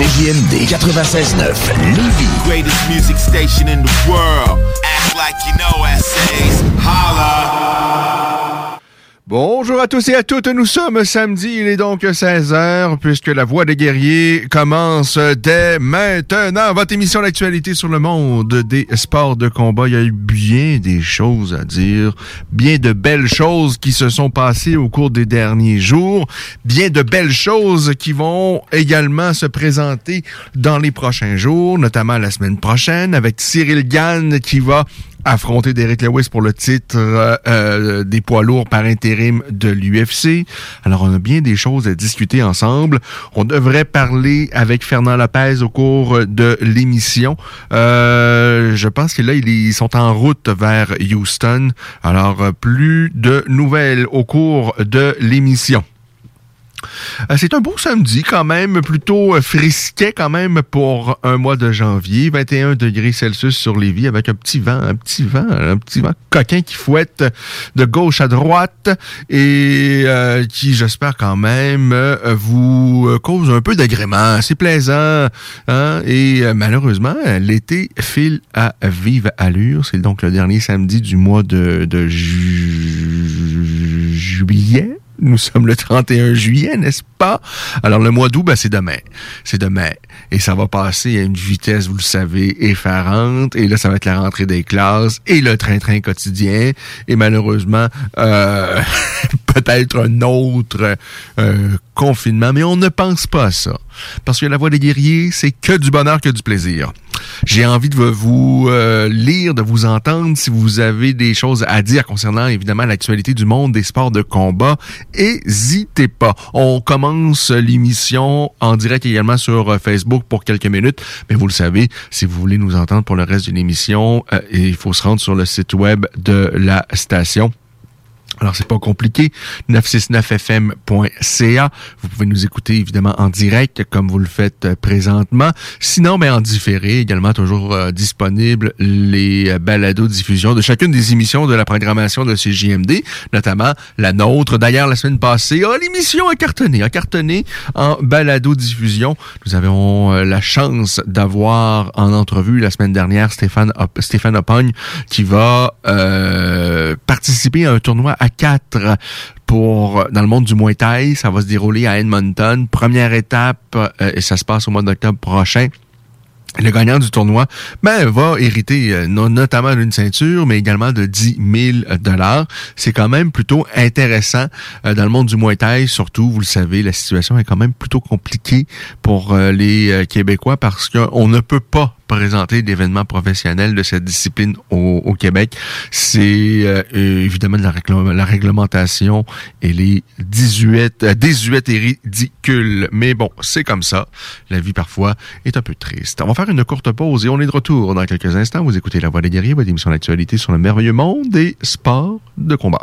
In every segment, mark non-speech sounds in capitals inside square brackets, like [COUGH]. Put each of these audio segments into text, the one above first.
CJMD 96.9 Lévis. Greatest music station in the world. Act like you know essays. Holla. Bonjour à tous et à toutes, nous sommes samedi, il est donc 16h, puisque la Voix des guerriers commence dès maintenant. Votre émission d'actualité sur le monde des sports de combat. Il y a eu bien des choses à dire, bien de belles choses qui se sont passées au cours des derniers jours, bien de belles choses qui vont également se présenter dans les prochains jours, notamment la semaine prochaine, avec Cyril Gann qui va affronter Derek Lewis pour le titre euh, euh, des poids lourds par intérim de l'UFC. Alors, on a bien des choses à discuter ensemble. On devrait parler avec Fernand Lopez au cours de l'émission. Euh, je pense que là, ils sont en route vers Houston. Alors, plus de nouvelles au cours de l'émission. Euh, c'est un beau samedi quand même, plutôt euh, frisquet quand même pour un mois de janvier. 21 degrés Celsius sur Lévis avec un petit vent, un petit vent, un petit vent coquin qui fouette de gauche à droite et euh, qui, j'espère quand même, vous cause un peu d'agrément. C'est plaisant. Hein? Et malheureusement, l'été file à vive allure. C'est donc le dernier samedi du mois de, de juillet. Nous sommes le 31 juillet, n'est-ce pas? Alors, le mois d'août, ben, c'est demain. C'est demain. Et ça va passer à une vitesse, vous le savez, effarante. Et là, ça va être la rentrée des classes et le train-train quotidien. Et malheureusement, euh, [LAUGHS] peut-être un autre euh, confinement. Mais on ne pense pas à ça. Parce que la voix des guerriers, c'est que du bonheur, que du plaisir. J'ai envie de vous euh, lire, de vous entendre si vous avez des choses à dire concernant évidemment l'actualité du monde des sports de combat. N'hésitez pas. On commence l'émission en direct également sur euh, Facebook pour quelques minutes. Mais vous le savez, si vous voulez nous entendre pour le reste de l'émission, euh, il faut se rendre sur le site web de la station alors, c'est pas compliqué. 969fm.ca. Vous pouvez nous écouter évidemment en direct comme vous le faites euh, présentement. Sinon, mais en différé, également toujours euh, disponible les euh, balados diffusion de chacune des émissions de la programmation de CJMD, notamment la nôtre. D'ailleurs, la semaine passée, oh, l'émission a cartonné, a cartonné en balado diffusion. Nous avons la chance d'avoir en entrevue la semaine dernière Stéphane, Stéphane Opogne qui va participer à un tournoi 4 pour dans le monde du Muay Thai. Ça va se dérouler à Edmonton. Première étape, euh, et ça se passe au mois d'octobre prochain. Le gagnant du tournoi ben, va hériter euh, notamment d'une ceinture, mais également de 10 000 dollars. C'est quand même plutôt intéressant euh, dans le monde du Muay Thai. Surtout, vous le savez, la situation est quand même plutôt compliquée pour les Québécois parce qu'on ne peut pas présenter d'événements professionnels de cette discipline au, Québec. C'est euh, évidemment de la, la réglementation et les 18, 18 et ridicule. Mais bon, c'est comme ça. La vie parfois est un peu triste. On va faire une courte pause et on est de retour dans quelques instants. Vous écoutez La Voix des guerriers, votre émission d'actualité sur le merveilleux monde des sports de combat.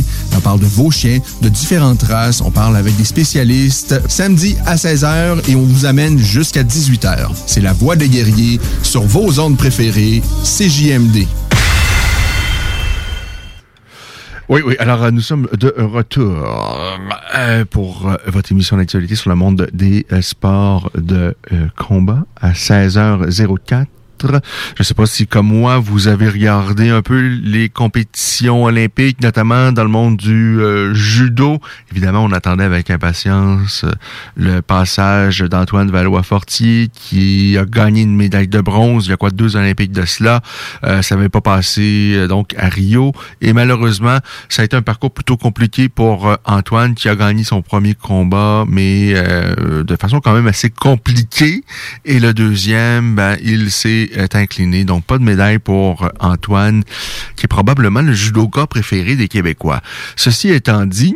On parle de vos chiens, de différentes races. On parle avec des spécialistes samedi à 16h et on vous amène jusqu'à 18h. C'est la voix des guerriers sur vos ondes préférées, CJMD. Oui, oui. Alors, euh, nous sommes de retour euh, pour euh, votre émission d'actualité sur le monde des sports de combat à 16h04. Je ne sais pas si, comme moi, vous avez regardé un peu les compétitions olympiques, notamment dans le monde du euh, judo. Évidemment, on attendait avec impatience euh, le passage d'Antoine Valois-Fortier, qui a gagné une médaille de bronze il y a quoi deux Olympiques de cela. Euh, ça n'avait pas passé donc à Rio. Et malheureusement, ça a été un parcours plutôt compliqué pour Antoine, qui a gagné son premier combat, mais de façon quand même assez compliquée. Et le deuxième, ben, il s'est est incliné. Donc, pas de médaille pour Antoine, qui est probablement le judoka préféré des Québécois. Ceci étant dit,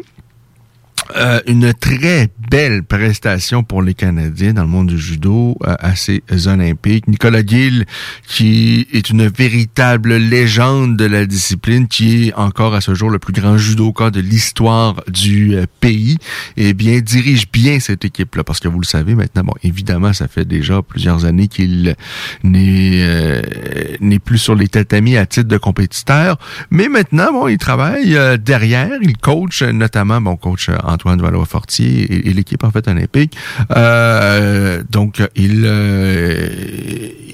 euh, une très belle prestation pour les Canadiens dans le monde du judo euh, à ces Olympiques. Nicolas Gill, qui est une véritable légende de la discipline, qui est encore à ce jour le plus grand judoka de l'histoire du euh, pays, et eh bien dirige bien cette équipe-là, parce que vous le savez maintenant, bon, évidemment, ça fait déjà plusieurs années qu'il n'est n'est plus sur les tatamis à titre de compétiteur, mais maintenant, bon, il travaille derrière, il coach, notamment, bon, coach Antoine Valois-Fortier et, l'équipe en fait olympique. Euh, donc il euh,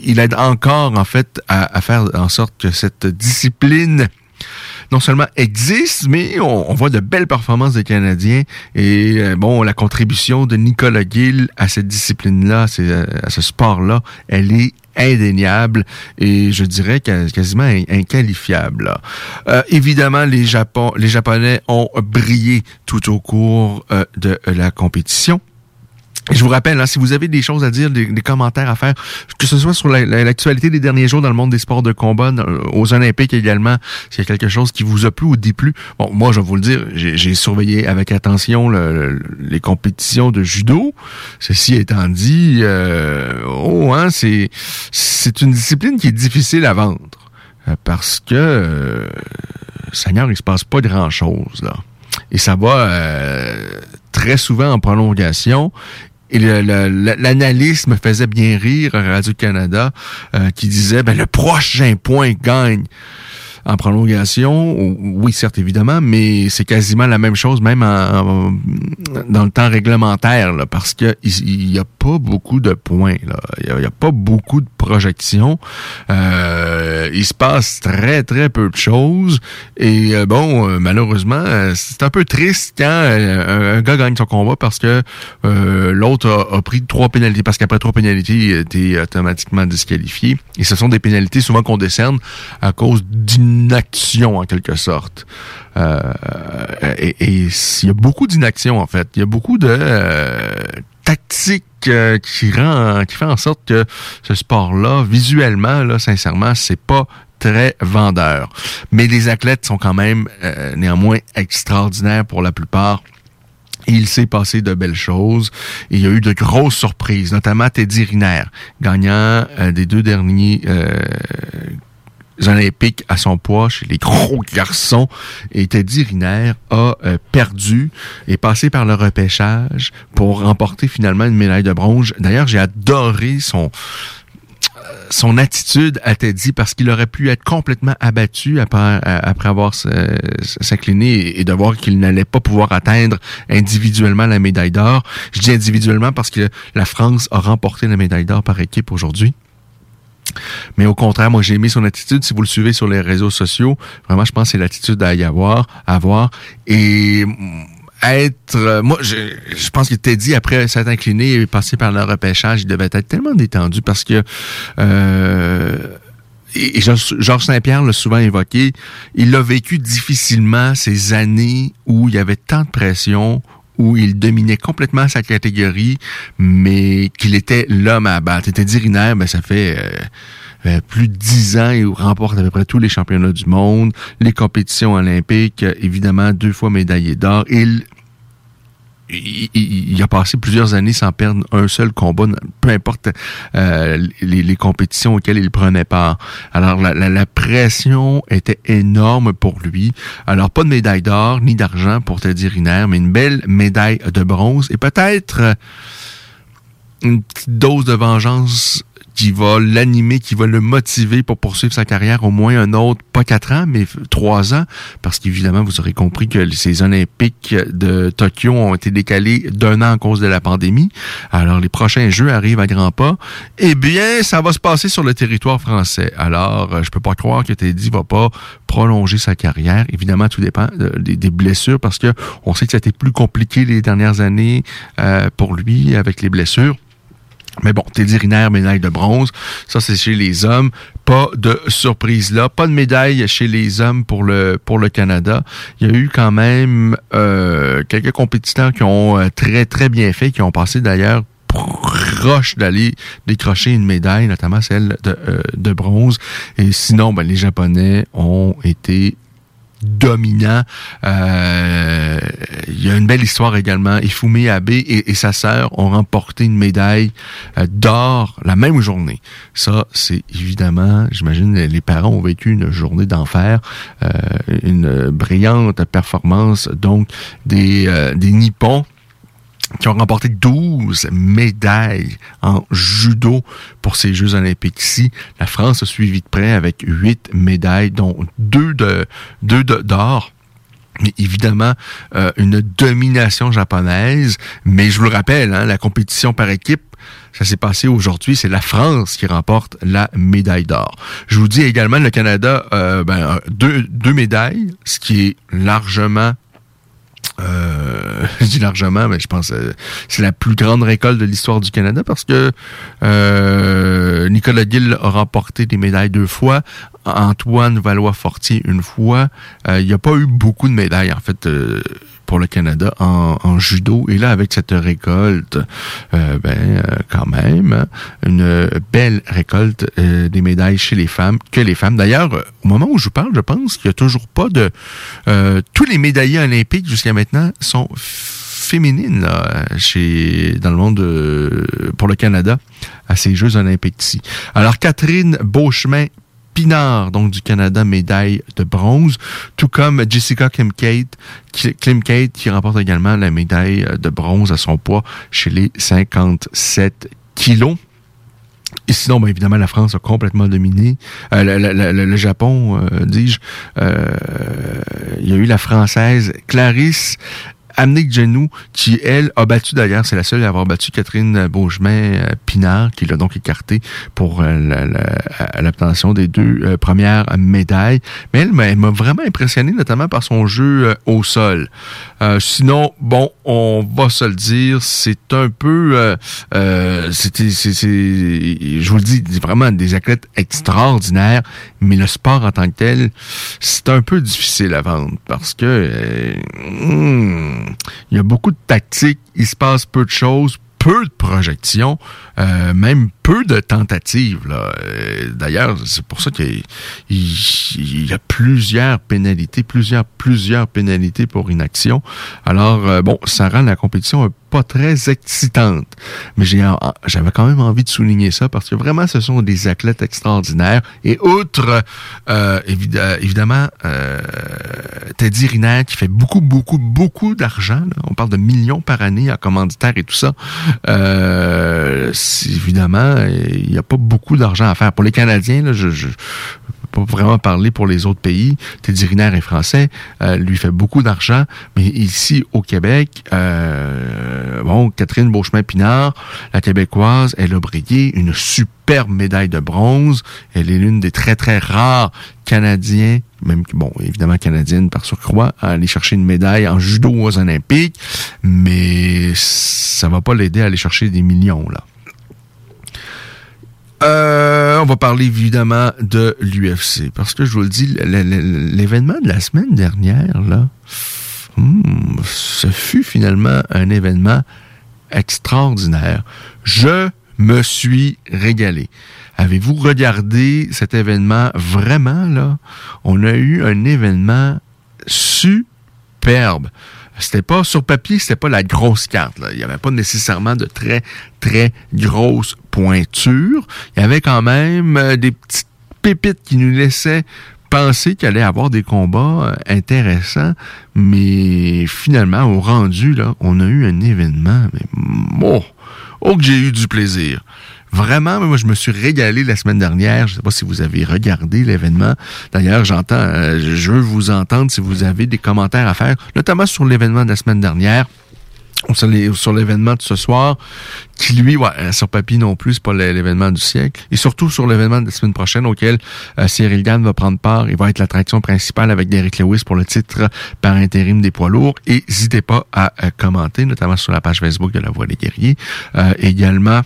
il aide encore en fait à, faire en sorte que cette discipline non seulement existe, mais on, voit de belles performances des Canadiens et euh, bon, la contribution de Nicolas Gill à cette discipline-là, à ce sport-là, elle est indéniable et je dirais quasiment inqualifiable. Euh, évidemment, les, Japon, les Japonais ont brillé tout au cours euh, de la compétition. Je vous rappelle, hein, si vous avez des choses à dire, des, commentaires à faire, que ce soit sur l'actualité des derniers jours dans le monde des sports de combat, aux Olympiques également, s'il y a quelque chose qui vous a plu ou déplu, bon, moi, je vais vous le dire, j'ai surveillé avec attention les compétitions de judo. Ceci étant dit, euh, oh, hein, c'est c'est une discipline qui est difficile à vendre euh, parce que, euh, Seigneur, il se passe pas grand-chose là. Et ça va euh, très souvent en prolongation et l'analyste me faisait bien rire à Radio-Canada euh, qui disait ben, le prochain point gagne en prolongation, oui, certes, évidemment, mais c'est quasiment la même chose, même en, dans le temps réglementaire, là, parce que il n'y a pas beaucoup de points. Il n'y a, pas beaucoup de projections. Euh, il se passe très, très peu de choses. Et euh, bon, euh, malheureusement, c'est un peu triste quand un, gars gagne son combat parce que l'autre a, pris trois pénalités, parce qu'après trois pénalités, il était automatiquement disqualifié. Et ce sont des pénalités souvent qu'on décerne à cause d'une en quelque sorte. Euh, et, il y a beaucoup d'inaction en fait. Il y a beaucoup de euh, tactiques euh, qui rend, qui fait en sorte que ce sport-là, visuellement, là, sincèrement, c'est pas très vendeur. Mais les athlètes sont quand même néanmoins extraordinaires pour la plupart. Il s'est passé de belles choses. il y a eu de grosses surprises, notamment Teddy Riner, gagnant des deux derniers olympiques à son poids chez les gros garçons. Teddy Riner a euh, perdu et passé par le repêchage pour remporter finalement une médaille de bronze. D'ailleurs, j'ai adoré son euh, son attitude à Teddy parce qu'il aurait pu être complètement abattu après, après avoir s'incliné et de voir qu'il n'allait pas pouvoir atteindre individuellement la médaille d'or. Je dis individuellement parce que la France a remporté la médaille d'or par équipe aujourd'hui. Mais au contraire, moi j'ai aimé son attitude. Si vous le suivez sur les réseaux sociaux, vraiment, je pense que c'est l'attitude à y avoir, à avoir. Et être euh, moi je, je pense était dit après s'être incliné et passé par le repêchage il devait être tellement détendu parce que euh, Georges Saint-Pierre l'a souvent évoqué, il a vécu difficilement ces années où il y avait tant de pression, où il dominait complètement sa catégorie, mais qu'il était l'homme à battre. Était dirinaire, ben ça fait euh, euh, plus de dix ans, il remporte à peu près tous les championnats du monde, les compétitions olympiques, évidemment deux fois médaillé d'or. Il il, a passé plusieurs années sans perdre un seul combat, peu importe euh, les, compétitions auxquelles il prenait part. Alors la, la, pression était énorme pour lui. Alors pas de médaille d'or ni d'argent pour Teddy Riner, mais une belle médaille de bronze et peut-être une petite dose de vengeance qui va l'animer, qui va le motiver pour poursuivre sa carrière au moins un autre, pas quatre ans, mais trois ans, parce qu'évidemment, vous aurez compris que ces Olympiques de Tokyo ont été décalés d'un an à cause de la pandémie. Alors, les prochains Jeux arrivent à grands pas. Eh bien, ça va se passer sur le territoire français. Alors, euh, je peux pas croire que Teddy va pas prolonger sa carrière. Évidemment, tout dépend des, blessures, parce que on sait que ça a été plus compliqué les dernières années euh, pour lui avec les blessures. Mais bon, Riner, médaille de bronze. Ça, c'est chez les hommes. Pas de surprise là. Pas de médaille chez les hommes pour le pour le Canada. Il y a eu quand même euh, quelques compétiteurs qui ont euh, très, très bien fait, qui ont passé d'ailleurs proche d'aller décrocher une médaille, notamment celle de, euh, de bronze. Et sinon, ben, les Japonais ont été dominant. Euh, il y a une belle histoire également. Ifumi Abe et, sa sœur ont remporté une médaille euh, d'or la même journée. Ça, c'est évidemment, j'imagine, les parents ont vécu une journée d'enfer, euh, une brillante performance donc des, des Nippons qui ont remporté 12 médailles en judo pour ces Jeux olympiques-ci. La France a suivi de près avec 8 médailles, dont 2 de, deux d'or. Évidemment, euh, une domination japonaise. Mais je vous le rappelle, hein, la compétition par équipe, ça s'est passé aujourd'hui. C'est la France qui remporte la médaille d'or. Je vous dis également, le Canada, euh, ben, deux, deux médailles, ce qui est largement euh, [LAUGHS] largement, mais je pense euh, c'est la plus grande récolte de l'histoire du Canada parce que euh, Nicolas Gill a remporté des médailles deux fois, Antoine Valois-Fortier une fois. Euh, il n'y a pas eu beaucoup de médailles, en fait pour le Canada en, judo. Et là, avec cette récolte, euh, ben euh, quand même, une belle récolte euh, des médailles chez les femmes, que les femmes. D'ailleurs, au moment où je vous parle, je pense qu'il n'y a toujours pas de... tous les médaillés olympiques jusqu'à maintenant sont féminines chez dans le monde pour le Canada à ces Jeux olympiques ici. Alors Catherine Beauchemin Pinard, donc du Canada, médaille de bronze, tout comme Jessica Klimkate, qui remporte également la médaille de bronze à son poids chez les 57 kilos. Et sinon, bien évidemment, la France a complètement dominé. Euh, le, Japon, euh, dis-je, euh, il y a eu la Française Clarisse Amnick Genou, qui, elle, a battu d'ailleurs, c'est la seule à avoir battu Catherine Beaugemin-Pinard, euh, qui l'a donc écarté pour euh, l'obtention des deux euh, premières médailles. Mais elle, m'a vraiment impressionné, notamment par son jeu au sol. sinon, bon, on va se le dire, c'est un peu... c'était, je vous le dis, vraiment des athlètes extraordinaires, mais le sport en tant que tel, c'est un peu difficile à vendre parce que... Hmm, il y a beaucoup de tactiques, il se passe peu de choses, peu de projections, euh, même peu de tentatives. Euh, d'ailleurs, c'est pour ça qu'il y, a plusieurs pénalités, plusieurs, plusieurs pénalités pour inaction. Alors, euh, bon, ça rend la compétition un pas très excitante. Mais j'avais quand même envie de souligner ça parce que vraiment, ce sont des athlètes extraordinaires. Et outre, euh, évidemment, euh, Teddy Riner qui fait beaucoup, beaucoup, beaucoup d'argent. On parle de millions par année en commanditaire et tout ça. Euh, évidemment, il n'y a pas beaucoup d'argent à faire. Pour les Canadiens, là, je, je pas vraiment parler pour les autres pays. Teddy Riner est français, euh, lui fait beaucoup d'argent, mais ici au Québec, euh, bon, Catherine Beauchemin-Pinard, la québécoise, elle a brillé, une superbe médaille de bronze. Elle est l'une des très très rares Canadiens, même bon, évidemment canadienne par surcroît, à aller chercher une médaille en judo aux Olympiques, mais ça va pas l'aider à aller chercher des millions là. Euh, on va parler évidemment de l'UFC parce que je vous le dis, l'événement de la semaine dernière là, hmm, ce fut finalement un événement extraordinaire. Je me suis régalé. Avez-vous regardé cet événement vraiment là? On a eu un événement superbe c'était pas sur papier, c'était pas la grosse carte. Il n'y avait pas nécessairement de très, très grosse pointure. Il y avait quand même euh, des petites pépites qui nous laissaient penser qu'il allait avoir des combats euh, intéressants, mais finalement, au rendu, là, on a eu un événement, mais oh, oh que j'ai eu du plaisir. Vraiment, moi, je me suis régalé la semaine dernière. Je ne sais pas si vous avez regardé l'événement. D'ailleurs, j'entends, euh, je veux vous entendre si vous avez des commentaires à faire, notamment sur l'événement de la semaine dernière sur l'événement de ce soir, qui lui, ouais, euh, sur papier non plus, c'est pas l'événement du siècle, et surtout sur l'événement de la semaine prochaine auquel euh, Cyril Gann va prendre part. Il va être l'attraction principale avec Derek Lewis pour le titre par intérim des poids lourds. Et n'hésitez pas à euh, commenter, notamment sur la page Facebook de La Voix des Guerriers. également,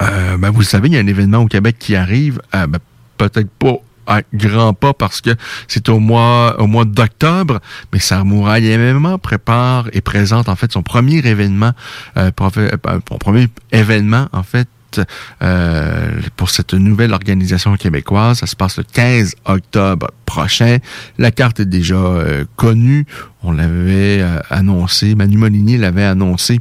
ben, vous savez, il y a un événement au Québec qui arrive, ben, peut-être pas à grands pas parce que c'est au mois au mois d'octobre, mais Samouraï MMA prépare et présente en fait son premier événement, euh, euh premier événement en fait euh, pour cette nouvelle organisation québécoise. Ça se passe le 15 octobre prochain. La carte est déjà euh, connue. On l'avait annoncé, Manu Molinier l'avait annoncé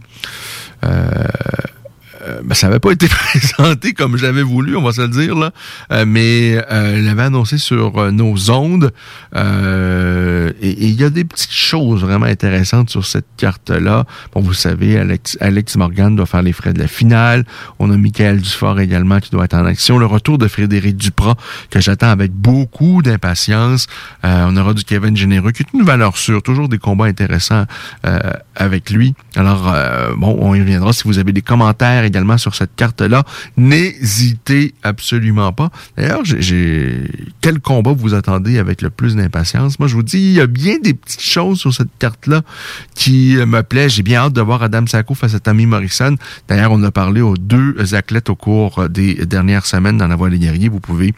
euh, ben, ça n'avait pas été [LAUGHS] présenté comme j'avais voulu, on va se le dire, là. Euh, mais euh, il avait annoncé sur nos ondes. et il y a des petites choses vraiment intéressantes sur cette carte-là. Bon, vous savez, Alex, Alex Morgan doit faire les frais de la finale. On a Michael Dufort également qui doit être en action. Le retour de Frédéric Duprat, que j'attends avec beaucoup d'impatience. on aura du Kevin Généreux, qui est une valeur sûre. Toujours des combats intéressants avec lui. Alors, bon, on y reviendra. Si vous avez des commentaires également sur cette carte-là. N'hésitez absolument pas. D'ailleurs, quel combat vous attendez avec le plus d'impatience? Moi, je vous dis, il y a bien des petites choses sur cette carte-là qui me plaisent. J'ai bien hâte de voir Adam Sacco face à Tammy Morrison. D'ailleurs, on a parlé aux deux athlètes au cours des dernières semaines dans la Voie des guerriers. Vous pouvez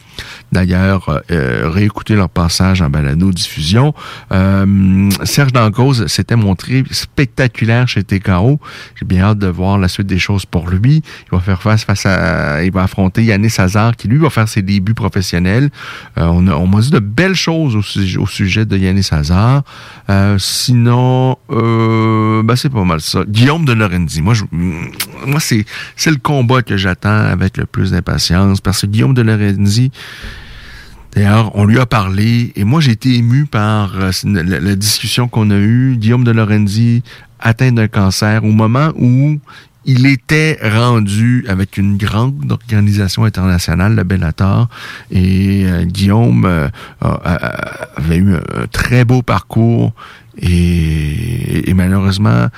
d'ailleurs euh, réécouter leur passage en balado-diffusion. Euh, Serge Dancause s'était montré spectaculaire chez TKO. J'ai bien hâte de voir la suite des choses pour lui. Il va faire face à, il va affronter Yannis Hazard qui lui va faire ses débuts professionnels. Euh, on, on m'a dit de belles choses au, sujet, de Yannis Hazard. Euh, sinon, euh, ben c'est pas mal ça. Guillaume de Lorenzi. Moi, je, moi c'est c'est le combat que j'attends avec le plus d'impatience parce que Guillaume de Lorenzi. D'ailleurs, on lui a parlé et moi j'ai été ému par la, discussion qu'on a eue. Guillaume de Lorenzi atteint d'un cancer au moment où il était rendu avec une grande organisation internationale, le Bellator, et euh, Guillaume euh, avait eu un très beau parcours. Et, malheureusement, euh,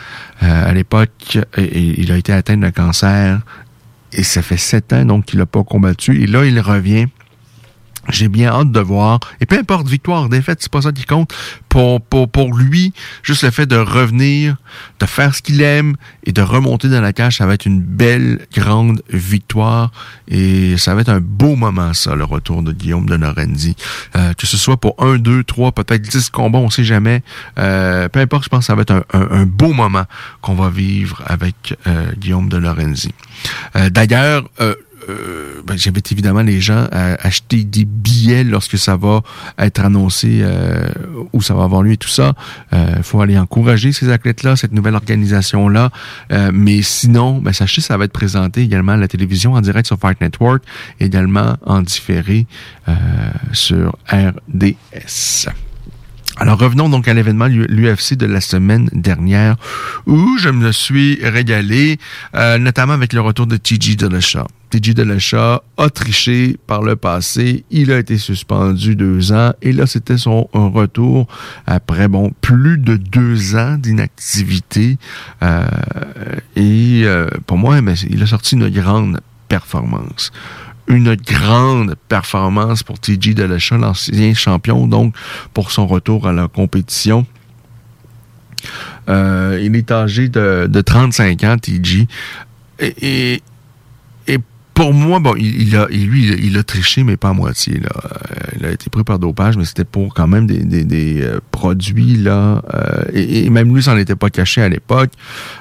à l'époque, il a été atteint d'un cancer et ça fait sept ans donc qu'il n'a pas combattu. Et là, il revient j'ai bien hâte de voir. Et peu importe, victoire, défaite, c'est pas ça qui compte. Pour, pour, pour lui, juste le fait de revenir, de faire ce qu'il aime et de remonter dans la cage, ça va être une belle, grande victoire. Et ça va être un beau moment, ça, le retour de Guillaume de Lorenzi. Euh, que ce soit pour un, deux, trois, peut-être dix combats, on sait jamais. Euh, peu importe, je pense que ça va être un, un, beau moment qu'on va vivre avec euh, Guillaume de Lorenzi. Euh, d'ailleurs, euh, ben, j'invite évidemment les gens à acheter des billets lorsque ça va être annoncé euh, où ça va avoir lieu et tout ça. Il euh, faut aller encourager ces athlètes-là, cette nouvelle organisation-là. mais sinon, ben, sachez ça va être présenté également à la télévision en direct sur Fight Network, également en différé sur RDS. Alors revenons donc à l'événement l'UFC de la semaine dernière où je me suis régalé, notamment avec le retour de TG Dillashaw. TJ Delachat a triché par le passé. Il a été suspendu deux ans. Et là, c'était son retour après, bon, plus de deux ans d'inactivité. Euh, et euh, pour moi, il a sorti une grande performance une grande performance pour TJ Delachat, l'ancien champion, donc pour son retour à la compétition. Euh, il est âgé de, de 35 ans, TJ. Pour moi, bon, il, a, lui, il, a triché, mais pas à moitié. Là. Euh, il a été pris par dopage, mais c'était pour quand même des, euh, produits là. Euh, et, même lui, s'en était pas caché à l'époque.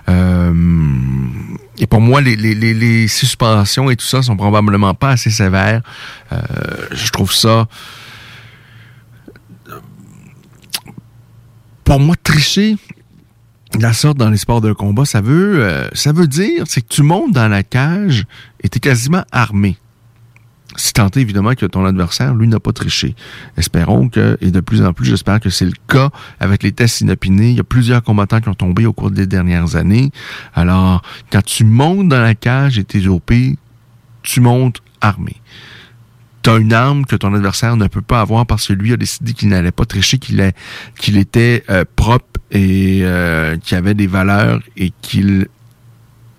et pour moi, les, les, suspensions et tout ça sont probablement pas assez sévères. je trouve ça. Pour moi, tricher, la sorte dans les sports de combat, ça veut, euh, ça veut dire, c'est que tu montes dans la cage et tu es quasiment armé. Si tant est évidemment que ton adversaire, lui, n'a pas triché. Espérons que, et de plus en plus, j'espère que c'est le cas avec les tests inopinés. Il y a plusieurs combattants qui ont tombé au cours des dernières années. Alors, quand tu montes dans la cage et t'es OP, tu montes armé tu as une arme que ton adversaire ne peut pas avoir parce que lui a décidé qu'il n'allait pas tricher, qu'il était euh, propre et euh, qu'il avait des valeurs et qu'il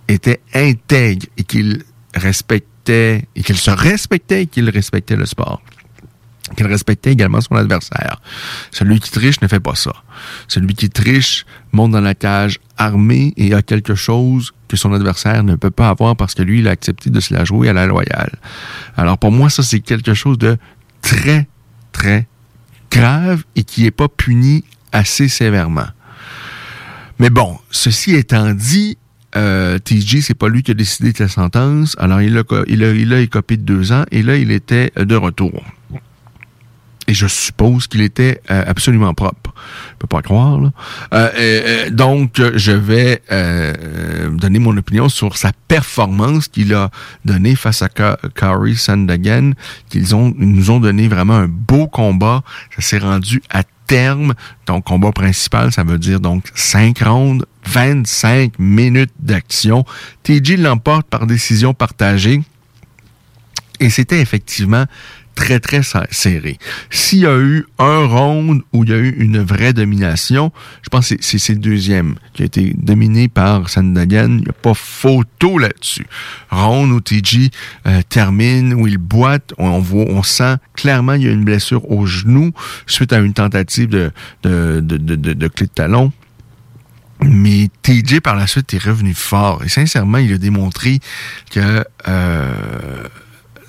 était intègre et qu'il respectait et qu'il se respectait et qu'il respectait le sport qu'il respectait également son adversaire. Celui qui triche ne fait pas ça. Celui qui triche monte dans la cage armé et a quelque chose que son adversaire ne peut pas avoir parce que lui, il a accepté de se la jouer à la loyale. Alors pour moi, ça, c'est quelque chose de très, très grave et qui n'est pas puni assez sévèrement. Mais bon, ceci étant dit, euh, TG, c'est pas lui qui a décidé de la sentence. Alors, il a, il a, il a écopé de deux ans et là, il était de retour et je suppose qu'il était euh, absolument propre. Je peux pas croire. Là. Euh, euh, donc, je vais donner mon opinion sur sa performance qu'il a donnée face à Kari Sandagen, qu'ils ont, ils nous ont donné vraiment un beau combat. Ça s'est rendu à terme. Donc, combat principal, ça veut dire donc 5 rounds, 25 minutes d'action. TJ l'emporte par décision partagée. Et c'était effectivement très, très serré. S'il y a eu un round où il y a eu une vraie domination, je pense que c'est le deuxième qui a été dominé par Sandagan. Il n'y a pas photo là-dessus. Round où TG euh, termine, où il boite, on, voit, on sent clairement il y a une blessure au genou suite à une tentative de, de, de, de, de, clé de talon. Mais TJ, par la suite, est revenu fort. Et sincèrement, il a démontré que euh,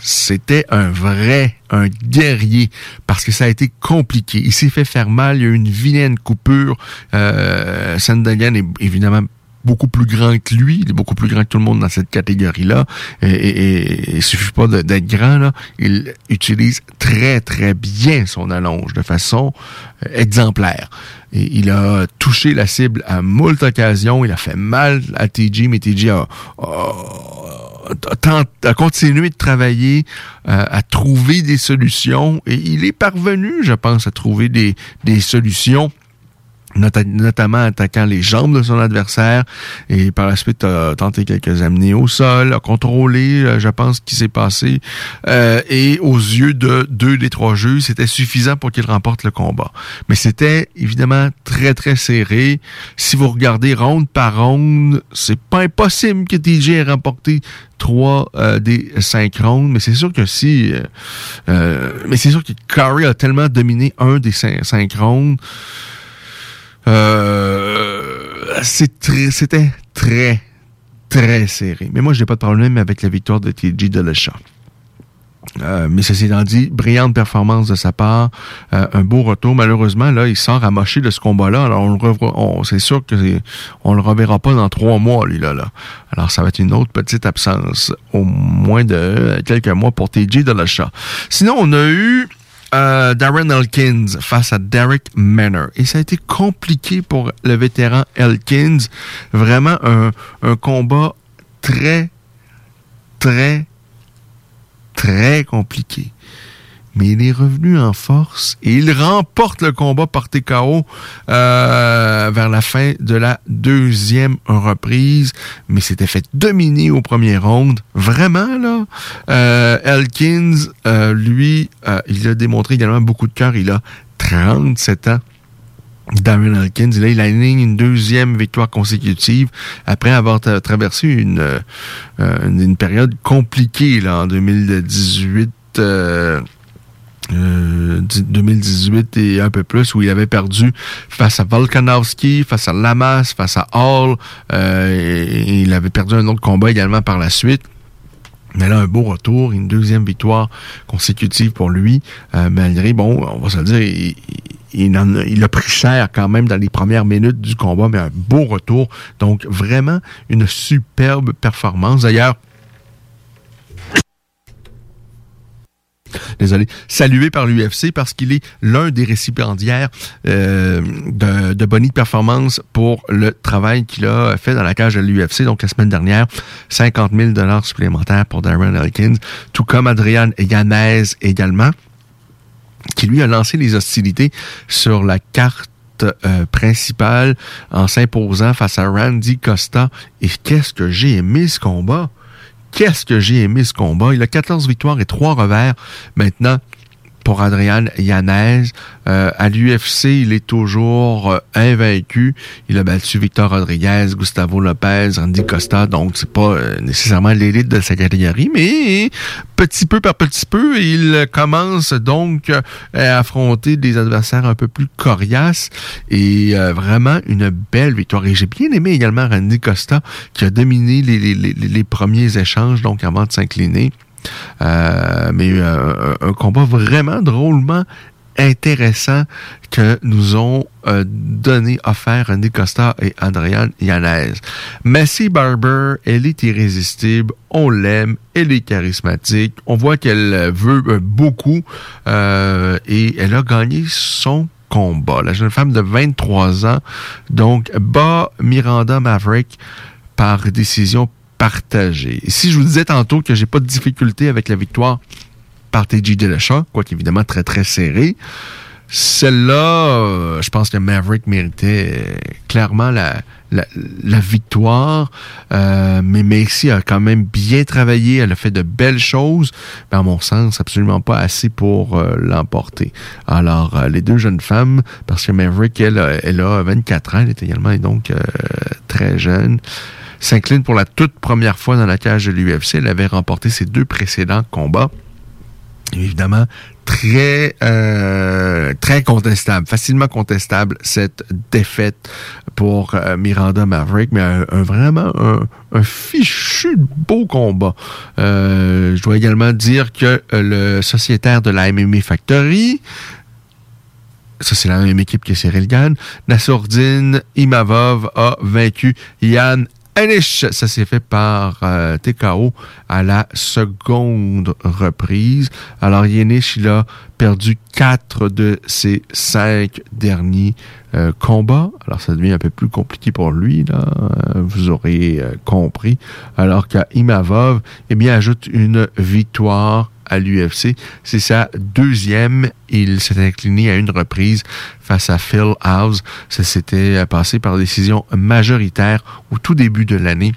c'était un vrai, un guerrier, parce que ça a été compliqué. Il s'est fait faire mal, il y a eu une vilaine coupure. Euh, Sandagan est évidemment beaucoup plus grand que lui, il est beaucoup plus grand que tout le monde dans cette catégorie-là, et, et, il suffit pas d'être grand, il utilise très très bien son allonge de façon euh, exemplaire. Il a touché la cible à moult occasions, il a fait mal à TJ, mais TJ a a continué de travailler, euh, à trouver des solutions. Et il est parvenu, je pense, à trouver des solutions notamment attaquant les jambes de son adversaire et par la suite a tenté quelques amenés au sol, a contrôlé, euh, je pense, ce qui s'est passé euh, et aux yeux de deux des trois juges, c'était suffisant pour qu'il remporte le combat. Mais c'était évidemment très très serré. Si vous regardez ronde par ronde, c'est pas impossible que TJ ait remporté trois euh, des cinq mais c'est sûr que si, mais c'est sûr que Curry a tellement dominé un des cinq, cinq c'était très, très serré. Mais moi, j'ai pas de problème avec la victoire de TJ Dillashaw. Euh, mais ceci étant dit, brillante performance de sa part, euh, un beau retour. Malheureusement, là, il sort amoché de ce combat-là. Alors, on le on, c'est sûr que on le reverra pas dans trois mois, lui là, là. Alors, ça va être une autre petite absence, au moins de quelques mois pour TJ Dillashaw. Sinon, on a eu euh, Darren Elkins face à Derek Manor. Et ça a été compliqué pour le vétéran Elkins. Vraiment un, un combat très, très, très compliqué mais il est revenu en force et il remporte le combat par TKO euh, vers la fin de la deuxième reprise, mais s'était fait dominer au premier round. Vraiment, là, euh, Elkins, euh, lui, il a démontré également beaucoup de cœur. Il a 37 ans. Darren Elkins, là, il a une deuxième victoire consécutive après avoir traversé une, une, période compliquée là, en 2018. 2018 euh, et un peu plus, où il avait perdu face à Volkanovski, face à Lamas, face à Hall. Euh, et, il avait perdu un autre combat également par la suite. Mais là, un beau retour, une deuxième victoire consécutive pour lui, euh, malgré, bon, on va se dire, il, a, pris cher quand même dans les premières minutes du combat, mais un beau retour. Donc, vraiment, une superbe performance. D'ailleurs, désolé, salué par l'UFC parce qu'il est l'un des récipiendaires euh, de, de bonnie performance pour le travail qu'il a fait dans la cage de l'UFC. Donc la semaine dernière, 50 000 dollars supplémentaires pour Darren Elkins, tout comme Adrian Yanez également, qui lui a lancé les hostilités sur la carte euh, principale en s'imposant face à Randy Costa. Et qu'est-ce que j'ai aimé ce combat! Qu'est-ce que j'ai aimé ce combat! Il a 14 victoires et 3 revers. Maintenant, pour Adrian Yanez. Euh, à l'UFC, il est toujours euh, invaincu. Il a battu Victor Rodriguez, Gustavo Lopez, Randy Costa, donc c'est pas euh, nécessairement l'élite de sa catégorie, mais petit peu par petit peu, il commence donc à affronter des adversaires un peu plus coriaces et vraiment une belle victoire. Et j'ai bien aimé également Randy Costa qui a dominé les, les, les, les premiers échanges, donc avant de s'incliner. Euh, mais euh, un combat vraiment drôlement intéressant que nous ont euh, donné, offert Randy Costa et Adrian Yanez. Messi Barber, elle est irrésistible, on l'aime, elle est charismatique, on voit qu'elle veut beaucoup et elle a gagné son combat. La jeune femme de 23 ans, donc, bat Miranda Maverick par décision partagé. si je vous disais tantôt que j'ai pas de difficulté avec la victoire par TJ Dillashaw, quoi qu'évidemment très très serré, celle-là, euh, je pense que Maverick méritait euh, clairement la, la, victoire. Euh, mais Macy a quand même bien travaillé. Elle a fait de belles choses. Mais à mon sens, absolument pas assez pour l'emporter. Alors, les deux jeunes femmes, parce que Maverick, elle, elle a 24 ans, elle est également donc très jeune s'incline pour la toute première fois dans la cage de l'UFC. Elle avait remporté ses deux précédents combats. Évidemment, très euh, très contestable, facilement contestable cette défaite pour euh, Miranda Maverick, mais un, vraiment un, fichu beau combat. Euh, je dois également dire que le sociétaire de la MMA Factory, ça c'est la même équipe que Cyril Gann, Nassourdine Imavov a vaincu Yann Ça s'est fait par euh, TKO à la seconde reprise. Alors Yenish, il a perdu quatre de ses cinq derniers euh, combats. Alors ça devient un peu plus compliqué pour lui, là, euh, vous aurez compris. Alors qu'Imavov, eh bien, ajoute une victoire à l'UFC. C'est sa deuxième. Il s'est incliné à une reprise face à Phil House. Ça s'était passé par décision majoritaire au tout début de l'année.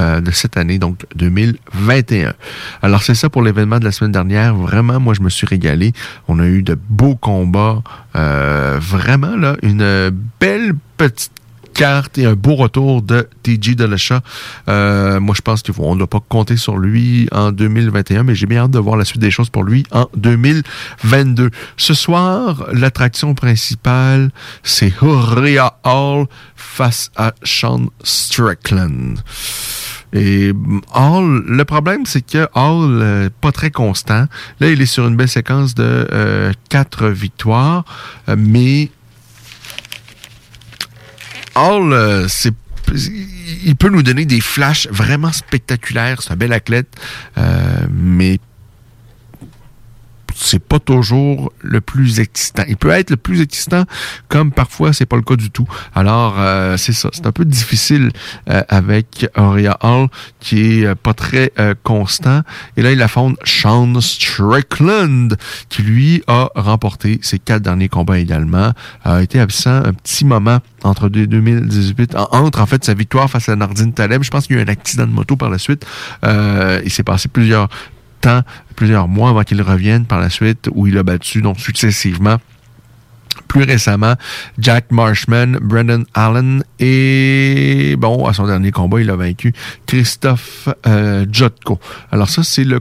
Euh, de cette année, donc 2021. Alors c'est ça pour l'événement de la semaine dernière. Vraiment, moi je me suis régalé. On a eu de beaux combats. Euh, vraiment là, une belle petite carte et un beau retour de TJ Dillashaw. Euh, moi, je pense qu'on ne doit pas compter sur lui en 2021, mais j'ai bien hâte de voir la suite des choses pour lui en 2022. Ce soir, l'attraction principale, c'est Uriah Hall face à Sean Strickland. Et Hall, le problème, c'est que Hall, euh, pas très constant. Là, il est sur une belle séquence de euh, quatre victoires, euh, mais Hall, euh, c'est il peut nous donner des flashs vraiment spectaculaires. C'est un bel athlète, euh, mais c'est pas toujours le plus excitant. Il peut être le plus excitant, comme parfois c'est pas le cas du tout. Alors euh, c'est ça, c'est un peu difficile euh, avec Aurea Hall qui est euh, pas très constant. Et là il affronte Sean Strickland qui lui a remporté ses quatre derniers combats également. A été absent un petit moment entre 2018, entre en fait sa victoire face à Nardine Taleb. Je pense qu'il y a eu un accident de moto par la suite. il s'est passé plusieurs temps, plusieurs mois avant qu'il revienne par la suite, où il a battu donc successivement plus récemment, Jack Marshman, Brendan Allen et, bon, à son dernier combat, il a vaincu Christophe euh, Jotko. Alors ça, c'est le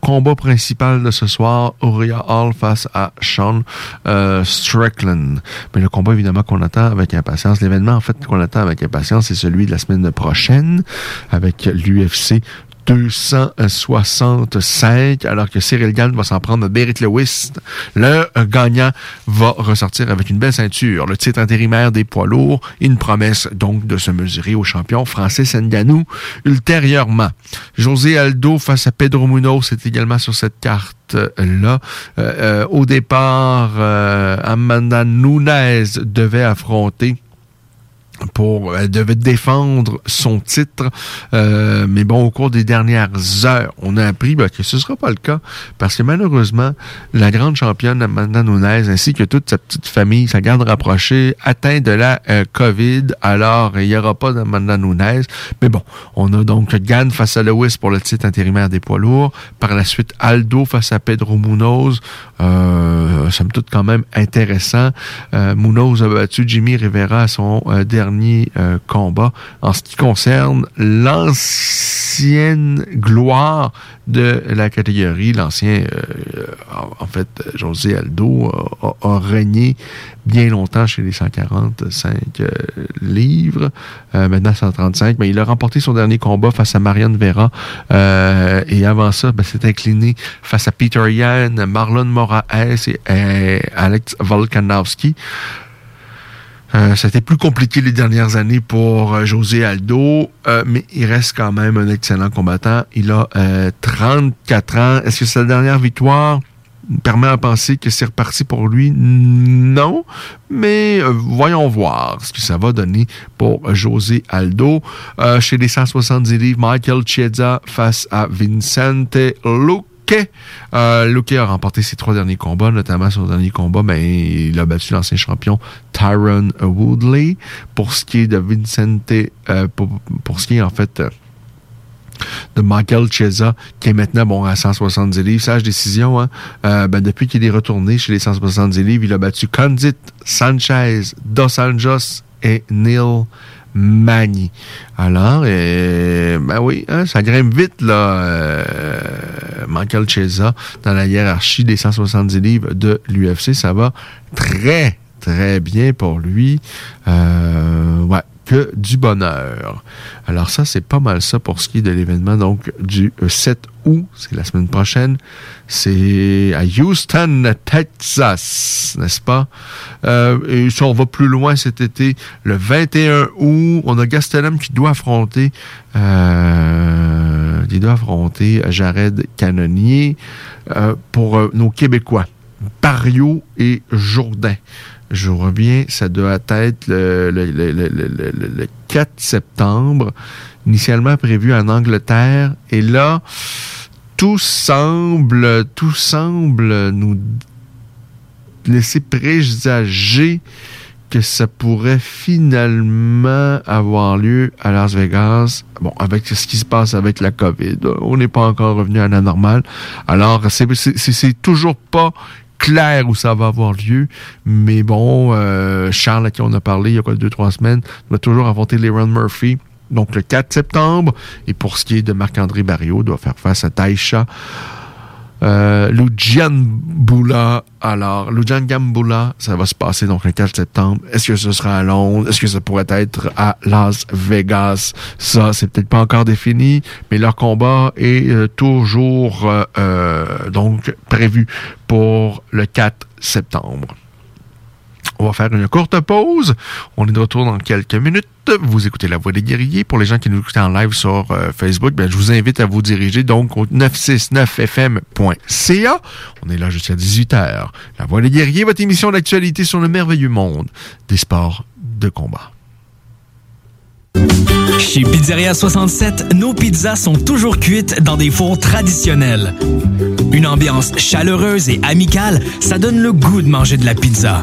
combat principal de ce soir, Uriah Hall face à Sean euh, Strickland. Mais le combat, évidemment, qu'on attend avec impatience, l'événement, en fait, qu'on attend avec impatience, c'est celui de la semaine prochaine avec l'UFC 265, alors que Cyril Gann va s'en prendre à Berit Lewis. Le gagnant va ressortir avec une belle ceinture, le titre intérimaire des poids lourds, une promesse donc de se mesurer au champion Francis Nganou ultérieurement. José Aldo face à Pedro Munoz, c'est également sur cette carte là. Euh, euh, au départ, euh, Amanda Nunes devait affronter pour elle devait défendre son titre. Euh, mais bon, au cours des dernières heures, on a appris ben, que ce ne sera pas le cas parce que malheureusement, la grande championne Amanda Nunes ainsi que toute sa petite famille, sa garde rapprochée, atteint de la euh, COVID. Alors, il n'y aura pas d'Amanda Nunes. Mais bon, on a donc Gann face à Lewis pour le titre intérimaire des poids lourds. Par la suite, Aldo face à Pedro Munoz. Euh, somme toute quand même intéressant. Euh, Munoz a battu Jimmy Rivera à son euh, dernier euh, combat. En ce qui concerne l'ancienne gloire de la catégorie, l'ancien, euh, en fait, José Aldo a, régné bien longtemps chez les 145 euh, livres, maintenant 135, mais il a remporté son dernier combat face à Marianne Vera, et avant ça, ben, s'est incliné face à Peter Yan, Marlon Moraes et, et Alex Volkanovski. Euh, C'était plus compliqué les dernières années pour euh, José Aldo, euh, mais il reste quand même un excellent combattant. Il a 34 ans. Est-ce que sa dernière victoire permet à penser que c'est reparti pour lui? Non, mais voyons voir ce que ça va donner pour José Aldo. chez les 170 livres, Michael Chiesa face à Vincente Luke. Euh, Luque a remporté ses trois derniers combats, notamment son dernier combat, ben, il a battu l'ancien champion Tyron Woodley. Pour ce qui est de Vincente, euh, pour, ce qui est en fait euh, de Michael Chiesa, qui est maintenant bon à 170 livres. Sage décision, hein? euh, ben, depuis qu'il est retourné chez les 170 livres, il a battu Condit, Sanchez, Dos Anjos et Neil Magny. Alors, ben oui, hein, ça grimpe vite, là, euh, Michael Chiesa, dans la hiérarchie des 170 livres de l'UFC. Ça va très, très bien pour lui. Euh, ouais, que du bonheur. Alors ça, c'est pas mal ça pour ce qui est de l'événement donc du 7 août, c'est la semaine prochaine. C'est à Houston, Texas, n'est-ce pas? Euh, et si on va plus loin cet été, le 21 août, on a Gastelum qui doit affronter euh, doit affronter Jared Canonier euh, pour euh, nos Québécois, Barrio et Jourdain. Je reviens, ça doit être le, le, le, le, 4 septembre, initialement prévu en Angleterre. Et là, tout semble, tout semble nous laisser présager que ça pourrait finalement avoir lieu à Las Vegas. Bon, avec ce qui se passe avec la COVID, on n'est pas encore revenu à la normale. Alors, c'est toujours pas clair où ça va avoir lieu. Mais bon, euh, Charles, à qui on a parlé il y a quoi, deux, trois semaines, doit toujours affronter Leron Murphy. Donc le 4 septembre. Et pour ce qui est de Marc-André Barrio, doit faire face à Taisha. Euh, Lujan Boula. Alors, Lujan Gambula, ça va se passer donc le 4 septembre. Est-ce que ce sera à Londres? Est-ce que ça pourrait être à Las Vegas? Ça, c'est peut-être pas encore défini, mais leur combat est euh, toujours euh, euh, donc prévu pour le 4 septembre. On va faire une courte pause. On est de retour dans quelques minutes. Vous écoutez La Voix des guerriers. Pour les gens qui nous écoutent en live sur euh, Facebook, ben, je vous invite à vous diriger donc au 969fm.ca. On est là jusqu'à 18h. La Voix des guerriers, votre émission d'actualité sur le merveilleux monde des sports de combat. Chez Pizzeria 67, nos pizzas sont toujours cuites dans des fours traditionnels. Une ambiance chaleureuse et amicale, ça donne le goût de manger de la pizza.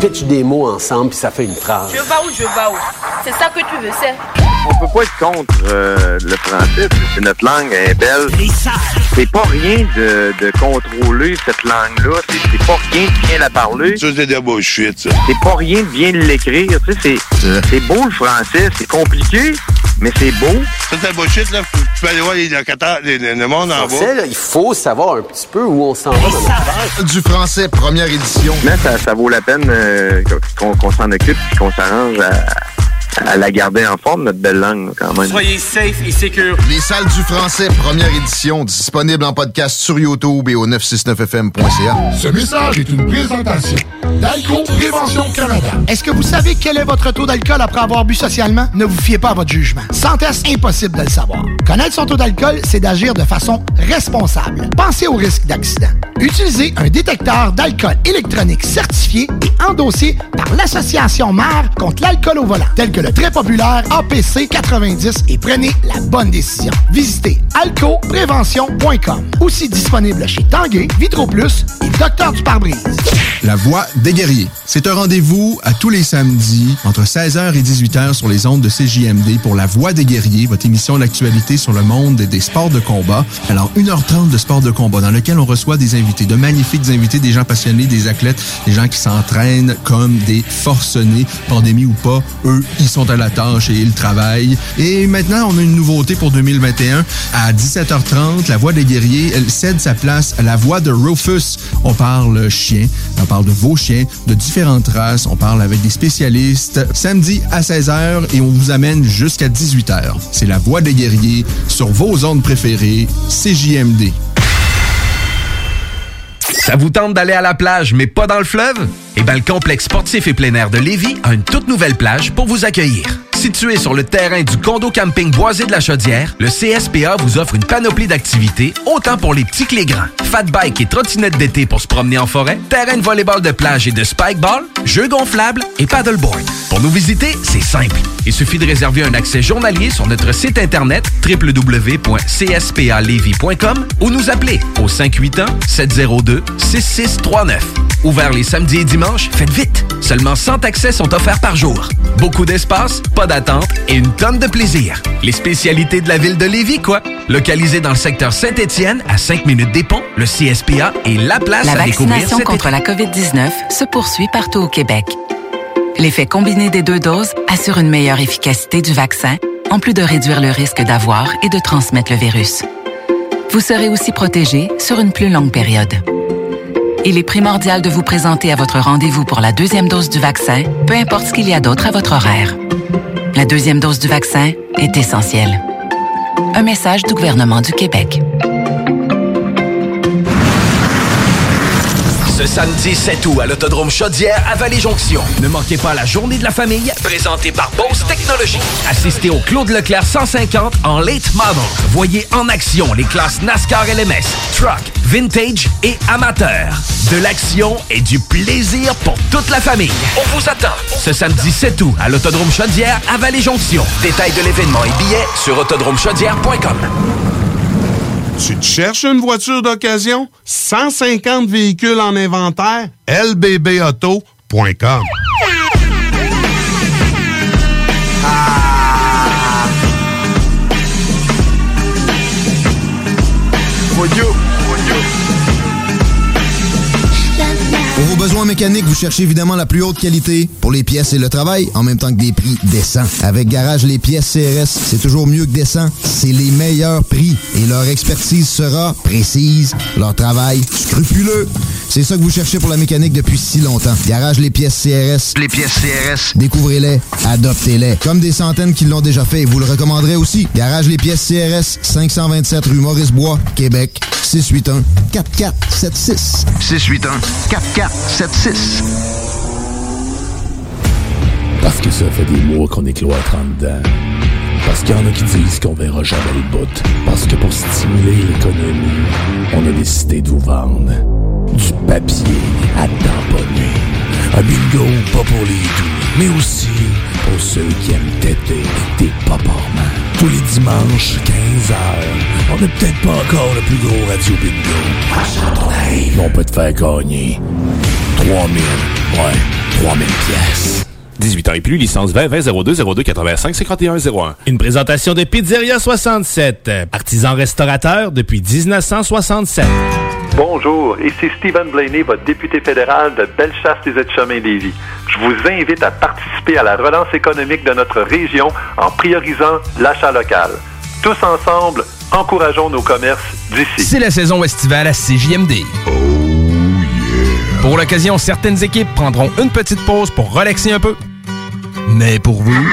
pitch des mots ensemble puis ça fait une phrase. Je vais où, je vais où? C'est ça que tu veux, c'est? On peut pas être contre euh, le français, c'est notre langue, elle est belle. C'est pas rien de, de contrôler cette langue-là, c'est pas rien de bien la parler. Ça, c'est de la bullshit, ça. C'est pas rien de bien l'écrire, tu sais, c'est beau le français, c'est compliqué, mais c'est beau. Ça, c'est bullshit, là. Tu peux aller voir les locataires, les- le monde en bas. Là, il faut savoir un petit peu où on s'en va. dans. Du français, première édition. Mais ça, ça vaut la peine euh, qu'on qu'on s'en occupe et qu'on s'arrange à, à la garder en forme, notre belle langue, quand même. Soyez safe et secure. Les salles du français, première édition, disponible en podcast sur YouTube et au 969fm.ca. Ce message est une présentation d'Alco Prévention Canada. Est-ce que vous savez quel est votre taux d'alcool après avoir bu socialement? Ne vous fiez pas à votre jugement. Sans test, impossible de le savoir. Connaître son taux d'alcool, c'est d'agir de façon responsable. Pensez au risque d'accident. Utilisez un détecteur d'alcool électronique certifié et endossé par l'Association mère contre l'alcool au volant, tel que le très populaire APC 90 et prenez la bonne décision. Visitez alcoprévention.com. Aussi disponible chez Tanguay, Vitroplus et Docteur du pare-brise. La Voix des guerriers. C'est un rendez-vous à tous les samedis entre 16h et 18h sur les ondes de CJMD pour La Voix des guerriers, votre émission d'actualité sur le monde des sports de combat. Alors, 1h30 de sport de combat dans lequel on reçoit des invités, de magnifiques invités, des gens passionnés, des athlètes, des gens qui s'entraînent comme des forcenés, pandémie ou pas. Eux, ils sont à la tâche et ils travaillent. Et maintenant, on a une nouveauté pour 2021. À 17h30, La Voix des guerriers, cède sa place à La Voix de Rufus. On parle chien, on parle de vos chiens, de différentes races, on parle avec des spécialistes. Samedi à 16h et on vous amène jusqu'à 18h. C'est La Voix des guerriers sur vos ondes préférées, CJMD. Ça vous tente d'aller à la plage, mais pas dans le fleuve? Eh bien, le complexe sportif et plein air de Lévis a une toute nouvelle plage pour vous accueillir. Situé sur le terrain du condo camping boisé de la Chaudière, le CSPA vous offre une panoplie d'activités, autant pour les petits que les grands. Fat bike et trottinette d'été pour se promener en forêt, terrain de volleyball de plage et de spikeball, jeux gonflables et paddleboard. Pour nous visiter, c'est simple. Il suffit de réserver un accès journalier sur notre site internet www.cspalevy.com ou nous appeler au 581-702-6639. Ouvert les samedis et dimanches, faites vite! Seulement 100 accès sont offerts par jour. Beaucoup d'espace, pas d'attente et une tonne de plaisir. Les spécialités de la ville de Lévis, quoi! Localisé dans le secteur Saint-Étienne, à 5 minutes des ponts, le CSPA est la place La à découvrir vaccination cet contre la COVID-19 se poursuit partout au Québec. L'effet combiné des deux doses assure une meilleure efficacité du vaccin, en plus de réduire le risque d'avoir et de transmettre le virus. Vous serez aussi protégé sur une plus longue période. Il est primordial de vous présenter à votre rendez-vous pour la deuxième dose du vaccin, peu importe ce qu'il y a d'autre à votre horaire. La deuxième dose du vaccin est essentielle. Un message du gouvernement du Québec. Ce samedi 7 août à l'Autodrome Chaudière à Vallée-Jonction. Ne manquez pas la journée de la famille, présentée par Bose Technologies. Assistez au Claude Leclerc 150 en late model. Voyez en action les classes NASCAR LMS, Truck, Vintage et Amateur. De l'action et du plaisir pour toute la famille. On vous attend ce samedi 7 août à l'Autodrome Chaudière à Vallée-Jonction. Détails de l'événement et billets sur autodromechaudière.com. Tu te cherches une voiture d'occasion? 150 véhicules en inventaire? lbbauto.com besoins mécaniques, vous cherchez évidemment la plus haute qualité pour les pièces et le travail, en même temps que des prix décents. Avec Garage Les Pièces CRS, c'est toujours mieux que décent. C'est les meilleurs prix et leur expertise sera précise, leur travail scrupuleux. C'est ça que vous cherchez pour la mécanique depuis si longtemps. Garage Les Pièces CRS. Les pièces CRS. Découvrez-les, adoptez-les. Comme des centaines qui l'ont déjà fait et vous le recommanderez aussi. Garage Les Pièces CRS, 527 rue Maurice-Bois, Québec, 681 4476. 681 4476. Parce que ça fait des mois qu'on est cloître en dedans. Parce qu'il y en a qui disent qu'on verra jamais le bout. Parce que pour stimuler l'économie, on a décidé de vous vendre du papier à tamponner. Un bingo pas pour les doux, mais aussi pour ceux qui aiment têter des paparmans. Tous les dimanches, 15h, on n'est peut-être pas encore le plus gros radio bingo. À Châteauneuf, mais on peut te faire gagner 3000, ouais, 3000 pièces. 18 ans et plus, licence 20 20 02 02 85 51 01. Une présentation de Pizzeria 67, artisan restaurateur depuis 1967. Bonjour, ici Stephen Blaney, votre député fédéral de Bellechasse des Aides-Chemins Lévis. Je vous invite à participer à la relance économique de notre région en priorisant l'achat local. Tous ensemble, encourageons nos commerces d'ici. C'est la saison estivale à CJMD. Pour l'occasion, certaines équipes prendront une petite pause pour relaxer un peu. Mais pour vous...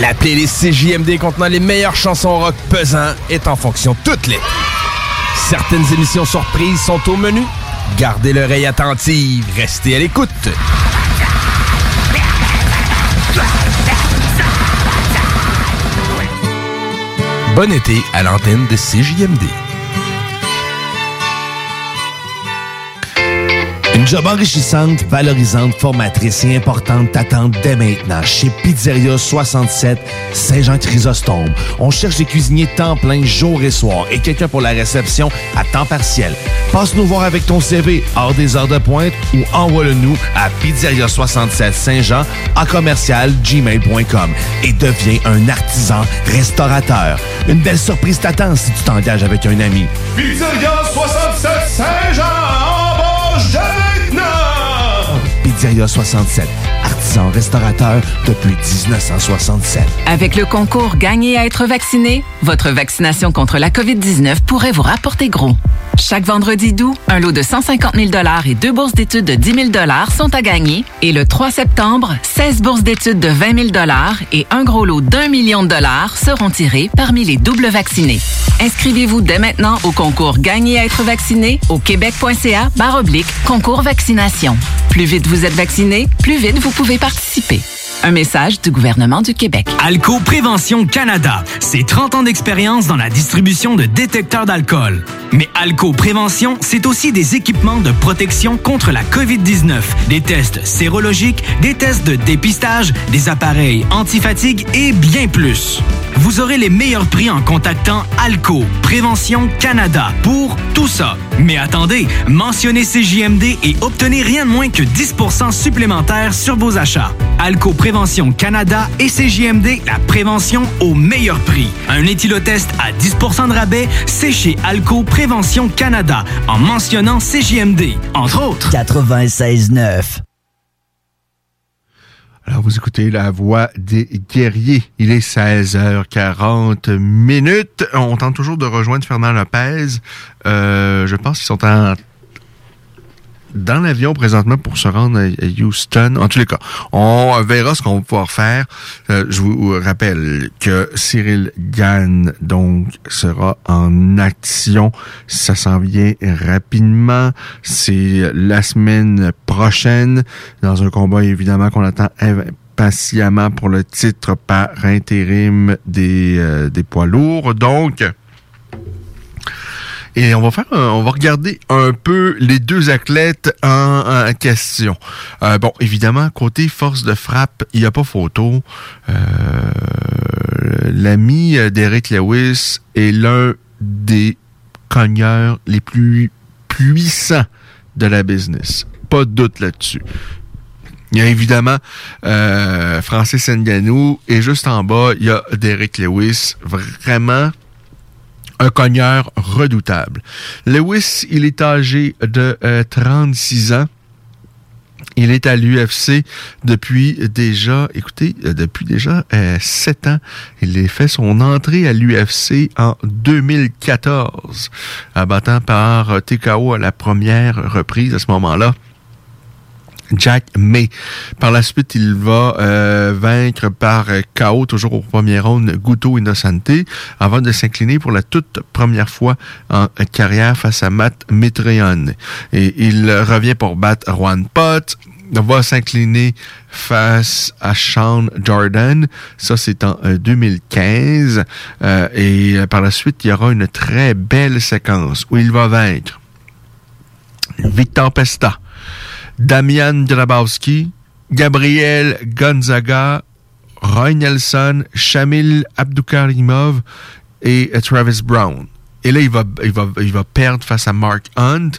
La playlist CJMD contenant les meilleures chansons rock pesant est en fonction toutes les. Certaines émissions surprises sont au menu. Gardez l'oreille attentive, restez à l'écoute. Bon été à l'antenne de CJMD. Une job enrichissante, valorisante, formatrice et importante t'attend dès maintenant chez Pizzeria 67 Saint-Jean-Chrysostome. On cherche des cuisiniers temps plein jour et soir et quelqu'un pour la réception à temps partiel. Passe nous voir avec ton CV hors des heures de pointe ou envoie-le nous à Pizzeria 67 Saint-Jean à commercial gmail.com et deviens un artisan restaurateur. Une belle surprise t'attend si tu t'engages avec un ami. Pizzeria 67 Saint-Jean, embauche Pizzeria 67, artisan restaurateur depuis 1967. Avec le concours Gagner à être vacciné, votre vaccination contre la COVID-19 pourrait vous rapporter gros. Chaque vendredi doux, un lot de 150 000 et deux bourses d'études de 10 000 sont à gagner. Et le 3 septembre, 16 bourses d'études de 20 000 et un gros lot d'un million de dollars seront tirés parmi les doubles vaccinés. Inscrivez-vous dès maintenant au concours Gagner à être vacciné au québec.ca barre concours vaccination. Plus vite vous êtes vacciné, plus vite vous pouvez participer. Un message du gouvernement du Québec. Alco Prévention Canada, c'est 30 ans d'expérience dans la distribution de détecteurs d'alcool. Mais Alco Prévention, c'est aussi des équipements de protection contre la COVID-19, des tests sérologiques, des tests de dépistage, des appareils antifatigue et bien plus. Vous aurez les meilleurs prix en contactant Alco Prévention Canada pour tout ça. Mais attendez, mentionnez CJMD et obtenez rien de moins que 10 supplémentaire sur vos achats. Alco Prévention Canada et CJMD, la prévention au meilleur prix. Un éthylotest à 10% de rabais, c'est chez Alco Prévention Canada en mentionnant CJMD, entre autres. 96.9. Alors, vous écoutez la voix des guerriers. Il est 16h40 minutes. On tente toujours de rejoindre Fernand Lopez. Euh, je pense qu'ils sont en dans l'avion présentement pour se rendre à Houston. En tous les cas, on verra ce qu'on va pouvoir faire. Euh, je vous rappelle que Cyril Gann, donc, sera en action. Ça s'en vient rapidement. C'est la semaine prochaine, dans un combat évidemment qu'on attend impatiemment pour le titre par intérim des, euh, des poids lourds. Donc, et on va faire, on va regarder un peu les deux athlètes en, en question. Euh, bon, évidemment, côté force de frappe, il n'y a pas photo. Euh, L'ami d'Eric Lewis est l'un des cogneurs les plus puissants de la business. Pas de doute là-dessus. Il y a évidemment euh, Francis Nganou et juste en bas, il y a Derek Lewis. Vraiment un cogneur redoutable. Lewis, il est âgé de 36 ans. Il est à l'UFC depuis déjà, écoutez, depuis déjà 7 ans. Il a fait son entrée à l'UFC en 2014, abattant par TKO à la première reprise à ce moment-là. Jack May. Par la suite, il va euh, vaincre par KO, toujours au premier round, Guto Innocente, avant de s'incliner pour la toute première fois en carrière face à Matt Mitrion. Et il revient pour battre Juan Pot, va s'incliner face à Sean Jordan. Ça, c'est en 2015. Euh, et par la suite, il y aura une très belle séquence où il va vaincre Victor Pesta, Damian Grabowski, Gabriel Gonzaga, Roy Nelson, Shamil Abdoukarimov et Travis Brown. Et là, il va, il va, il va perdre face à Mark Hunt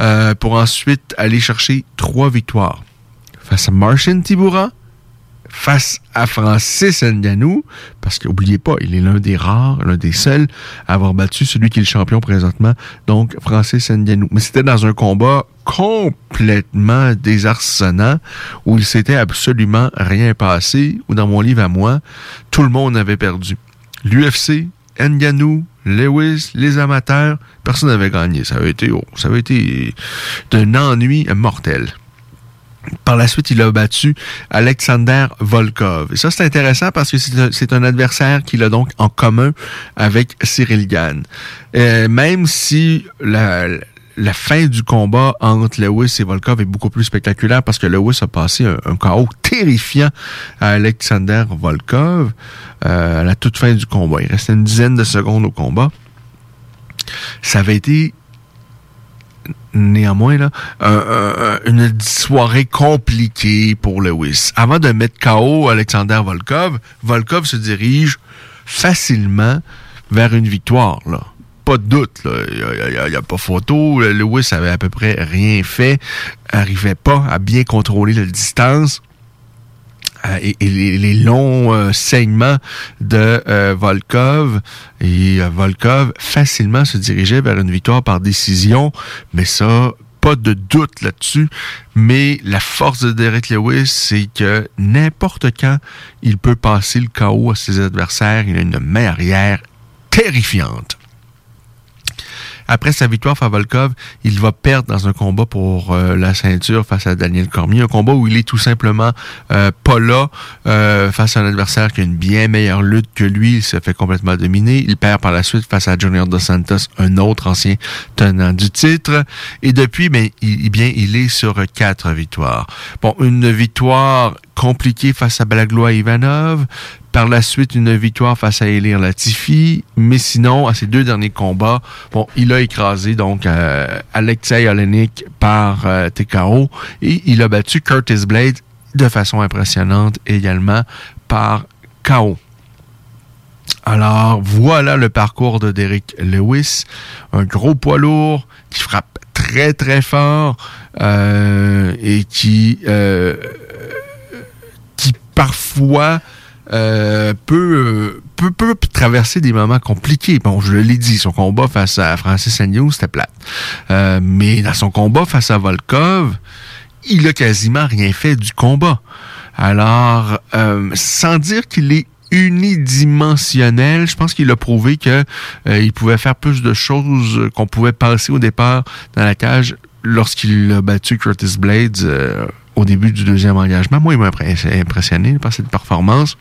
euh, pour ensuite aller chercher trois victoires. Face à Martian Tibura, face à Francis Ngannou, parce qu'oubliez pas, il est l'un des rares, l'un des seuls à avoir battu celui qui est le champion présentement, donc Francis Ngannou. Mais c'était dans un combat complètement désarçonnant, où il s'était absolument rien passé, où dans mon livre à moi, tout le monde avait perdu. L'UFC, Ngannou, Lewis, les amateurs, personne n'avait gagné. Ça avait été, ça avait été d'un ennui mortel. Par la suite, il a battu Alexander Volkov. Et ça, c'est intéressant parce que c'est un, adversaire qu'il a donc en commun avec Cyril Gann. Euh, même si la, fin du combat entre Lewis et Volkov est beaucoup plus spectaculaire parce que Lewis a passé un, chaos terrifiant à Alexander Volkov euh, à la toute fin du combat. Il restait une dizaine de secondes au combat. Ça avait été néanmoins là, une soirée compliquée pour Lewis. Avant de mettre KO Alexander Volkov, Volkov se dirige facilement vers une victoire. Là pas de doute. Il n'y a, pas photo. Lewis avait à peu près rien fait. Arrivait pas à bien contrôler la distance. Euh, et, les, longs euh, saignements de euh, Volkov. Et Volkov facilement se dirigeait vers une victoire par décision. Mais ça, pas de doute là-dessus. Mais la force de Derek Lewis, c'est que n'importe quand, il peut passer le chaos à ses adversaires. Il a une main arrière terrifiante. Après sa victoire face Volkov, il va perdre dans un combat pour euh, la ceinture face à Daniel Cormier. Un combat où il est tout simplement euh, pas là euh, face à un adversaire qui a une bien meilleure lutte que lui. Il se fait complètement dominer. Il perd par la suite face à Junior Dos Santos, un autre ancien tenant du titre. Et depuis, ben, il, bien, il est sur quatre victoires. Bon, une victoire compliquée face à Balagloa Ivanov, par la suite, une victoire face à Elir Latifi. Mais sinon, à ses deux derniers combats, bon, il a écrasé donc euh, Alexei Olenik par euh, TKO et il a battu Curtis Blade de façon impressionnante également par KO. Alors, voilà le parcours de Derek Lewis. Un gros poids lourd qui frappe très très fort euh, et qui, euh, qui parfois euh, peut, peut, peut, traverser des moments compliqués. Bon, je l'ai dit, son combat face à Francis Agnew, c'était plate. Euh, mais dans son combat face à Volkov, il a quasiment rien fait du combat. Alors, euh, sans dire qu'il est unidimensionnel. Je pense qu'il a prouvé que il pouvait faire plus de choses qu'on pouvait passer au départ dans la cage lorsqu'il a battu Curtis Blades au début du deuxième engagement. Moi, il m'a impressionné par cette performance.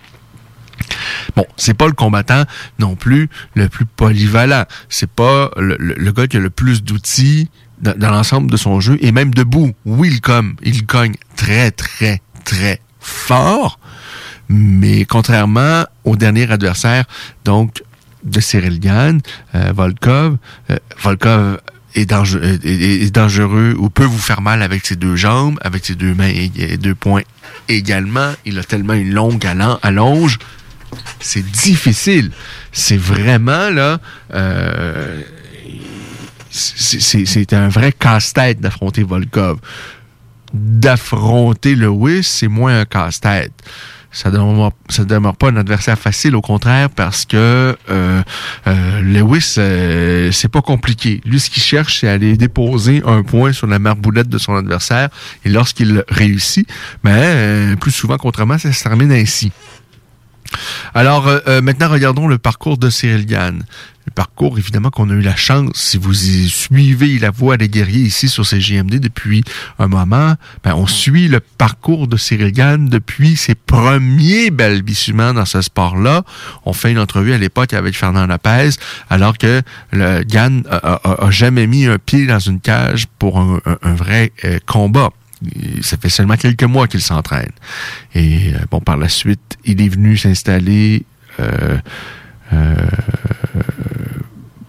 Bon, c'est pas le combattant non plus le plus polyvalent. C'est pas le, gars qui a le plus d'outils dans, l'ensemble de son jeu. Et même debout, oui, il, il cogne très, très, très fort. Mais contrairement au dernier adversaire, donc de Cyril Gann, euh, Volkov, euh, Volkov est, dangereux, ou peut vous faire mal avec ses deux jambes, avec ses deux mains et, deux poings également. Il a tellement une longue allonge c'est difficile. C'est vraiment là. Euh, c'est un vrai casse-tête d'affronter Volkov. D'affronter Lewis, c'est moins un casse-tête. Ça ne ça demeure pas un adversaire facile, au contraire, parce que euh, euh, Lewis, euh, c'est pas compliqué. Lui, ce qu'il cherche, c'est aller déposer un point sur la marboulette de son adversaire. Et lorsqu'il réussit, ben, plus souvent qu'autrement, ça se termine ainsi. Alors euh, euh, maintenant, regardons le parcours de Cyril Gann. Le parcours, évidemment, qu'on a eu la chance, si vous suivez la voie des guerriers ici sur CGMD depuis un moment, ben, on suit le parcours de Cyril Gann depuis ses premiers balbutiements dans ce sport-là. On fait une entrevue à l'époque avec Fernand Lopez, alors que le Gann a, jamais mis un pied dans une cage pour un, vrai euh, combat ça fait seulement quelques mois qu'il s'entraîne. Et euh, bon, par la suite, il est venu s'installer euh,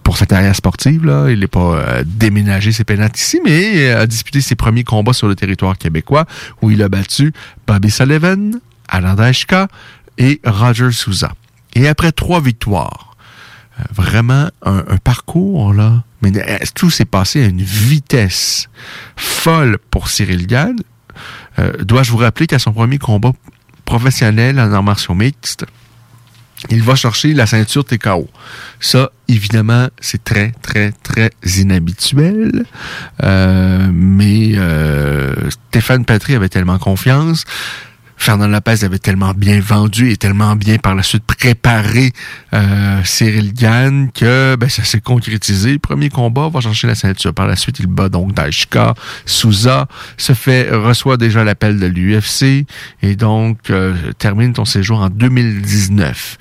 pour sa carrière sportive. Il n'est pas déménagé ses pénales ici, mais a disputé ses premiers combats sur le territoire québécois, où il a battu Bobby Sullivan, Alan Dashka et Roger Souza. Et après trois victoires, vraiment un, parcours, là. Mais euh, tout s'est passé à une vitesse folle pour Cyril. Euh, dois-je vous rappeler qu'à son premier combat professionnel en arts martiaux mixtes, il va chercher la ceinture TKO. Ça, évidemment, c'est très, très, très inhabituel. Euh, mais euh, Stéphane Patry avait tellement confiance. Fernand Lopez avait tellement bien vendu et tellement bien par la suite préparé euh, Cyril Gann que ben, ça s'est concrétisé. Premier combat, va chercher la ceinture. Par la suite, il bat donc Daishka. Souza se fait reçoit déjà l'appel de l'UFC et donc euh, termine ton séjour en 2019.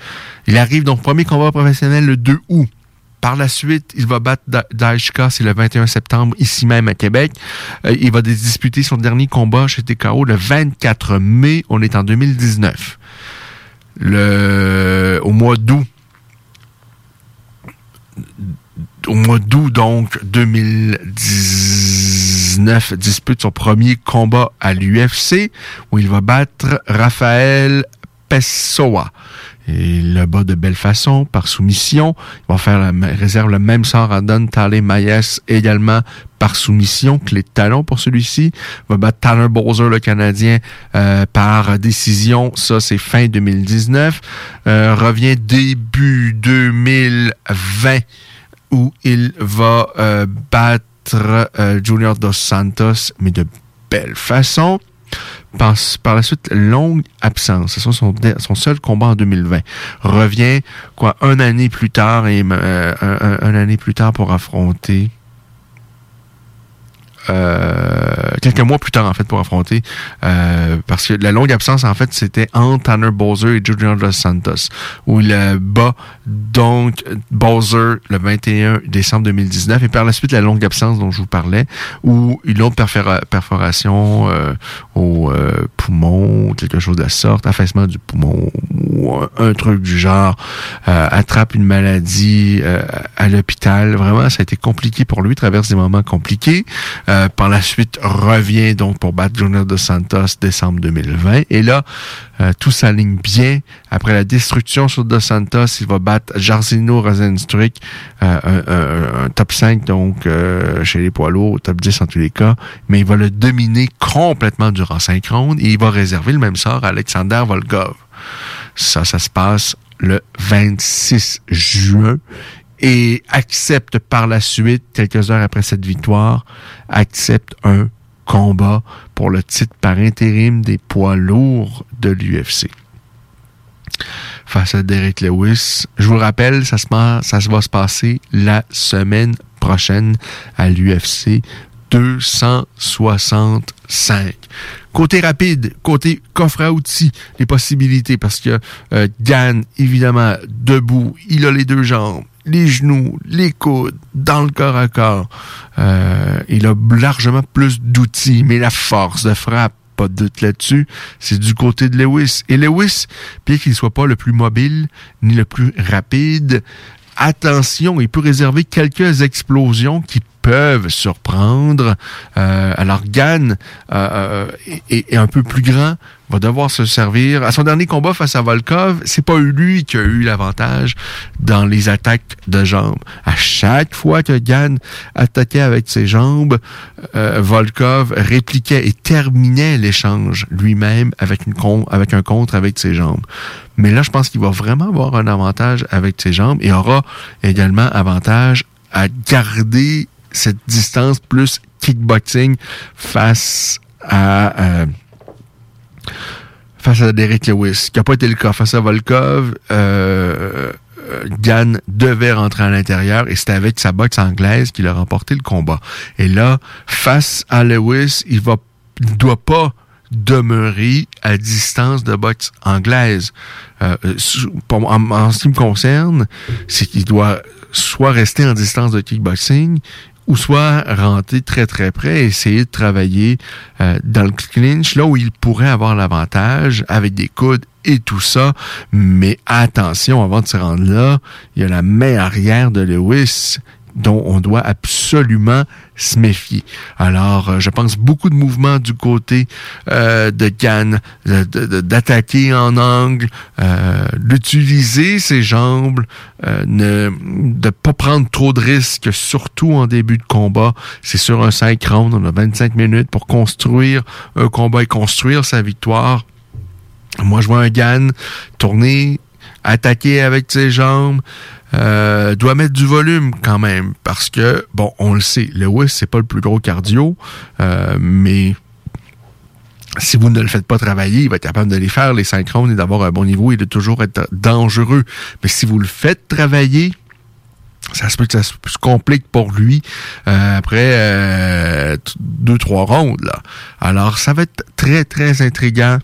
Il arrive donc premier combat professionnel le 2 août. Par la suite, il va battre Da- Daishka, c'est le 21 septembre, ici même à Québec. Euh, il va disputer son dernier combat chez TKO le 24 mai. On est en 2019. Le, au mois d'août, au mois donc, 2019, dispute son premier combat à l'UFC, où il va battre Raphaël Pessoa. Et le bat de belle façon, par soumission. Il va faire la, réserve le même sort à Don Tale Mayes, également par soumission, clé de talon pour celui-ci. Il va battre Tanner Bowser, le Canadien, euh, par décision. Ça, c'est fin 2019. Euh, revient début 2020 où il va euh, battre euh, Junior Dos Santos, mais de belle façon. Par, la suite, longue absence. C'est son, son seul combat en 2020. Revient, quoi, un année plus tard, et euh, un, année plus tard pour affronter quelques mois plus tard en fait pour affronter euh, parce que la longue absence en fait c'était entre Tanner Bowser et Junior Dos Santos où il euh, bat donc Bowser le 21 décembre 2019 et par la suite la longue absence dont je vous parlais où une autre perfora- perforation euh, au euh, poumon quelque chose de la sorte affaissement du poumon ou un, truc du genre euh, attrape une maladie euh, à l'hôpital vraiment ça a été compliqué pour lui traverse des moments compliqués euh, par la suite, revient donc pour battre Junior Dos Santos décembre 2020. Et là, tout s'aligne bien. Après la destruction sur Dos Santos, il va battre Jarzino Rosenstruck, un, un- un top 5 donc chez les poids top 10 en tous les cas. Mais il va le dominer complètement durant 5 rounds et il va réserver le même sort à Alexander Volkov. Ça, ça se passe le 26 juin et accepte par la suite, quelques heures après cette victoire, accepte un combat pour le titre par intérim des poids lourds de l'UFC. Face à Derek Lewis. Je vous le rappelle, ça se va se passer la semaine prochaine à l'UFC 265. Côté rapide, côté coffre à outils, les possibilités, parce que euh, Gann, évidemment, debout, il a les deux jambes, les genoux, les coudes, dans le corps à corps. Euh, il a largement plus d'outils, mais la force de frappe, pas de doute là-dessus, c'est du côté de Lewis. Et Lewis, bien qu'il soit pas le plus mobile, ni le plus rapide, attention, il peut réserver quelques explosions qui peuvent surprendre. Euh, alors Gann euh, euh, est, est un peu plus grand, va devoir se servir. À son dernier combat face à Volkov, c'est pas lui qui a eu l'avantage dans les attaques de jambes. À chaque fois que Gann attaquait avec ses jambes, euh, Volkov répliquait et terminait l'échange lui-même avec, avec un contre avec ses jambes. Mais là, je pense qu'il va vraiment avoir un avantage avec ses jambes et aura également avantage à garder cette distance plus kickboxing face à euh, face à Derek Lewis, qui n'a pas été le cas face à Volkov. Euh, euh, Gann devait rentrer à l'intérieur et c'était avec sa boxe anglaise qu'il a remporté le combat. Et là, face à Lewis, il va, doit pas demeurer à distance de boxe anglaise. Euh, en ce qui me concerne, c'est qu'il doit soit rester en distance de kickboxing ou soit rentrer très très près et essayer de travailler euh, dans le clinch, là où il pourrait avoir l'avantage avec des coudes et tout ça. Mais attention, avant de se rendre là, il y a la main arrière de Lewis dont on doit absolument se méfier. Alors, euh, je pense beaucoup de mouvements du côté euh, de de- d'attaquer en angle, euh, d'utiliser ses jambes, euh, ne de pas prendre trop de risques, surtout en début de combat. C'est sur un 5 rounds, on a 25 minutes pour construire un combat et construire sa victoire. Moi, je vois un Gann tourner, attaquer avec ses jambes, euh, doit mettre du volume quand même parce que, bon, on le sait, Lewis, c'est pas le plus gros cardio, euh, mais si vous ne le faites pas travailler, il va être capable de les faire, les synchrones, et d'avoir un bon niveau et de toujours être dangereux. Mais si vous le faites travailler, ça se peut que ça se complique pour lui euh, après euh, deux, trois rondes. Là. Alors, ça va être très, très intriguant.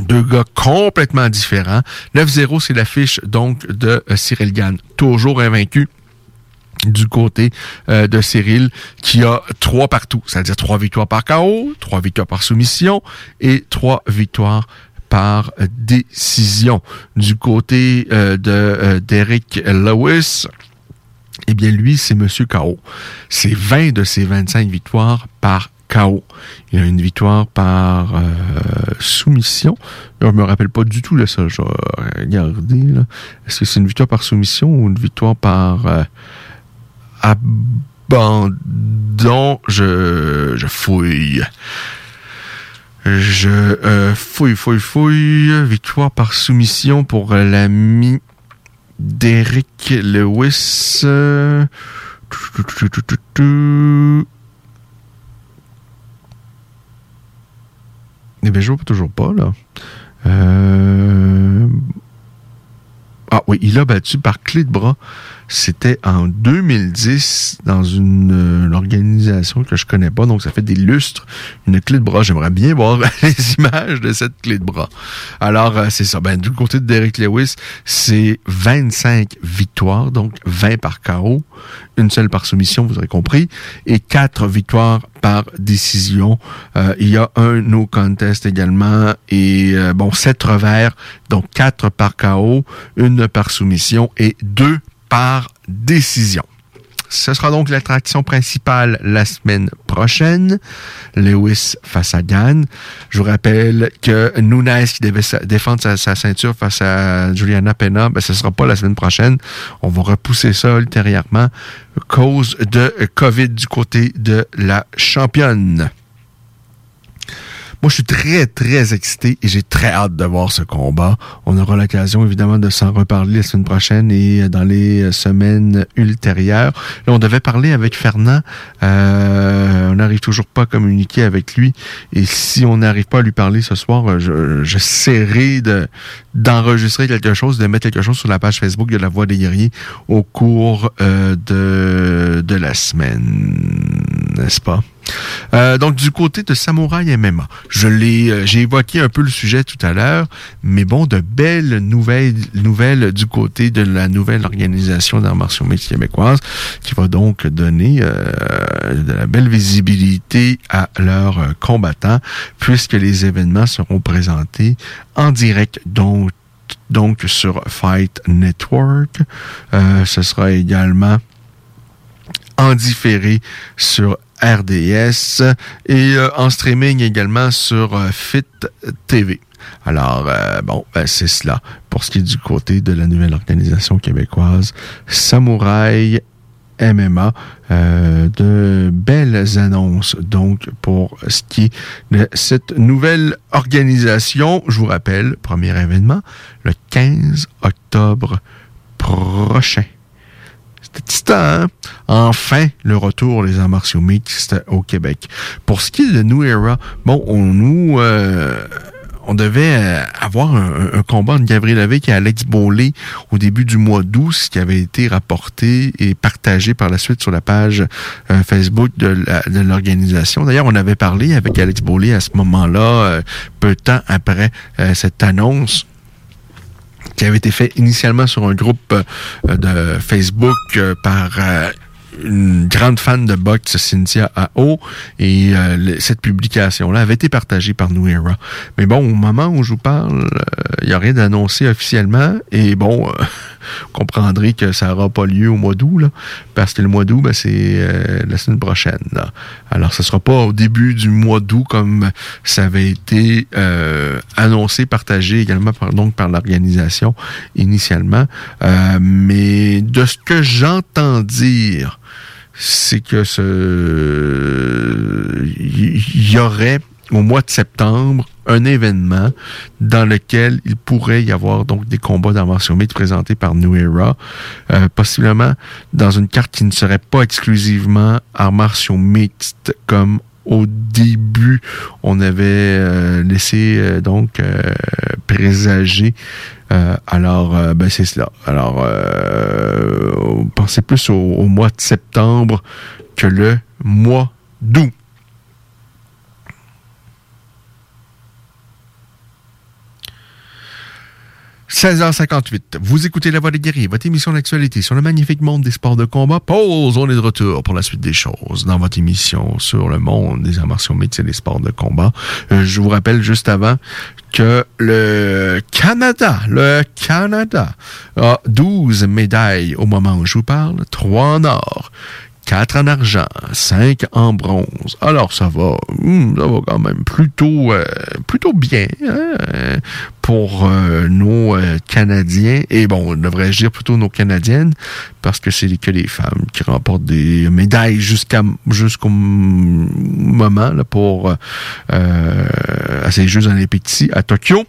Deux gars complètement différents. 9-0, c'est l'affiche donc de euh, Cyril Gann, toujours invaincu du côté euh, de Cyril qui a trois partout, c'est-à-dire trois victoires par KO, trois victoires par soumission et trois victoires par décision. Du côté euh, de Derek Lewis, eh bien lui, c'est Monsieur KO. C'est 20 de ses 25 victoires par KO. Il a une victoire par euh, soumission. Je me rappelle pas du tout de ça. Je vais. Est-ce que c'est une victoire par soumission ou une victoire par euh, abandon? Je, je fouille. Je euh, fouille, fouille, fouille. Victoire par soumission pour l'ami d'Eric Lewis. Eh bien, je vois toujours pas, là. Euh... Ah oui, il a battu par clé de bras. C'était en 2010 dans une, organisation que je connais pas, donc ça fait des lustres. Une clé de bras. J'aimerais bien voir [LAUGHS] les images de cette clé de bras. Alors, euh, c'est ça. Ben, du côté de Derek Lewis, c'est 25 victoires, donc 20 par KO, une seule par soumission, vous aurez compris, et 4 victoires par décision. Euh, il y a un no contest également et euh, bon, 7 revers, donc 4 par KO, une par soumission et 2 par décision. Ce sera donc l'attraction principale la semaine prochaine. Lewis face à Gann. Je vous rappelle que Nunes qui devait défendre sa, ceinture face à Juliana Pena, ben, ce ne sera pas la semaine prochaine. On va repousser ça ultérieurement cause de COVID du côté de la championne. Moi, je suis très, très excité et j'ai très hâte de voir ce combat. On aura l'occasion, évidemment, de s'en reparler la semaine prochaine et dans les semaines ultérieures. Là, on devait parler avec Fernand. Euh, on n'arrive toujours pas à communiquer avec lui. Et si on n'arrive pas à lui parler ce soir, je, j'essaierai de, d'enregistrer quelque chose, de mettre quelque chose sur la page Facebook de La Voix des Guerriers au cours euh, de, de la semaine. N'est-ce pas? Euh, donc du côté de Samouraï MMA, je l'ai, euh, j'ai évoqué un peu le sujet tout à l'heure, mais bon, de belles nouvelles, nouvelles du côté de la nouvelle organisation d'arts martiaux mixtes québécoise, qui va donc donner euh, de la belle visibilité à leurs combattants, puisque les événements seront présentés en direct, donc donc sur Fight Network. ce sera également en différé sur RDS et euh, en streaming également sur euh, Fit TV. Alors, euh, bon, ben, c'est cela pour ce qui est du côté de la nouvelle organisation québécoise Samouraï MMA. de belles annonces, donc, pour ce qui est de cette nouvelle organisation. Je vous rappelle, premier événement, le 15 octobre prochain. C'était hein? Enfin, le retour des arts martiaux mixtes au Québec. Pour ce qui est de New Era, bon, on nous... Euh, on devait euh, avoir un, combat entre Gabriel Avec et Alex Bolé au début du mois d'août, ce qui avait été rapporté et partagé par la suite sur la page euh, Facebook de l'organisation. D'ailleurs, on avait parlé avec Alex Bolé à ce moment-là, peu de temps après cette annonce qui avait été fait initialement sur un groupe euh, de Facebook euh, par euh, une grande fan de boxe, Cynthia Ao, et cette publication-là avait été partagée par New. Mais bon, au moment où je vous parle, il n'y a rien d'annoncé officiellement, et bon, vous comprendrez que ça n'aura pas lieu au mois d'août, parce que le mois d'août, ben, c'est euh, la semaine prochaine. Alors, ce ne sera pas au début du mois d'août comme ça avait été euh, annoncé, partagé également par, donc, par l'organisation initialement. Euh, mais de ce que j'entends dire, c'est que ce il y aurait au mois de septembre un événement dans lequel il pourrait y avoir donc des combats martiaux mixtes présentés par New euh, possiblement dans une carte qui ne serait pas exclusivement arts martiaux comme au début on avait euh, laissé euh, donc euh, présager. Alors, ben c'est cela. Alors, pensez plus au, au mois de septembre que le mois d'août. « 16h58. Vous écoutez La Voix des guerriers, votre émission d'actualité sur le magnifique monde des sports de combat. Pause, on est de retour pour la suite des choses dans votre émission sur le monde des arts martiaux et des sports de combat. Euh, je vous rappelle juste avant que le Canada, le Canada a 12 médailles au moment où je vous parle, 3 en or, 4 en argent, 5 en bronze. Alors ça va, hmm, ça va quand même plutôt, euh, plutôt bien hein, pour euh, nos euh, Canadiens. Et bon, devrais-je dire plutôt nos Canadiennes, parce que c'est que les femmes qui remportent des médailles jusqu'à jusqu'au moment pour euh, ces Jeux olympiques à Tokyo.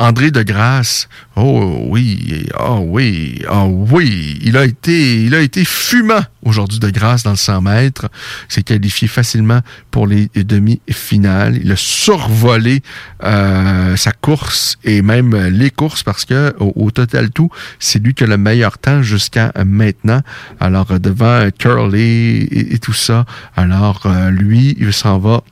André de Grasse, oh oui, oh oui, oh oui, il a été, il a été fumant aujourd'hui de Grasse dans le 100 mètres. Il s'est qualifié facilement pour les demi-finales. Il a survolé euh, sa course et même les courses parce que au, total tout, c'est lui qui a le meilleur temps jusqu'à maintenant. Alors devant Curly et, et tout ça, alors euh, lui, il s'en va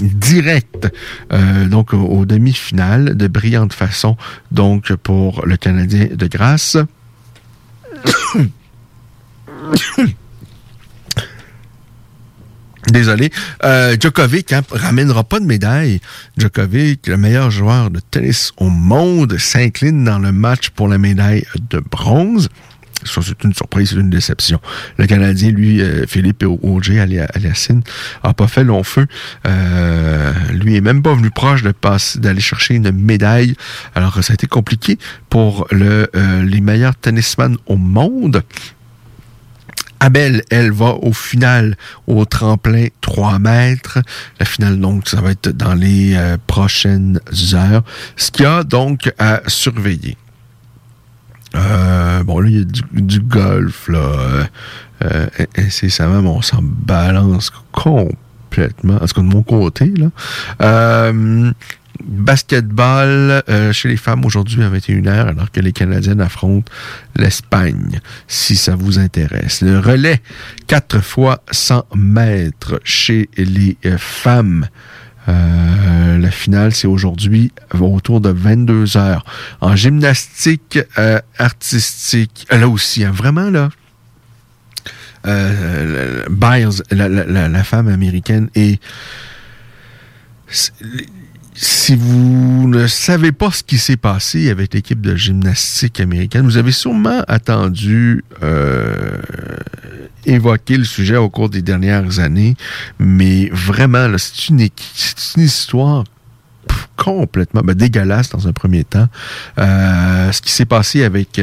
direct euh, donc au, au demi-finale de brillante façon donc pour le Canadien de grâce. [COUGHS] Désolé. Euh, Djokovic hein, ramènera pas de médaille. Djokovic, le meilleur joueur de tennis au monde, s'incline dans le match pour la médaille de bronze. C'est une surprise, une déception. Le Canadien, lui, euh, Philippe Auger Aliassine, a pas fait long feu. Euh, lui est même pas venu proche de d'aller chercher une médaille. Alors, ça a été compliqué pour euh, les meilleurs tennisman au monde. Abel, elle, va au final au tremplin 3 mètres. La finale, donc, ça va être dans les prochaines heures. Ce qu'il y a donc à surveiller. Euh, bon, là, il y a du, du golf, là. Euh, euh, incessamment, mais on s'en balance complètement. En tout cas, de mon côté, là. Euh, basketball euh, chez les femmes aujourd'hui à 21h, alors que les Canadiennes affrontent l'Espagne, si ça vous intéresse. Le relais, 4 fois 100 mètres chez les femmes. Euh, la finale, c'est aujourd'hui autour de 22 heures. En gymnastique euh, artistique, là aussi, hein, vraiment là, euh, la, la femme américaine, et si vous ne savez pas ce qui s'est passé avec l'équipe de gymnastique américaine, vous avez sûrement attendu euh, évoquer le sujet au cours des dernières années, mais vraiment, c'est une, une histoire complètement ben, dégueulasse dans un premier temps. Euh, ce qui s'est passé avec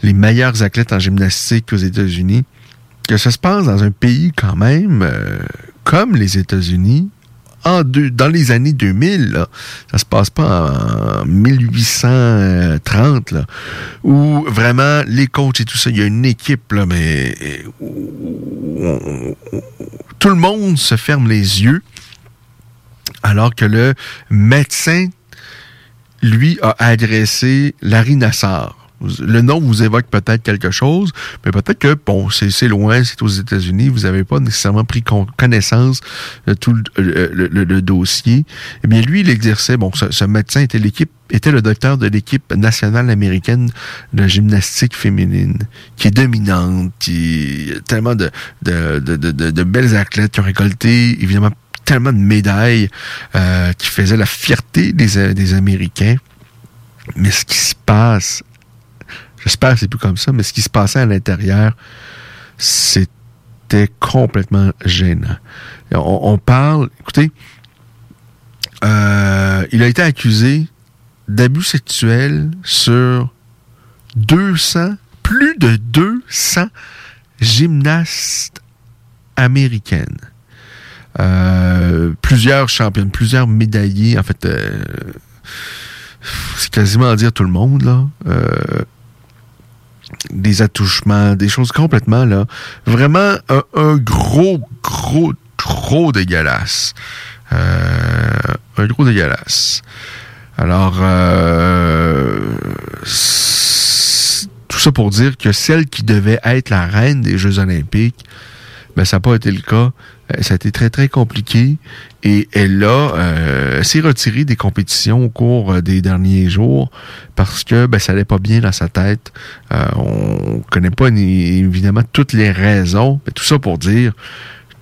les meilleurs athlètes en gymnastique aux États-Unis, que ça se passe dans un pays quand même euh, comme les États-Unis, dans les années 2000, là, ça se passe pas en 1830, là, où vraiment les coachs et tout ça, il y a une équipe, mais tout le monde se ferme les yeux, alors que le médecin, lui, a adressé Larry Nassar. Le nom vous évoque peut-être quelque chose, mais peut-être que, bon, c'est loin, c'est aux États-Unis, vous n'avez pas nécessairement pris connaissance de tout le, le, dossier. Eh bien, lui, il exerçait, bon, ce, médecin était l'équipe était le docteur de l'équipe nationale américaine de gymnastique féminine, qui est dominante, qui a tellement de, belles athlètes qui ont récolté, évidemment, tellement de médailles euh, qui faisaient la fierté des Américains. Mais ce qui se passe J'espère que c'est plus comme ça, mais ce qui se passait à l'intérieur, c'était complètement gênant. On, parle, écoutez, euh, il a été accusé d'abus sexuels sur 200, plus de 200 gymnastes américaines. euh, plusieurs champions, plusieurs médaillés, en fait, euh, c'est quasiment à dire tout le monde, là. Des attouchements, des choses complètement, là. Vraiment un, gros, gros, gros dégueulasse. Euh, un gros dégueulasse. Alors, euh, tout ça pour dire que celle qui devait être la reine des Jeux olympiques, ben, ça n'a pas été le cas. Euh, Ça a été très, très compliqué. Et elle a euh, s'est retirée des compétitions au cours euh, des derniers jours parce que ben, ça allait pas bien dans sa tête. Euh, on connaît pas évidemment toutes les raisons. Mais tout ça pour dire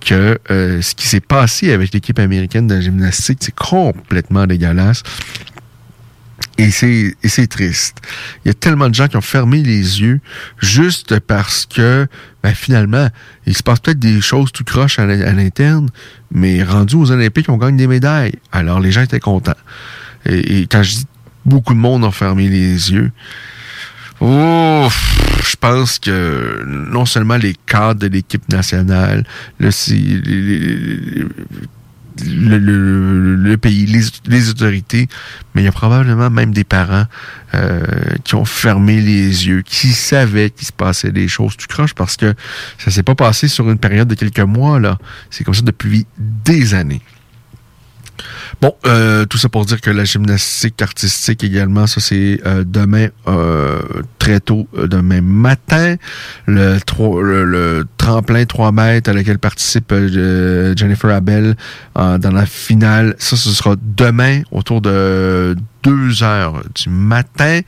que euh, ce qui s'est passé avec l'équipe américaine de gymnastique, c'est complètement dégueulasse. Et c'est, triste. Il y a tellement de gens qui ont fermé les yeux juste parce que, ben, finalement, il se passe peut-être des choses tout croche à, l'in- à l'interne, mais rendus aux Olympiques, on gagne des médailles. Alors, les gens étaient contents. Et, quand je dis beaucoup de monde ont fermé les yeux, je pense que non seulement les cadres de l'équipe nationale, les- les- le, le- pays, les, les autorités, mais il y a probablement même des parents euh, qui ont fermé les yeux, qui savaient qu'il se passait des choses tout croche parce que ça s'est pas passé sur une période de quelques mois, là. C'est comme ça depuis des années. Bon, euh, tout ça pour dire que la gymnastique artistique également, ça c'est euh, demain euh, très tôt, demain matin, le, le, le tremplin 3 mètres à laquelle participe Jennifer Abel dans la finale. Ça, ce sera demain autour de 2 heures du matin.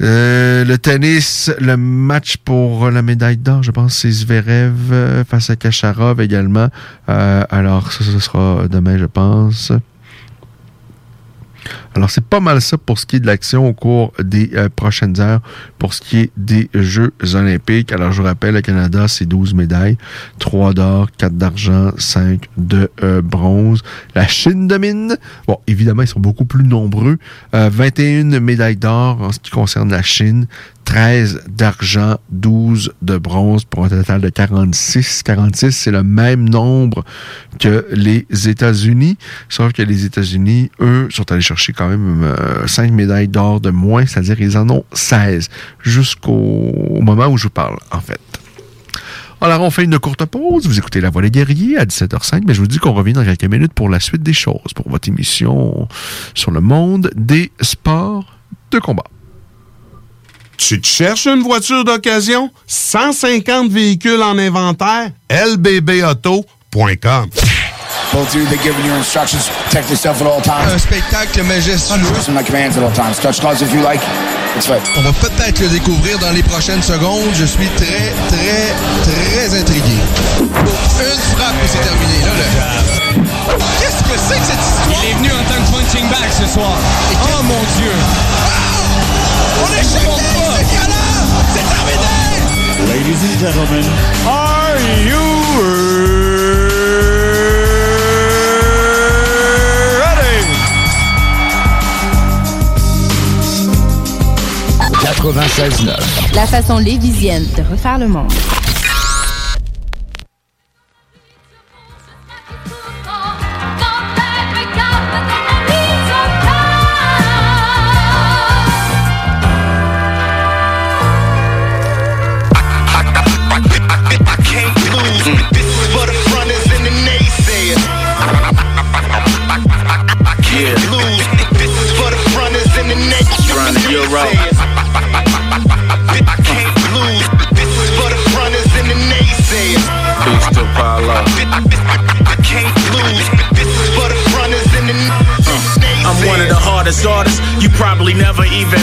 Euh, le tennis, le match pour la médaille d'or, je pense, c'est Zverev euh, face à Kacharov également. Euh, alors, ça, ce sera demain, je pense. Alors, c'est pas mal ça pour ce qui est de l'action au cours des euh, prochaines heures, pour ce qui est des Jeux olympiques. Alors, je vous rappelle, le Canada, c'est 12 médailles, 3 d'or, 4 d'argent, 5 de euh, bronze. La Chine domine. Bon, évidemment, ils sont beaucoup plus nombreux. Euh, 21 médailles d'or en ce qui concerne la Chine, 13 d'argent, 12 de bronze pour un total de 46. 46, c'est le même nombre que les États-Unis, sauf que les États-Unis, eux, sont allés chercher quand même euh, 5 médailles d'or de moins, c'est-à-dire ils en ont 16 jusqu'au au moment où je vous parle, en fait. Alors, on fait une courte pause. Vous écoutez La Voix des guerriers à 17h05, mais je vous dis qu'on revient dans quelques minutes pour la suite des choses, pour votre émission sur le monde des sports de combat. Tu te cherches une voiture d'occasion? 150 véhicules en inventaire? lbbauto.com Both of you, they're giving you instructions. Protect yourself at all times. Un spectacle majestueux. Listen to my commands at all times. Touch gloves if you like. It's right. On va peut-être le découvrir dans les prochaines secondes. Je suis très, très, très intrigué. Une frappe et c'est terminé. Là, là. Qu'est-ce que c'est que cette histoire? Il est venu en tant que punching bag ce soir. Oh mon Dieu! On est chez C'est violent! C'est terminé! Ladies and gentlemen, are you ready? 96.9. La façon lévisienne de refaire le monde. I can't lose. This is for the fronters and the naysayers. Peace to Paulo. I can't lose. This is for the fronters and the hmm. naysayers. I'm one of the hardest artists you probably never even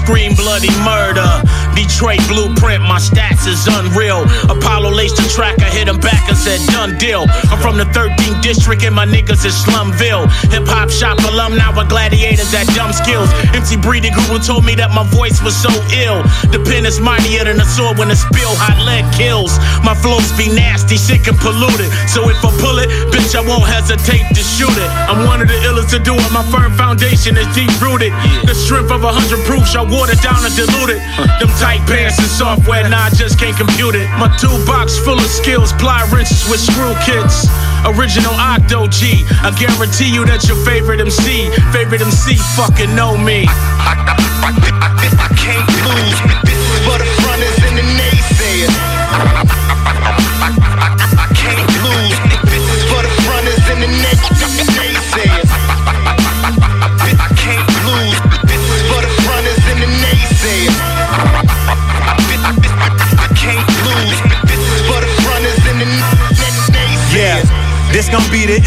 scream bloody murder. Detroit blueprint, my stats is unreal. Apollo laced the track, I hit him back and said, done deal. I'm from the 13th district and my niggas is Slumville. Hip hop shop alum, now a gladiators at dumb skills. MC Breeding Guru told me that my voice was so ill. The pen is mightier than a sword when it spill hot lead kills. My flows be nasty, sick and polluted. So if I pull it, bitch, I won't hesitate to shoot it. I'm one of the illest to do it. My firm foundation is deep rooted. The strength of a hundred proofs, I water down and dilute it. Them tight pants and software, nah, I just can't compute it. My toolbox full of skills, ply wrenches with screw kits. Original Octo G. I guarantee you that your favorite MC, favorite MC fucking know me. I can't lose.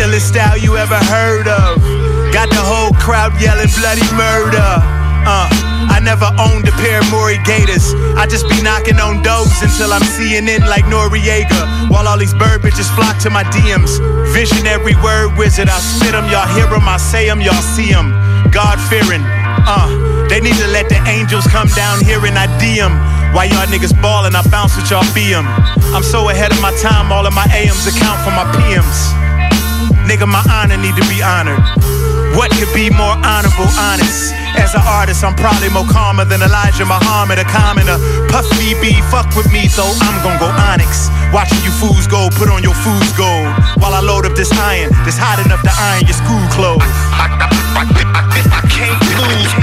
Illest style you ever heard of. Got the whole crowd yelling bloody murder. Uh, I never owned a pair of Maury Gators. I just be knocking on doors until I'm seeing in like Noriega. While all these bird bitches flock to my DMs. Visionary word wizard, I spit 'em, y'all hear 'em, I say 'em, y'all see 'em. God fearing, uh, they need to let the angels come down here and I DM. Why y'all niggas ballin', I bounce with y'all BM. I'm so ahead of my time, all of my AMs account for my PMs. Nigga, my honor need to be honored. What could be more honorable, honest? As an artist, I'm probably more calmer than Elijah Muhammad, a commoner. Puff be fuck with me, so I'm gon' go onyx. Watching you fools go, put on your fool's gold. While I load up this iron, that's hot enough to iron your school clothes. I can't lose.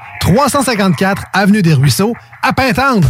354 Avenue des Ruisseaux, à Pintendre.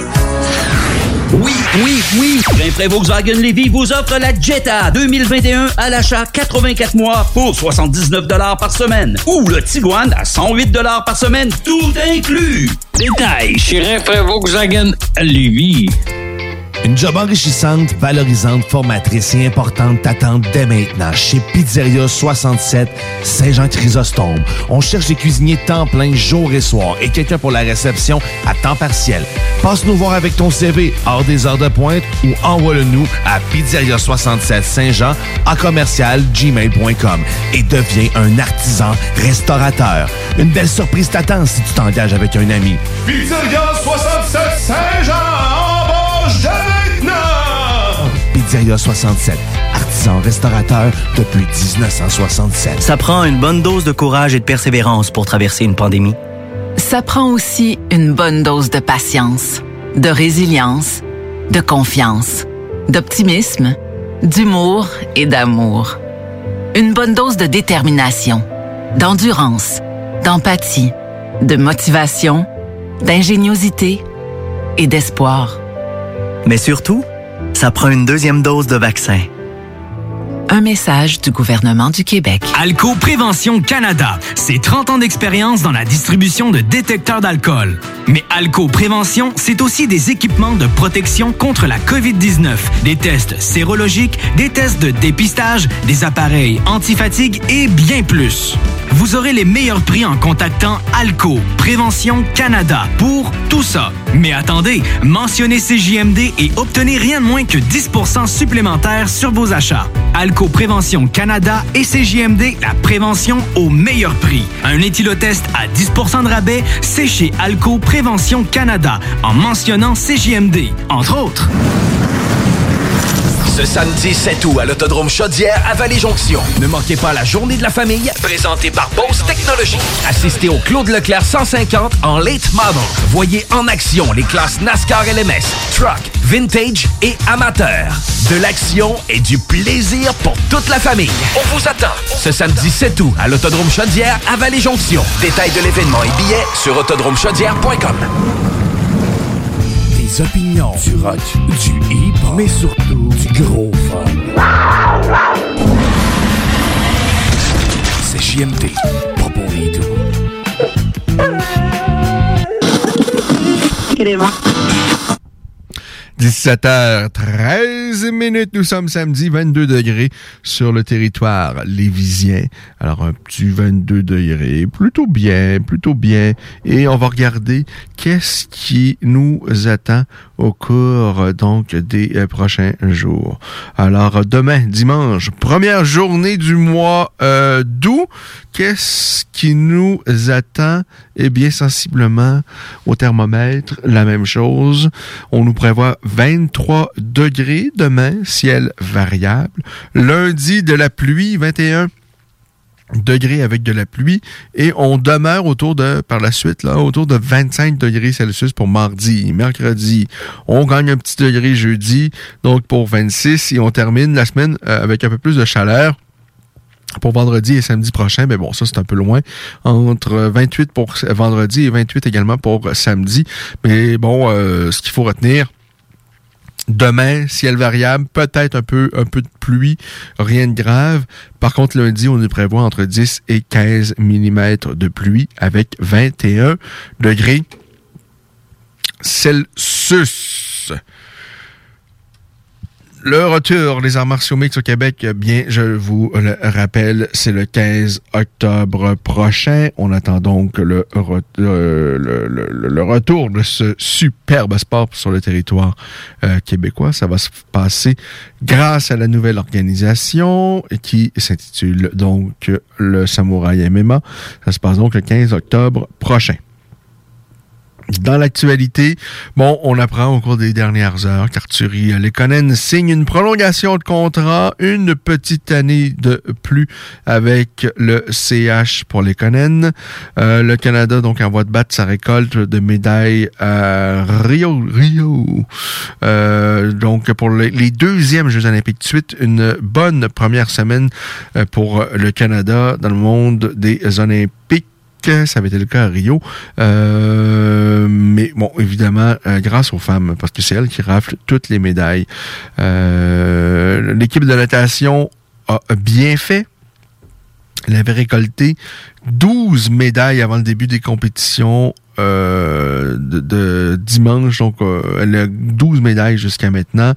Oui, oui, oui. Rainfray Volkswagen Levy vous offre la Jetta 2021 à l'achat 84 mois pour 79 par semaine. Ou le Tiguan à 108 par semaine, tout inclus. Détail chez Rainfray Volkswagen Levy. Une job enrichissante, valorisante, formatrice et importante t'attend dès maintenant chez Pizzeria 67 Saint-Jean-Chrysostome. On cherche des cuisiniers temps plein jour et soir et quelqu'un pour la réception à temps partiel. Passe nous voir avec ton CV hors des heures de pointe ou envoie-le-nous à Pizzeria 67 Saint-Jean à commercial gmail.com et deviens un artisan restaurateur. Une belle surprise t'attend si tu t'engages avec un ami. Pizzeria 67 Saint-Jean! Pizzeria 67, artisan restaurateur depuis 1967. Ça prend une bonne dose de courage et de persévérance pour traverser une pandémie. Ça prend aussi une bonne dose de patience, de résilience, de confiance, d'optimisme, d'humour et d'amour. Une bonne dose de détermination, d'endurance, d'empathie, de motivation, d'ingéniosité et d'espoir. Mais surtout, ça prend une deuxième dose de vaccin. Un message du gouvernement du Québec. Alco Prévention Canada, c'est 30 ans d'expérience dans la distribution de détecteurs d'alcool. Mais Alco Prévention, c'est aussi des équipements de protection contre la COVID-19, des tests sérologiques, des tests de dépistage, des appareils antifatigue et bien plus. Vous aurez les meilleurs prix en contactant Alco Prévention Canada pour tout ça. Mais attendez, mentionnez CJMD et obtenez rien de moins que 10% supplémentaire sur vos achats. Alco Prévention Canada et CJMD, la prévention au meilleur prix. Un éthylotest à 10% de rabais, c'est chez Alco Prévention Canada, en mentionnant CJMD, entre autres. Ce samedi 7 août à l'Autodrome Chaudière à Vallée-Jonction. Ne manquez pas la journée de la famille présentée par Bose Technologies. Assistez au Claude Leclerc 150 en late model. Voyez en action les classes NASCAR LMS, Truck, Vintage et Amateur. De l'action et du plaisir pour toute la famille. On vous attend ce samedi 7 août à l'Autodrome Chaudière à Vallée-Jonction. Détails de l'événement et billets sur autodromechaudière.com. Des opinions, du rock, du hip, mais surtout du gros fun. C'est JMD, pas pour les doux. 17h13 minutes, nous sommes samedi, 22 degrés sur le territoire lévisien. Alors un petit 22 degrés, plutôt bien, plutôt bien. Et on va regarder qu'est-ce qui nous attend au cours donc des euh, prochains jours. Alors demain, dimanche, première journée du mois euh, d'août, qu'est-ce qui nous attend? Eh bien, sensiblement au thermomètre, la même chose. On nous prévoit 23 degrés demain, ciel variable. Lundi, de la pluie, 21 degrés avec de la pluie et on demeure autour de, par la suite, là, autour de 25 degrés Celsius pour mardi. Mercredi, on gagne un petit degré jeudi, donc pour 26 et on termine la semaine euh, avec un peu plus de chaleur. Pour vendredi et samedi prochain, mais bon, ça c'est un peu loin. Entre 28 pour vendredi et 28 également pour samedi. Mais bon, euh, ce qu'il faut retenir, Demain, ciel variable, peut-être un peu, un peu de pluie, rien de grave. Par contre, lundi, on nous prévoit entre 10 et 15 mm de pluie avec 21 degrés Celsius. Le retour des arts martiaux mix au Québec, bien, je vous le rappelle, c'est le 15 octobre prochain. On attend donc le retour de ce superbe sport sur le territoire euh, québécois. Ça va se passer grâce à la nouvelle organisation qui s'intitule donc le Samouraï MMA. Ça se passe donc le 15 octobre prochain. Dans l'actualité, bon, on apprend au cours des dernières heures qu'Arthurie Lekonen signe une prolongation de contrat, une petite année de plus avec le CH pour Lekonen. Euh, le Canada, donc, en voie de battre sa récolte de médailles à Rio. Rio. Euh, donc, pour les, les deuxièmes Jeux olympiques de suite, une bonne première semaine euh, pour le Canada dans le monde des Olympiques ça avait été le cas à Rio. Euh, mais bon, évidemment, euh, grâce aux femmes, parce que c'est elles qui raflent toutes les médailles. Euh, L'équipe de natation a bien fait. Elle avait récolté 12 médailles avant le début des compétitions euh, de, de dimanche. Donc, euh, elle a 12 médailles jusqu'à maintenant.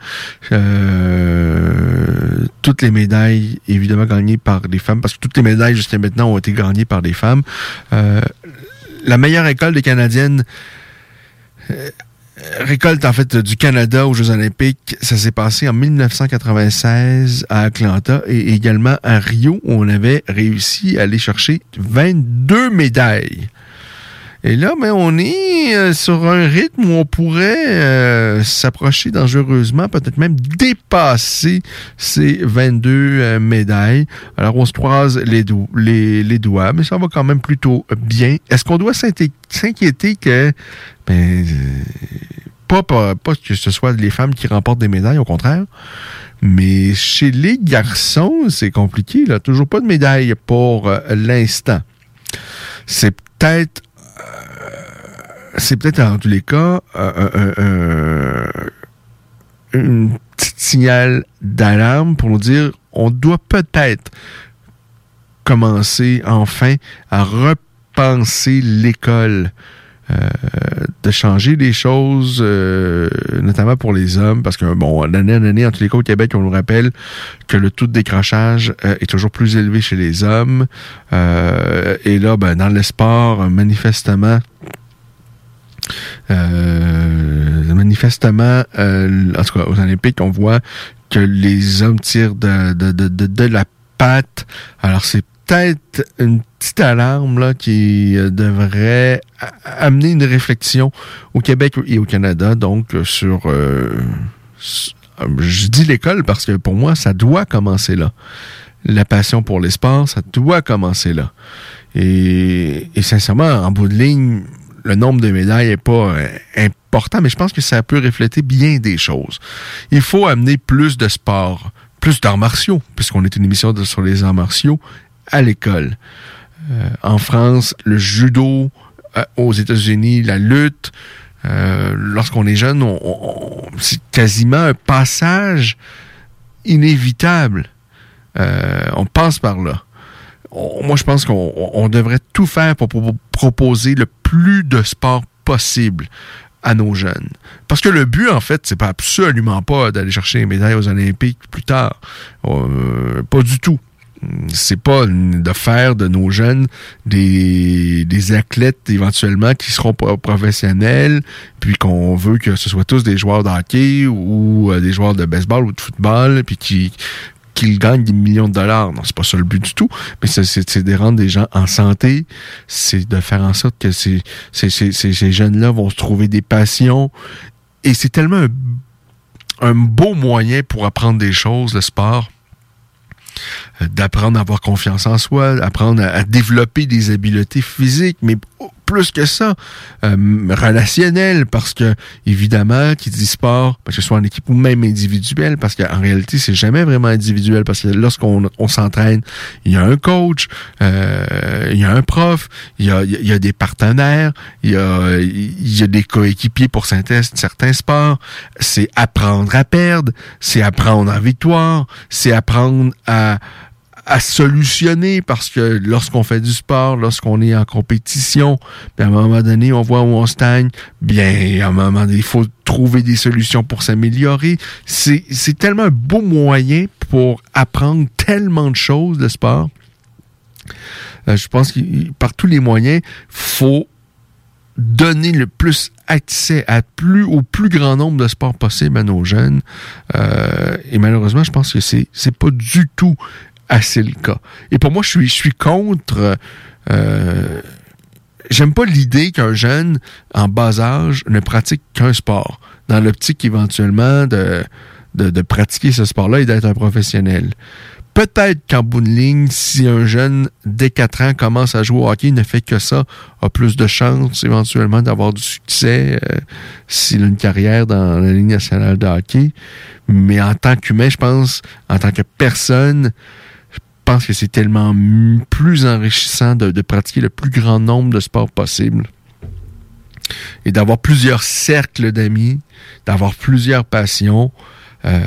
Euh, toutes les médailles, évidemment, gagnées par des femmes, parce que toutes les médailles jusqu'à maintenant ont été gagnées par des femmes. Euh, la meilleure école des Canadiennes récolte en fait du Canada aux Jeux Olympiques, ça s'est passé en 1996 à Atlanta et également à Rio où on avait réussi à aller chercher 22 médailles. Et là, ben, on est euh, sur un rythme où on pourrait euh, s'approcher dangereusement, peut-être même dépasser ces 22 euh, médailles. Alors, on se croise les, doigts, mais ça va quand même plutôt bien. Est-ce qu'on doit s'inquiéter que... Ben, pas, pas, que ce soit les femmes qui remportent des médailles, au contraire. Mais chez les garçons, c'est compliqué. Là. Toujours pas de médaille pour l'instant. C'est peut-être c'est peut-être en tous les cas un, un- un- une petite signal d'alarme pour nous dire on doit peut-être commencer enfin à repenser l'école. euh, de changer les choses, euh, notamment pour les hommes, parce que, bon, d'année en année, en tous les cas, au Québec, on nous rappelle que le taux de décrochage euh, est toujours plus élevé chez les hommes. Et là, ben, dans le sport, manifestement, Euh, manifestement, euh, en tout cas, aux Olympiques, on voit que les hommes tirent de, de, de, de, la patte. Alors, c'est peut-être une petite alarme là, qui euh, devrait amener une réflexion au Québec et au Canada, donc sur... euh, euh, je dis l'école parce que pour moi, ça doit commencer là. La passion pour les ça doit commencer là. Et, et sincèrement, en bout de ligne, le nombre de médailles n'est pas euh, important, mais je pense que ça peut refléter bien des choses. Il faut amener plus de sport, plus d'arts martiaux, puisqu'on est une émission sur les arts martiaux, à l'école. Euh, en France, le judo, euh, aux États-Unis, la lutte. Lorsqu'on est jeune, c'est quasiment un passage inévitable. On passe par là. Moi, je pense qu'on on- on devrait tout faire pour, pour proposer le plus de sport possible à nos jeunes. Parce que le but, en fait, c'est pas absolument pas d'aller chercher les médailles aux Olympiques plus tard. Euh, pas du tout. C'est pas de faire de nos jeunes des, athlètes éventuellement qui seront pro- professionnels, puis qu'on veut que ce soit tous des joueurs de hockey ou euh, des joueurs de baseball ou de football, puis qui qu'ils gagnent des millions de dollars. Non, c'est pas ça le but du tout, mais c'est- de rendre des gens en santé, c'est de faire en sorte que ces, jeunes-là vont se trouver des passions. Et c'est tellement un, un beau moyen pour apprendre des choses, le sport d'apprendre à avoir confiance en soi, d'apprendre à, développer des habiletés physiques, mais plus que ça, euh, relationnelles, parce que, évidemment, qui dit sport, que ce soit en équipe ou même individuel, parce qu'en réalité, c'est jamais vraiment individuel, parce que lorsqu'on on s'entraîne, il y a un coach, euh, il y a un prof, il y a, il y a des partenaires, il y a, il y a des coéquipiers pour certains sports. C'est apprendre à perdre, c'est apprendre en victoire, c'est apprendre à à solutionner parce que lorsqu'on fait du sport, lorsqu'on est en compétition, à un moment donné, on voit où on stagne, bien, à un moment donné, il faut trouver des solutions pour s'améliorer. C'est tellement un beau moyen pour apprendre tellement de choses, le sport. Euh, je pense que par tous les moyens, faut donner le plus accès à plus, au plus grand nombre de sports possible à nos jeunes. Euh, et malheureusement, je pense que c'est, c'est pas du tout assez le cas. Et pour moi, je suis, je suis contre. Euh, J'aime pas l'idée qu'un jeune en bas âge ne pratique qu'un sport, dans l'optique éventuellement de, de, de pratiquer ce sport-là et d'être un professionnel. Peut-être qu'en bout de ligne, si un jeune dès 4 ans commence à jouer au hockey, ne fait que ça, a plus de chances éventuellement d'avoir du succès euh, s'il a une carrière dans la ligne nationale de hockey. Mais en tant qu'humain, je pense, en tant que personne, pense que c'est tellement plus enrichissant de, pratiquer le plus grand nombre de sports possible et d'avoir plusieurs cercles d'amis, d'avoir plusieurs passions. Euh,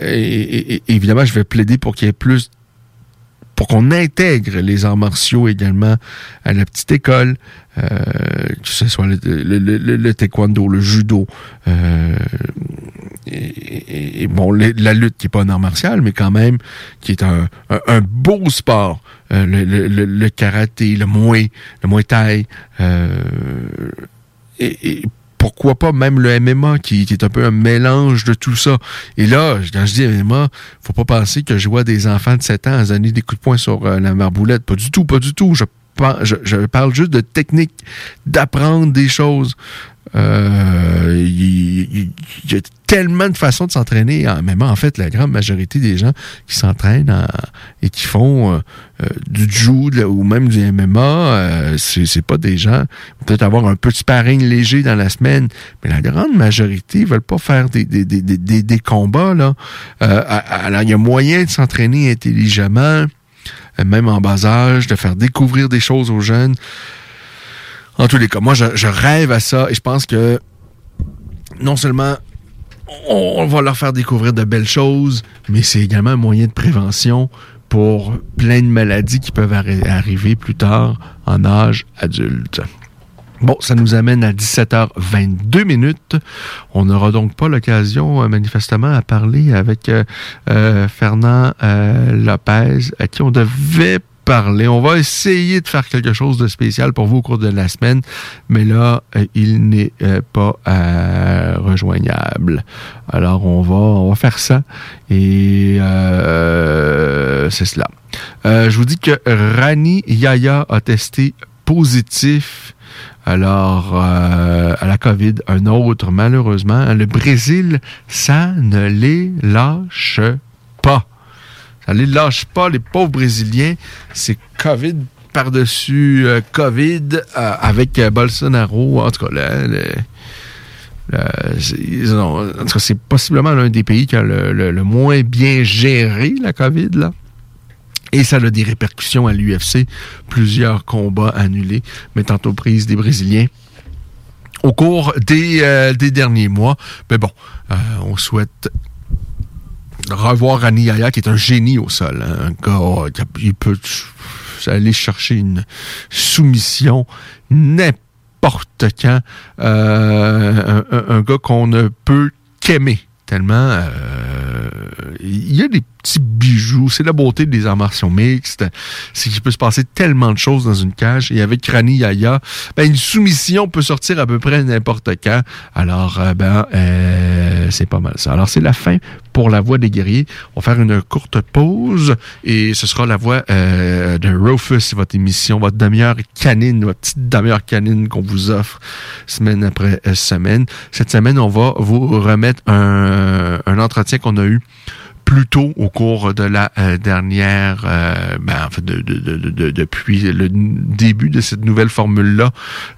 et- évidemment, je vais plaider pour qu'il y ait plus pour qu'on intègre les arts martiaux également à la petite école, euh, que ce soit le, le- taekwondo, le judo, euh, et, bon, la lutte qui est pas un art martial, mais quand même qui est un, beau sport, euh, le karaté, le muay, le muay thai, euh, et, et pourquoi pas même le MMA qui, est un peu un mélange de tout ça. Et là, quand je dis MMA, faut pas penser que je vois des enfants de 7 ans à donner des coups de poing sur euh, la marboulette. Pas du tout, pas du tout. Je parle juste de technique, d'apprendre des choses. Euh, Il y a tellement de façons de s'entraîner en MMA. En fait, la grande majorité des gens qui s'entraînent en- et qui font euh, euh, du judo ou même du MMA, c'est pas des gens peut-être avoir un peu de léger dans la semaine, mais la grande majorité veulent pas faire des, des, combats. Là. Alors, il y a moyen de s'entraîner intelligemment, même en bas âge, de faire découvrir des choses aux jeunes. En tous les cas, moi, je, rêve à ça et je pense que non seulement on, va leur faire découvrir de belles choses, mais c'est également un moyen de prévention pour plein de maladies qui peuvent arri- arriver plus tard en âge adulte. Bon, ça nous amène à 17h22 minutes. On n'aura donc pas l'occasion, euh, manifestement, à parler avec euh, euh, Fernand Lopez, à qui on devait parler. On va essayer de faire quelque chose de spécial pour vous au cours de la semaine, mais là, euh, il n'est euh, pas euh, rejoignable. Alors, on va, on va faire ça et c'est cela. Je vous dis que Rani Yaya a testé positif alors, à la COVID, un autre, malheureusement, le Brésil, ça ne les lâche pas. Ça les lâche pas, les pauvres Brésiliens. C'est COVID par-dessus euh, COVID euh, avec euh, Bolsonaro. En tout cas, là, en tout cas, c'est possiblement l'un des pays qui a le, moins bien géré la COVID, là. Et ça a des répercussions à l'UFC. Plusieurs combats annulés, mettant aux prises des Brésiliens au cours des, des derniers mois. Mais bon, on souhaite revoir Rani Yaya, qui est un génie au sol. hein. Un gars, oh, il peut aller chercher une soumission n'importe quand. Euh, un gars qu'on ne peut qu'aimer. Tellement, euh, il y a des petits bijoux. C'est la beauté des arts mixtes. C'est qu'il peut se passer tellement de choses dans une cage. Et avec Rani Yaya, ben, une soumission peut sortir à peu près n'importe quand. Alors, euh, ben, euh, c'est pas mal ça. Alors, c'est la fin pour la voix des guerriers. On va faire une courte pause et ce sera la voix euh, de Rufus, votre émission, votre demi-heure canine, votre petite demi-heure canine qu'on vous offre semaine après semaine. Cette semaine, on va vous remettre un, un entretien qu'on a eu plus tôt au cours de la euh, dernière, euh, ben, de, de- de- de- de- depuis le début de cette nouvelle formule-là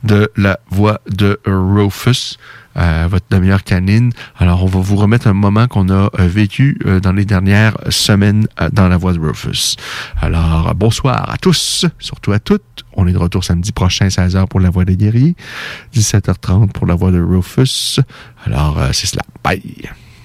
de la voix de Rufus, euh, votre demi-heure canine. Alors, on va vous remettre un moment qu'on a euh, vécu euh, dans les dernières semaines dans la voix de Rufus. Alors, bonsoir à tous, surtout à toutes. On est de retour samedi prochain, 16h pour la voix des guerriers, 17h30 pour la voix de Rufus. Alors, c'est cela. Bye!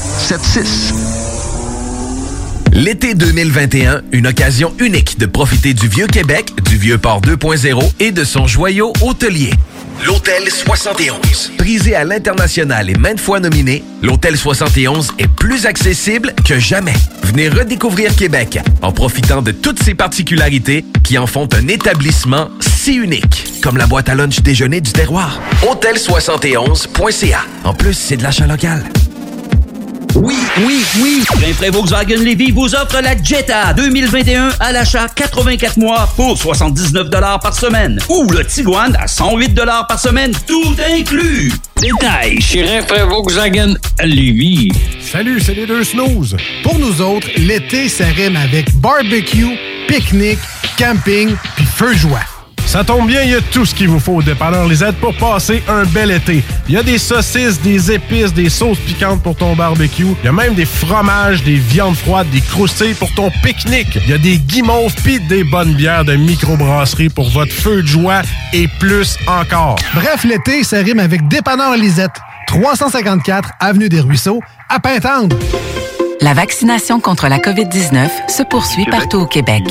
681 4476. L'été 2021, une occasion unique de profiter du Vieux Québec, du Vieux Port 2.0 et de son joyau hôtelier. L'Hôtel 71. Prisé à l'international et maintes fois nominé, l'Hôtel 71 est plus accessible que jamais. Venez redécouvrir Québec en profitant de toutes ses particularités qui en font un établissement si unique, comme la boîte à lunch déjeuner du terroir. Hôtel71.ca. En plus, c'est de l'achat local. Oui, oui, oui. Rainfray Volkswagen Levy vous offre la Jetta 2021 à l'achat 84 mois pour 79 par semaine. Ou le Tiguan à 108 par semaine, tout inclus. Détail chez Rainfray Volkswagen Lévis. Salut, c'est les deux snooze. Pour nous autres, l'été, rime avec barbecue, pique-nique, camping puis feu joie. Ça tombe bien, il y a tout ce qu'il vous faut au dépanneur Lisette pour passer un bel été. Il y a des saucisses, des épices, des sauces piquantes pour ton barbecue. Il y a même des fromages, des viandes froides, des croustilles pour ton pique-nique. Il y a des guimauves pis des bonnes bières de microbrasserie pour votre feu de joie et plus encore. Bref, l'été, ça rime avec dépanneur Lisette. 354 Avenue des Ruisseaux, à Pintendre. La vaccination contre la COVID-19 se poursuit partout au Québec.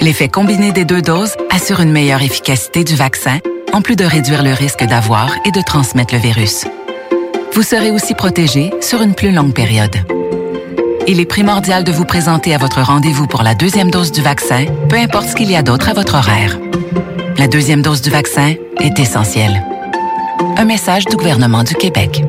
L'effet combiné des deux doses assure une meilleure efficacité du vaccin, en plus de réduire le risque d'avoir et de transmettre le virus. Vous serez aussi protégé sur une plus longue période. Il est primordial de vous présenter à votre rendez-vous pour la deuxième dose du vaccin, peu importe ce qu'il y a d'autre à votre horaire. La deuxième dose du vaccin est essentielle. Un message du gouvernement du Québec.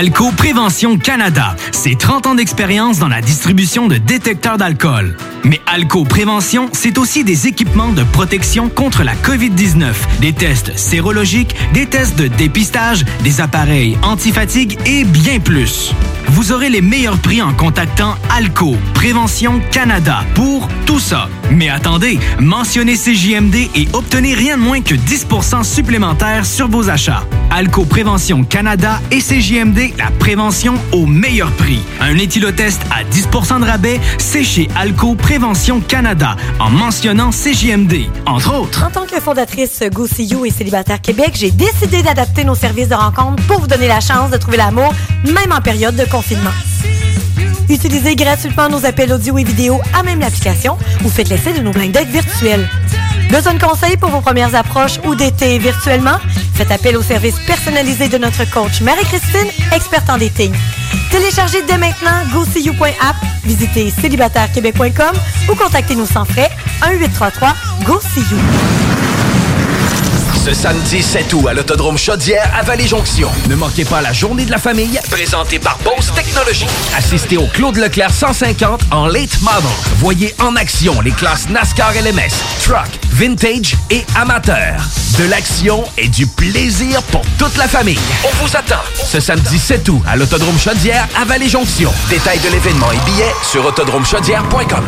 Alco Prévention Canada, c'est 30 ans d'expérience dans la distribution de détecteurs d'alcool. Mais Alco Prévention, c'est aussi des équipements de protection contre la COVID-19, des tests sérologiques, des tests de dépistage, des appareils antifatigue et bien plus. Vous aurez les meilleurs prix en contactant Alco Prévention Canada pour tout ça. Mais attendez, mentionnez CJMD et obtenez rien de moins que 10% supplémentaires sur vos achats. Alco Prévention Canada et CJMD, la prévention au meilleur prix. Un éthylotest à 10% de rabais, c'est chez Alco Prévention Canada, en mentionnant CJMD, entre autres. En tant que fondatrice Go See You et Célibataire Québec, j'ai décidé d'adapter nos services de rencontre pour vous donner la chance de trouver l'amour, même en période de confinement. Utilisez gratuitement nos appels audio et vidéo à même l'application ou faites l'essai de nos blind virtuels. Besoin de conseils pour vos premières approches ou d'été virtuellement? Faites appel au service personnalisé de notre coach Marie-Christine, experte en dating. Téléchargez dès maintenant GoSeeYou.app, visitez célibatairequebec.com ou contactez-nous sans frais 1-833-GO-SEE-YOU. Ce samedi 7 août à l'Autodrome Chaudière à Vallée-Jonction. Ne manquez pas la journée de la famille présentée par Bose Technologies. Assistez au Claude Leclerc 150 en late model. Voyez en action les classes NASCAR LMS, Truck, Vintage et Amateur. De l'action et du plaisir pour toute la famille. On vous attend ce samedi 7 août à l'Autodrome Chaudière à Vallée-Jonction. Détails de l'événement et billets sur autodromechaudière.com.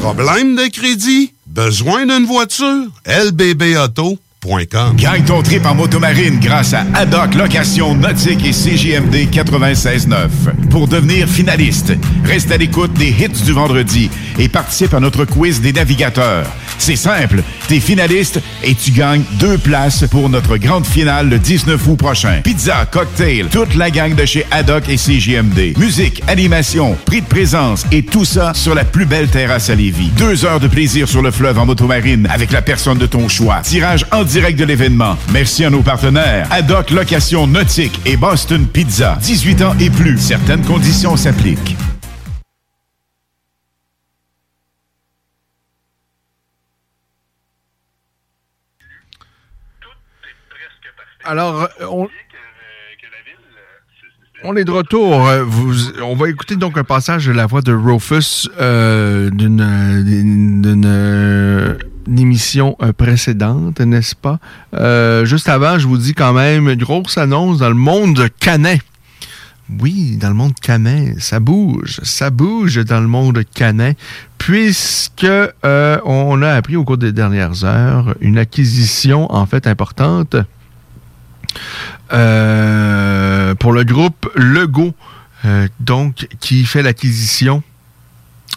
Problème de crédit? Besoin d'une voiture? lbbauto.com Gagne ton trip en motomarine grâce à Haddock Location Nautique et CJMD 96.9. Pour devenir finaliste, reste à l'écoute des hits du vendredi et participe à notre quiz des navigateurs. C'est simple, t'es finaliste et tu gagnes deux places pour notre grande finale le 19 août prochain. Pizza, cocktail, toute la gang de chez Haddock et CJMD. Musique, animation, prix de présence et tout ça sur la plus belle terrasse à Lévis. Deux heures de plaisir sur le fleuve en motomarine avec la personne de ton choix. Tirage en direct de l'événement. Merci à nos partenaires. Haddock Location Nautique et Boston Pizza. 18 ans et plus. Certaines conditions s'appliquent. Alors, euh, on, on est de retour. Euh, Vous, on va écouter donc un passage de la voix de Rufus euh, d'une euh, d'une- d'une, euh, une émission euh, précédente, n'est-ce pas? Euh, juste avant, je vous dis quand même une grosse annonce dans le monde canin. Oui, dans le monde canin, ça bouge, ça bouge dans le monde canin, puisque euh, on a appris au cours des dernières heures une acquisition en fait importante euh, pour le groupe Lego, euh, donc qui fait l'acquisition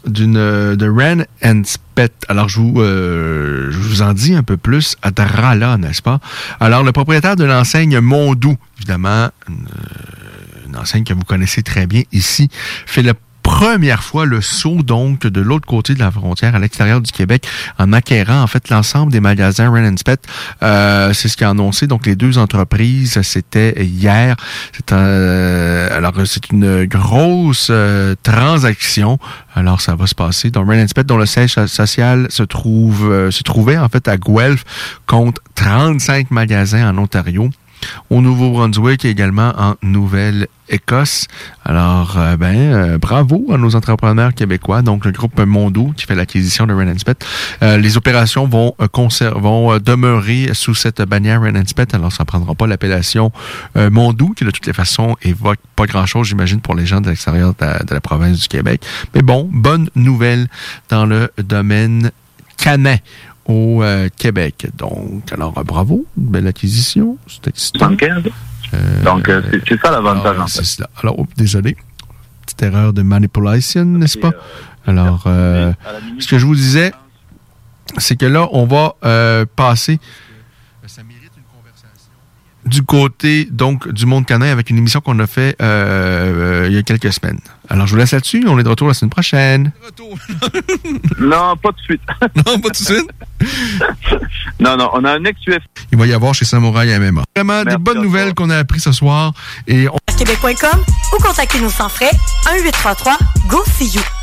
d'une euh, de Ren and Spet. Alors je vous je vous en dis un peu plus à Drala, n'est-ce pas? Alors le propriétaire de l'enseigne Mondou, évidemment une, enseigne que vous connaissez très bien ici, la première fois le saut donc de l'autre côté de la frontière à l'extérieur du Québec en acquérant en fait l'ensemble des magasins Ren Spet. Euh, c'est ce qu'a annoncé donc les deux entreprises. C'était hier. C'est un- alors c'est une grosse euh, transaction. Alors ça va se passer dans Ren Spet dont le siège social se trouve euh, se trouvait en fait à Guelph compte 35 magasins en Ontario au Nouveau-Brunswick et également en Nouvelle-Écosse. Alors, euh, ben, euh, bravo à nos entrepreneurs québécois, donc le groupe Mondo qui fait l'acquisition de Ren Spet. Euh, les opérations vont, vont demeurer sous cette bannière Ren Spet, alors ça ne prendra pas l'appellation euh, Mondo, qui de toutes les façons évoque pas grand-chose, j'imagine, pour les gens de l'extérieur de, la- de la province du Québec. Mais bon, bonne nouvelle dans le domaine canin au euh, Québec. Donc, alors, euh, bravo, une belle acquisition. C'est excitant. Donc, euh, c'est- c'est ça l'avantage, en cela. Alors, oh, désolé. Petite erreur de manipulation, n'est-ce pas? Alors, ce que je vous disais, c'est que là, on va passer du côté donc du monde canin avec une émission qu'on a fait euh, euh, il y a quelques semaines. Alors, je vous laisse là-dessus. On est de retour la semaine prochaine. [LAUGHS] Non, pas tout de suite. [LAUGHS] non, pas tout de suite. [LAUGHS] non, non, on a un ex-UF. Il va y avoir chez Samouraï MMA. Vraiment des bonnes nouvelles qu'on a appris ce soir. Et on... québec.com ou contactez-nous sans frais 1-833-GO-SEE-YOU.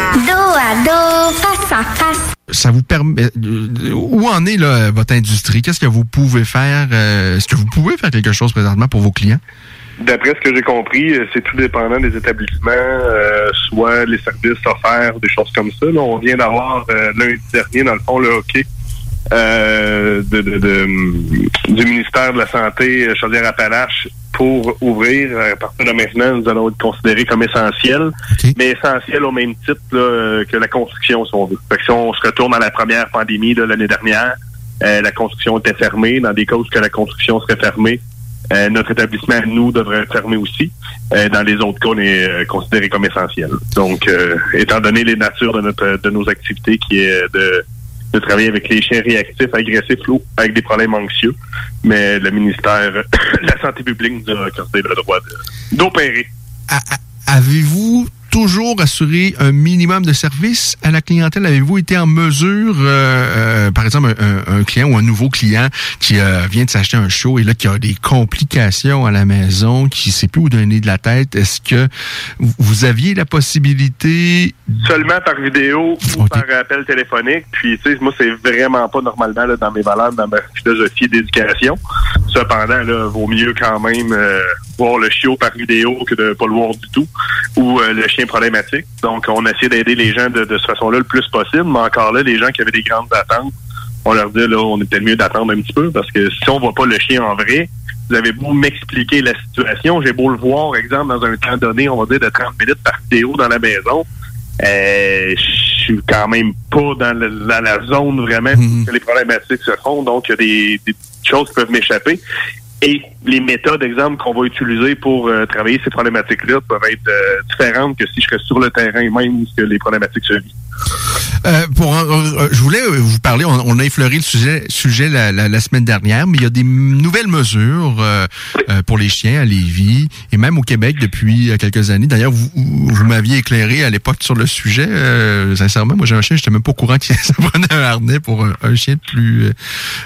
Dos à dos, face à face. ça vous permet. euh, où en est là, votre industrie? Qu'est-ce que vous pouvez faire? euh, Est-ce que vous pouvez faire quelque chose présentement pour vos clients? D'après ce que j'ai compris, euh, c'est tout dépendant des établissements, euh, soit les services offerts, des choses comme ça. Là, on vient d'avoir euh, lundi dernier, dans le fond, le hockey euh, de, de- de, du ministère de la Santé euh, Chaudière-Appalaches pour ouvrir. À partir de maintenant, nous allons être considérés comme essentiels, mais essentiels au même titre là, euh, que la construction, si on veut. Fait que si on se retourne à la première pandémie de l'année dernière, euh, la construction était fermée. Dans des cas où que la construction serait fermée, euh, notre établissement, nous, devrait être fermé aussi. Euh, dans les autres cas, on est euh, considéré comme essentiel. Donc, euh, étant donné les natures de, notre, de nos activités, qui est de, de travailler avec les chiens réactifs, agressifs ou avec des problèmes anxieux, mais le ministère de [COUGHS] la Santé publique nous a accordé le droit d'opérer. Avez-vous toujours assuré un minimum de service à la clientèle? Avez-vous été en mesure, euh, euh, par exemple, un, un- client ou un nouveau client qui euh, vient de s'acheter un show et là qui a des complications à la maison, qui ne sait plus où donner de la tête, est-ce que vous- vous aviez la possibilité Seulement par vidéo ou par appel téléphonique. Puis, tu sais, moi, c'est vraiment pas normalement là, dans mes valeurs, dans ma philosophie d'éducation. Cependant, là, vaut mieux quand même euh, voir le chiot par vidéo que de pas le voir du tout ou euh, le chien problématique. Donc, on essaie d'aider les gens de, de cette façon-là le plus possible. Mais encore là, les gens qui avaient des grandes attentes, on leur dit, là, on est peut-être mieux d'attendre un petit peu parce que si on voit pas le chien en vrai, vous avez beau m'expliquer la situation, j'ai beau le voir, exemple, dans un temps donné, on va dire de 30 minutes par vidéo dans la maison, euh, je suis quand même pas dans, la zone vraiment que les problématiques se font, donc il y a des, des choses peuvent m'échapper. Et les méthodes, exemple, qu'on va utiliser pour euh, travailler ces problématiques-là peuvent être euh, différentes que si je serais sur le terrain même que les problématiques se vivent. Euh, pour, je voulais vous parler, on, on a effleuré le sujet, sujet la, la- la semaine dernière, mais il y a des nouvelles mesures pour les chiens à Lévis et même au Québec depuis quelques années. D'ailleurs, vous, vous m'aviez éclairé à l'époque sur le sujet. sincèrement, moi j'ai un chien, j'étais même pas au courant qu'il [LAUGHS] ça prenait un harnais pour un, un chien de plus...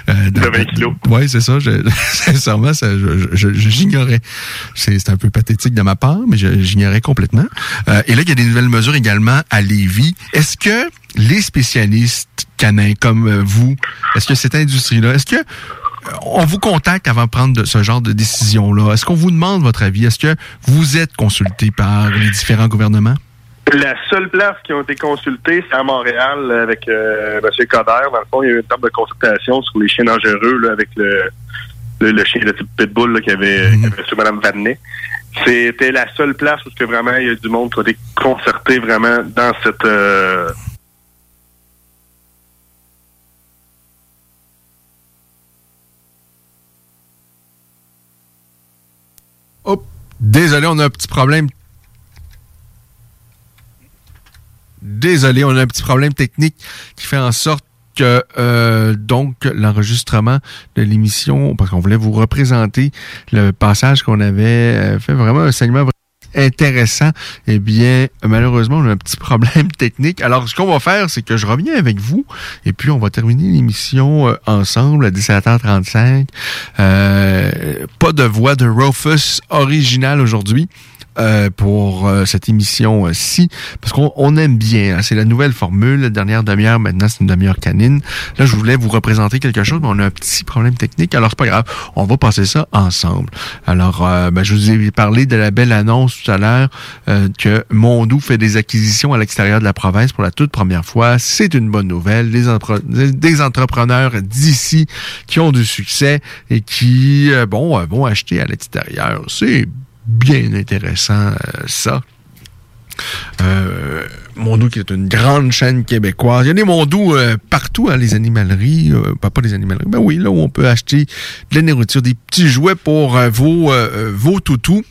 De 20 kilos. Oui, c'est ça. Je, [LAUGHS] sincèrement, ça, je- j'ignorais. C'est, un peu pathétique de ma part, mais j'ignorais complètement. Euh, et là, il y a des nouvelles mesures également à Lévis. Est-ce que les spécialistes canins comme euh, vous, est-ce que cette industrie-là, est-ce que euh, on vous contacte avant de prendre ce genre de décision-là? Est-ce qu'on vous demande votre avis? Est-ce que vous êtes consulté par les différents gouvernements? La seule place qui ont été consultées, c'est à Montréal avec M. Coder. Dans le fond, il y a eu une table de consultation sur les chiens dangereux avec le, le, le chien de type Pitbull là, qui avait, avait sur Mme Vadnais. C'était la seule place où que vraiment il y a du monde qui a été concerté vraiment dans cette euh, Désolé, on a un petit problème. Désolé, on a un petit problème technique qui fait en sorte euh, donc l'enregistrement de l'émission, parce qu'on voulait vous représenter le passage qu'on avait euh, fait vraiment un segment intéressant, eh bien, malheureusement, on a un petit problème [LAUGHS] technique. Alors, ce qu'on va faire, c'est que je reviens avec vous et puis on va terminer l'émission euh, ensemble à 17h35. Euh, pas de voix de Rufus original aujourd'hui. Euh, pour euh, cette émission-ci, parce qu'on on aime bien. hein. c'est la nouvelle formule. La dernière demi-heure, maintenant, c'est une demi-heure canine. Là, je voulais vous représenter quelque chose, mais on a un petit problème technique. Alors, c'est pas grave. On va passer ça ensemble. Alors, euh, ben, je vous ai parlé de la belle annonce tout à l'heure euh, que Mondou fait des acquisitions à l'extérieur de la province pour la toute première fois. C'est une bonne nouvelle. Des, entre- des entrepreneurs d'ici qui ont du succès et qui, bon, vont acheter à l'extérieur. C'est bien intéressant, euh, ça. Euh, Mondou qui est une grande chaîne québécoise. Il y a des Mondou euh, partout, hein, les animaleries. euh, pas, pas les animaleries, ben oui, là où on peut acheter de la nourriture, des petits jouets pour vos, vos toutous.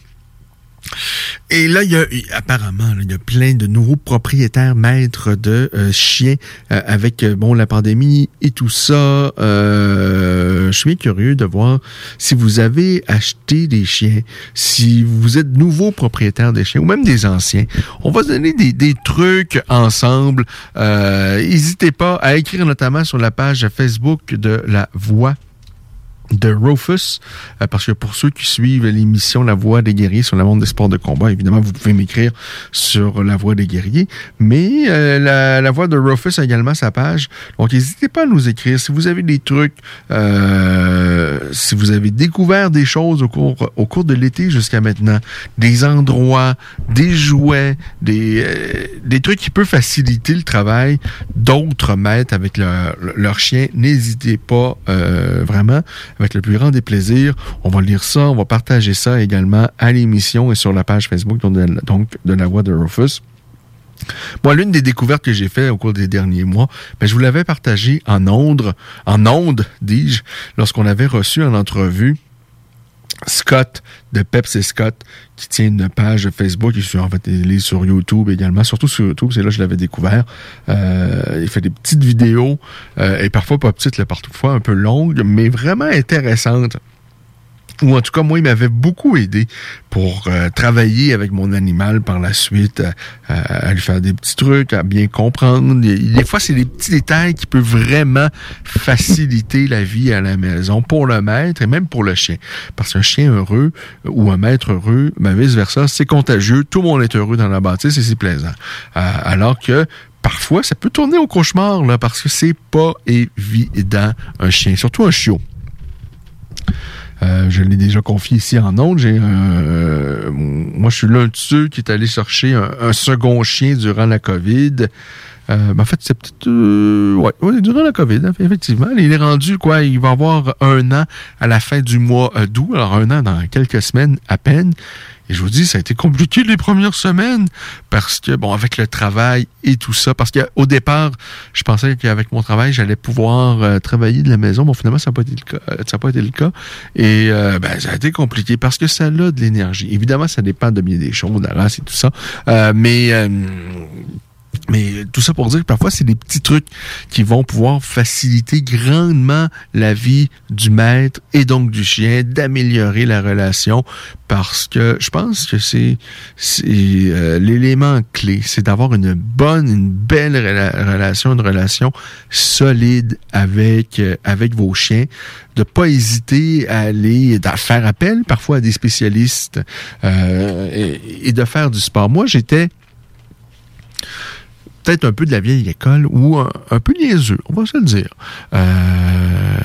Et là, il y a apparemment, il y a plein de nouveaux propriétaires maîtres de euh, chiens euh, avec euh, bon la pandémie et tout ça. Je suis curieux de voir si vous avez acheté des chiens, si vous êtes nouveau propriétaire des chiens ou même des anciens. On va donner des, des trucs ensemble. N'hésitez pas à écrire notamment sur la page Facebook de la Voix de Rufus, euh, parce que pour ceux qui suivent l'émission La Voix des guerriers sur la monde des sports de combat, évidemment, vous pouvez m'écrire sur La Voix des guerriers, mais euh, la, la Voix de Rufus a également sa page, donc n'hésitez pas à nous écrire. Si vous avez des trucs, euh, si vous avez découvert des choses au cours, au cours de l'été jusqu'à maintenant, des endroits, des jouets, des, des trucs qui peuvent faciliter le travail d'autres maîtres avec leur, leur chien, n'hésitez pas vraiment avec le plus grand des plaisirs. On va lire ça, on va partager ça également à l'émission et sur la page Facebook de la voix de Rufus. Moi, l'une des découvertes que j'ai fait au cours des derniers mois, ben, je vous l'avais partagé en ondes, en ondes, dis-je, lorsqu'on avait reçu en entrevue Scott de Peps et Scott qui tient une page Facebook, il sur, en fait, sur YouTube également, surtout sur YouTube, c'est là que je l'avais découvert. Euh, il fait des petites vidéos euh, et parfois pas petites, là, parfois un peu longues, mais vraiment intéressantes ou en tout cas, moi, il m'avait beaucoup aidé pour euh, travailler avec mon animal par la suite, euh, à lui faire des petits trucs, à bien comprendre. Des fois, c'est des petits détails qui peuvent vraiment faciliter la vie à la maison pour le maître et même pour le chien. Parce qu'un chien heureux ou un maître heureux, ben vice-versa, c'est contagieux. Tout le monde est heureux dans la bâtisse et c'est plaisant. Euh, alors que parfois, ça peut tourner au cauchemar, là, parce que c'est pas évident, un chien, surtout un chiot. Euh, je l'ai déjà confié ici en ondes. J'ai euh, moi, je suis l'un de ceux qui est allé chercher un, un second chien durant la COVID. Euh, ben, en fait, c'est peut-être... Euh, ouais, ouais, durant la COVID, effectivement. Il est rendu, quoi, il va avoir un an à la fin du mois euh, d'août. Alors, un an dans quelques semaines à peine. Et je vous dis, ça a été compliqué les premières semaines parce que, bon, avec le travail et tout ça, parce qu'au départ, je pensais qu'avec mon travail, j'allais pouvoir euh, travailler de la maison. Bon, finalement, ça n'a pas été le cas. euh, ça pas été le cas. Et euh, ben, ça a été compliqué parce que ça a de l'énergie. Évidemment, ça dépend de bien des choses, de la race et tout ça. Euh, mais... euh, mais tout ça pour dire que parfois, c'est des petits trucs qui vont pouvoir faciliter grandement la vie du maître et donc du chien, d'améliorer la relation parce que je pense que c'est euh, l'élément clé, c'est d'avoir une bonne, une belle rela- relation, une relation solide avec euh, avec vos chiens, de pas hésiter à aller à faire appel parfois à des spécialistes euh, et de faire du sport. Moi, j'étais peut-être un peu de la vieille école ou un, peu niaiseux, on va se le dire. Euh,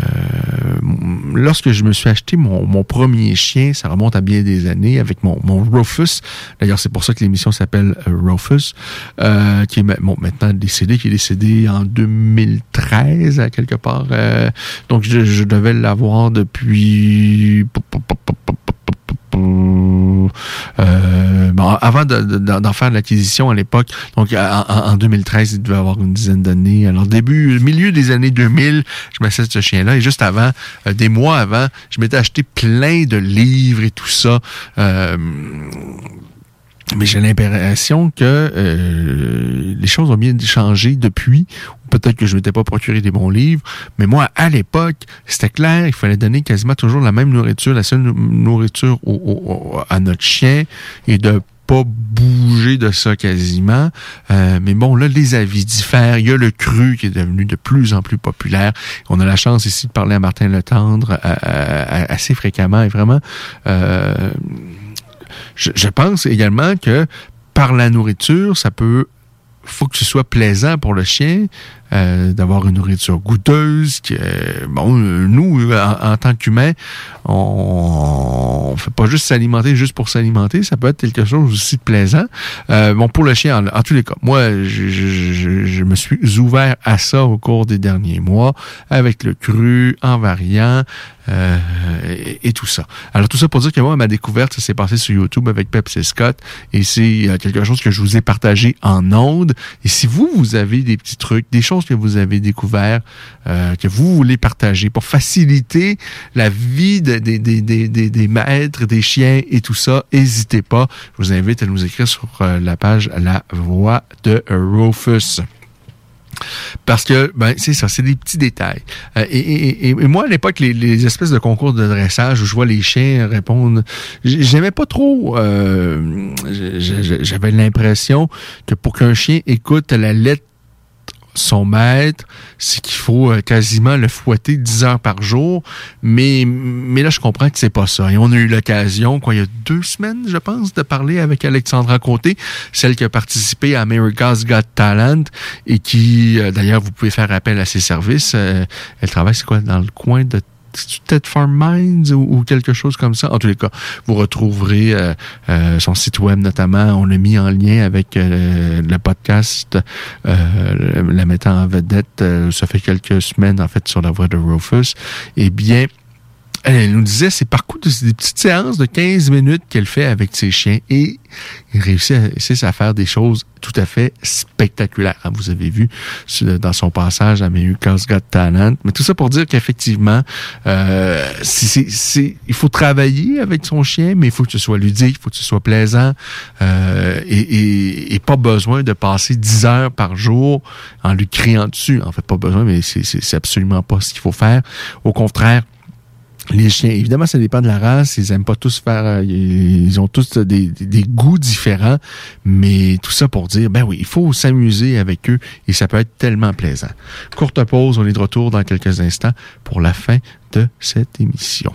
lorsque je me suis acheté mon, premier chien, ça remonte à bien des années, avec mon, mon Rufus. D'ailleurs, c'est pour ça que l'émission s'appelle euh, Rufus, euh, qui est maintenant décédé, qui est décédé en 2013, à quelque part. Donc, je devais l'avoir depuis... Euh, bon, avant de- de- d'en faire l'acquisition à l'époque, donc en, en 2013, il devait avoir une dizaine d'années. Alors début, milieu des années 2000, je m'assais ce chien-là. Et juste avant, euh, des mois avant, je m'étais acheté plein de livres et tout ça. Euh, mais j'ai l'impression que euh, les choses ont bien changé depuis. Peut-être que je ne m'étais pas procuré des bons livres. Mais moi, à l'époque, c'était clair, il fallait donner quasiment toujours la même nourriture, la seule nou- nourriture au- au- à notre chien et de pas bouger de ça quasiment. Euh, mais bon, là, les avis diffèrent. Il y a le cru qui est devenu de plus en plus populaire. On a la chance ici de parler à Martin Letendre euh, euh, assez fréquemment et vraiment... je, je pense également que par la nourriture, ça peut faut que ce soit plaisant pour le chien euh, d'avoir une nourriture goûteuse. Qui, bon, nous, en, tant qu'humains, on, on fait pas juste s'alimenter juste pour s'alimenter. Ça peut être quelque chose aussi de plaisant. Euh, bon, pour le chien, en, tous les cas, moi, je, je, je, je me suis ouvert à ça au cours des derniers mois avec le cru, en variant. euh, et, et tout ça. Alors tout ça pour dire que moi, ma découverte, ça s'est passé sur YouTube avec Pepsi Scott et c'est euh, quelque chose que je vous ai partagé en ondes. Et si vous, vous avez des petits trucs, des choses que vous avez découvert, euh, que vous voulez partager pour faciliter la vie de- des, maîtres, des chiens et tout ça, n'hésitez pas. Je vous invite à nous écrire sur euh, la page La Voix de Rufus. Parce que, ben, c'est ça, c'est des petits détails. Euh, et, moi, à l'époque, les, espèces de concours de dressage où je vois les chiens répondre, j'aimais pas trop. J'avais l'impression que pour qu'un chien écoute la lettre son maître, c'est qu'il faut euh, quasiment le fouetter 10 heures par jour. Mais, là, je comprends que c'est pas ça. Et on a eu l'occasion, quoi, il y a deux semaines, je pense, de parler avec Alexandra Côté, celle qui a participé à America's Got Talent et qui, euh, d'ailleurs, vous pouvez faire appel à ses services. Euh, elle travaille, c'est quoi, dans le coin de peut-être Farm Minds ou, ou quelque chose comme ça? En tous les cas, vous retrouverez euh, euh, son site web notamment. On l'a mis en lien avec euh, le podcast, euh, la mettant en vedette. euh, ça fait quelques semaines en fait sur la voie de Rufus. Eh bien, elle nous disait c'est par coup de des petites séances de 15 minutes qu'elle fait avec ses chiens et il réussit à, faire des choses tout à fait spectaculaires. hein. Vous avez vu dans son passage à America's Got Talent. Mais tout ça pour dire qu'effectivement, euh, il faut travailler avec son chien, mais il faut que ce soit ludique, il faut que ce soit plaisant euh, et, et- et pas besoin de passer 10 heures par jour en lui criant dessus. En fait, pas besoin, mais c'est absolument pas ce qu'il faut faire. Au contraire, les chiens, évidemment, ça dépend de la race. Ils aiment pas tous faire. euh, ils ont tous des, des- des goûts différents. Mais tout ça pour dire, ben oui, il faut s'amuser avec eux et ça peut être tellement plaisant. Courte pause, on est de retour dans quelques instants pour la fin de cette émission.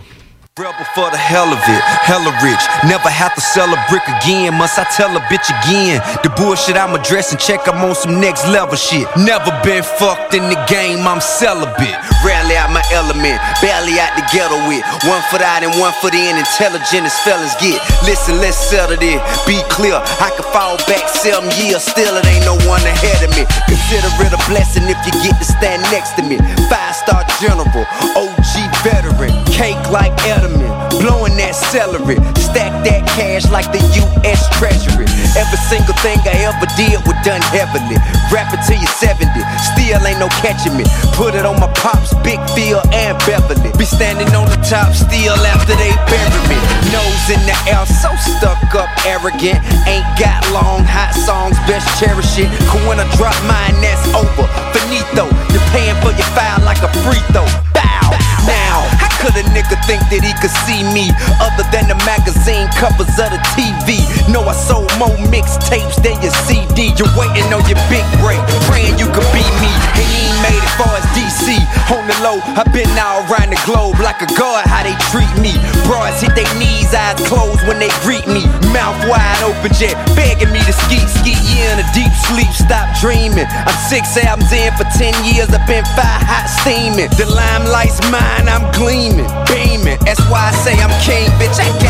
Rebel for the hell of it, hella rich. Never have to sell a brick again. Must I tell a bitch again? The bullshit I'm addressing, check I'm on some next level shit. Never been fucked in the game, I'm celibate. Rarely out my element, barely out the ghetto with. One foot out and one foot in, intelligent as fellas get. Listen, let's settle this. Be clear, I could fall back seven years, still it ain't no one ahead of me. Consider it a blessing if you get to stand next to me. Five star general, OG veteran, cake like Edelman, blowing that celery, stack that cash like the U.S. Treasury. Every single thing I ever did was done heavily. Rapping till you're 70, still ain't no catching me. Put it on my pops, Big Phil and Beverly. Be standing on the top still after they bury me. Nose in the air, so stuck up, arrogant. Ain't got long, hot songs, best cherish it. Cause when I drop mine, that's over. Finito, you're paying for your file like a free throw. Bow. Now, how could a nigga think that he could see me other than the magazine covers of the TV? No, I sold more mixtapes than your CD. You're waiting on your big break, praying you could be me. And he ain't made it far as DC. On the low, I've been all around the globe like a god, how they treat me. Broads hit their knees, eyes closed when they greet me. Mouth wide open, jet begging me to ski, ski. In a deep sleep, stop dreaming. I'm six albums in for ten years, I've been five hot steaming. The limelight's mine, I'm gleaming, beaming. That's why I say I'm king, bitch. I.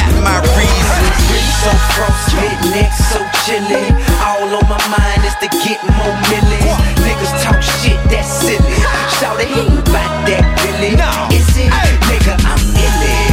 So frostbit, neck so chilly. All on my mind is to get more millies. Niggas talk shit, that's silly. Shout it, he ain't about that really. Is it? Nigga, I'm illy. [LAUGHS]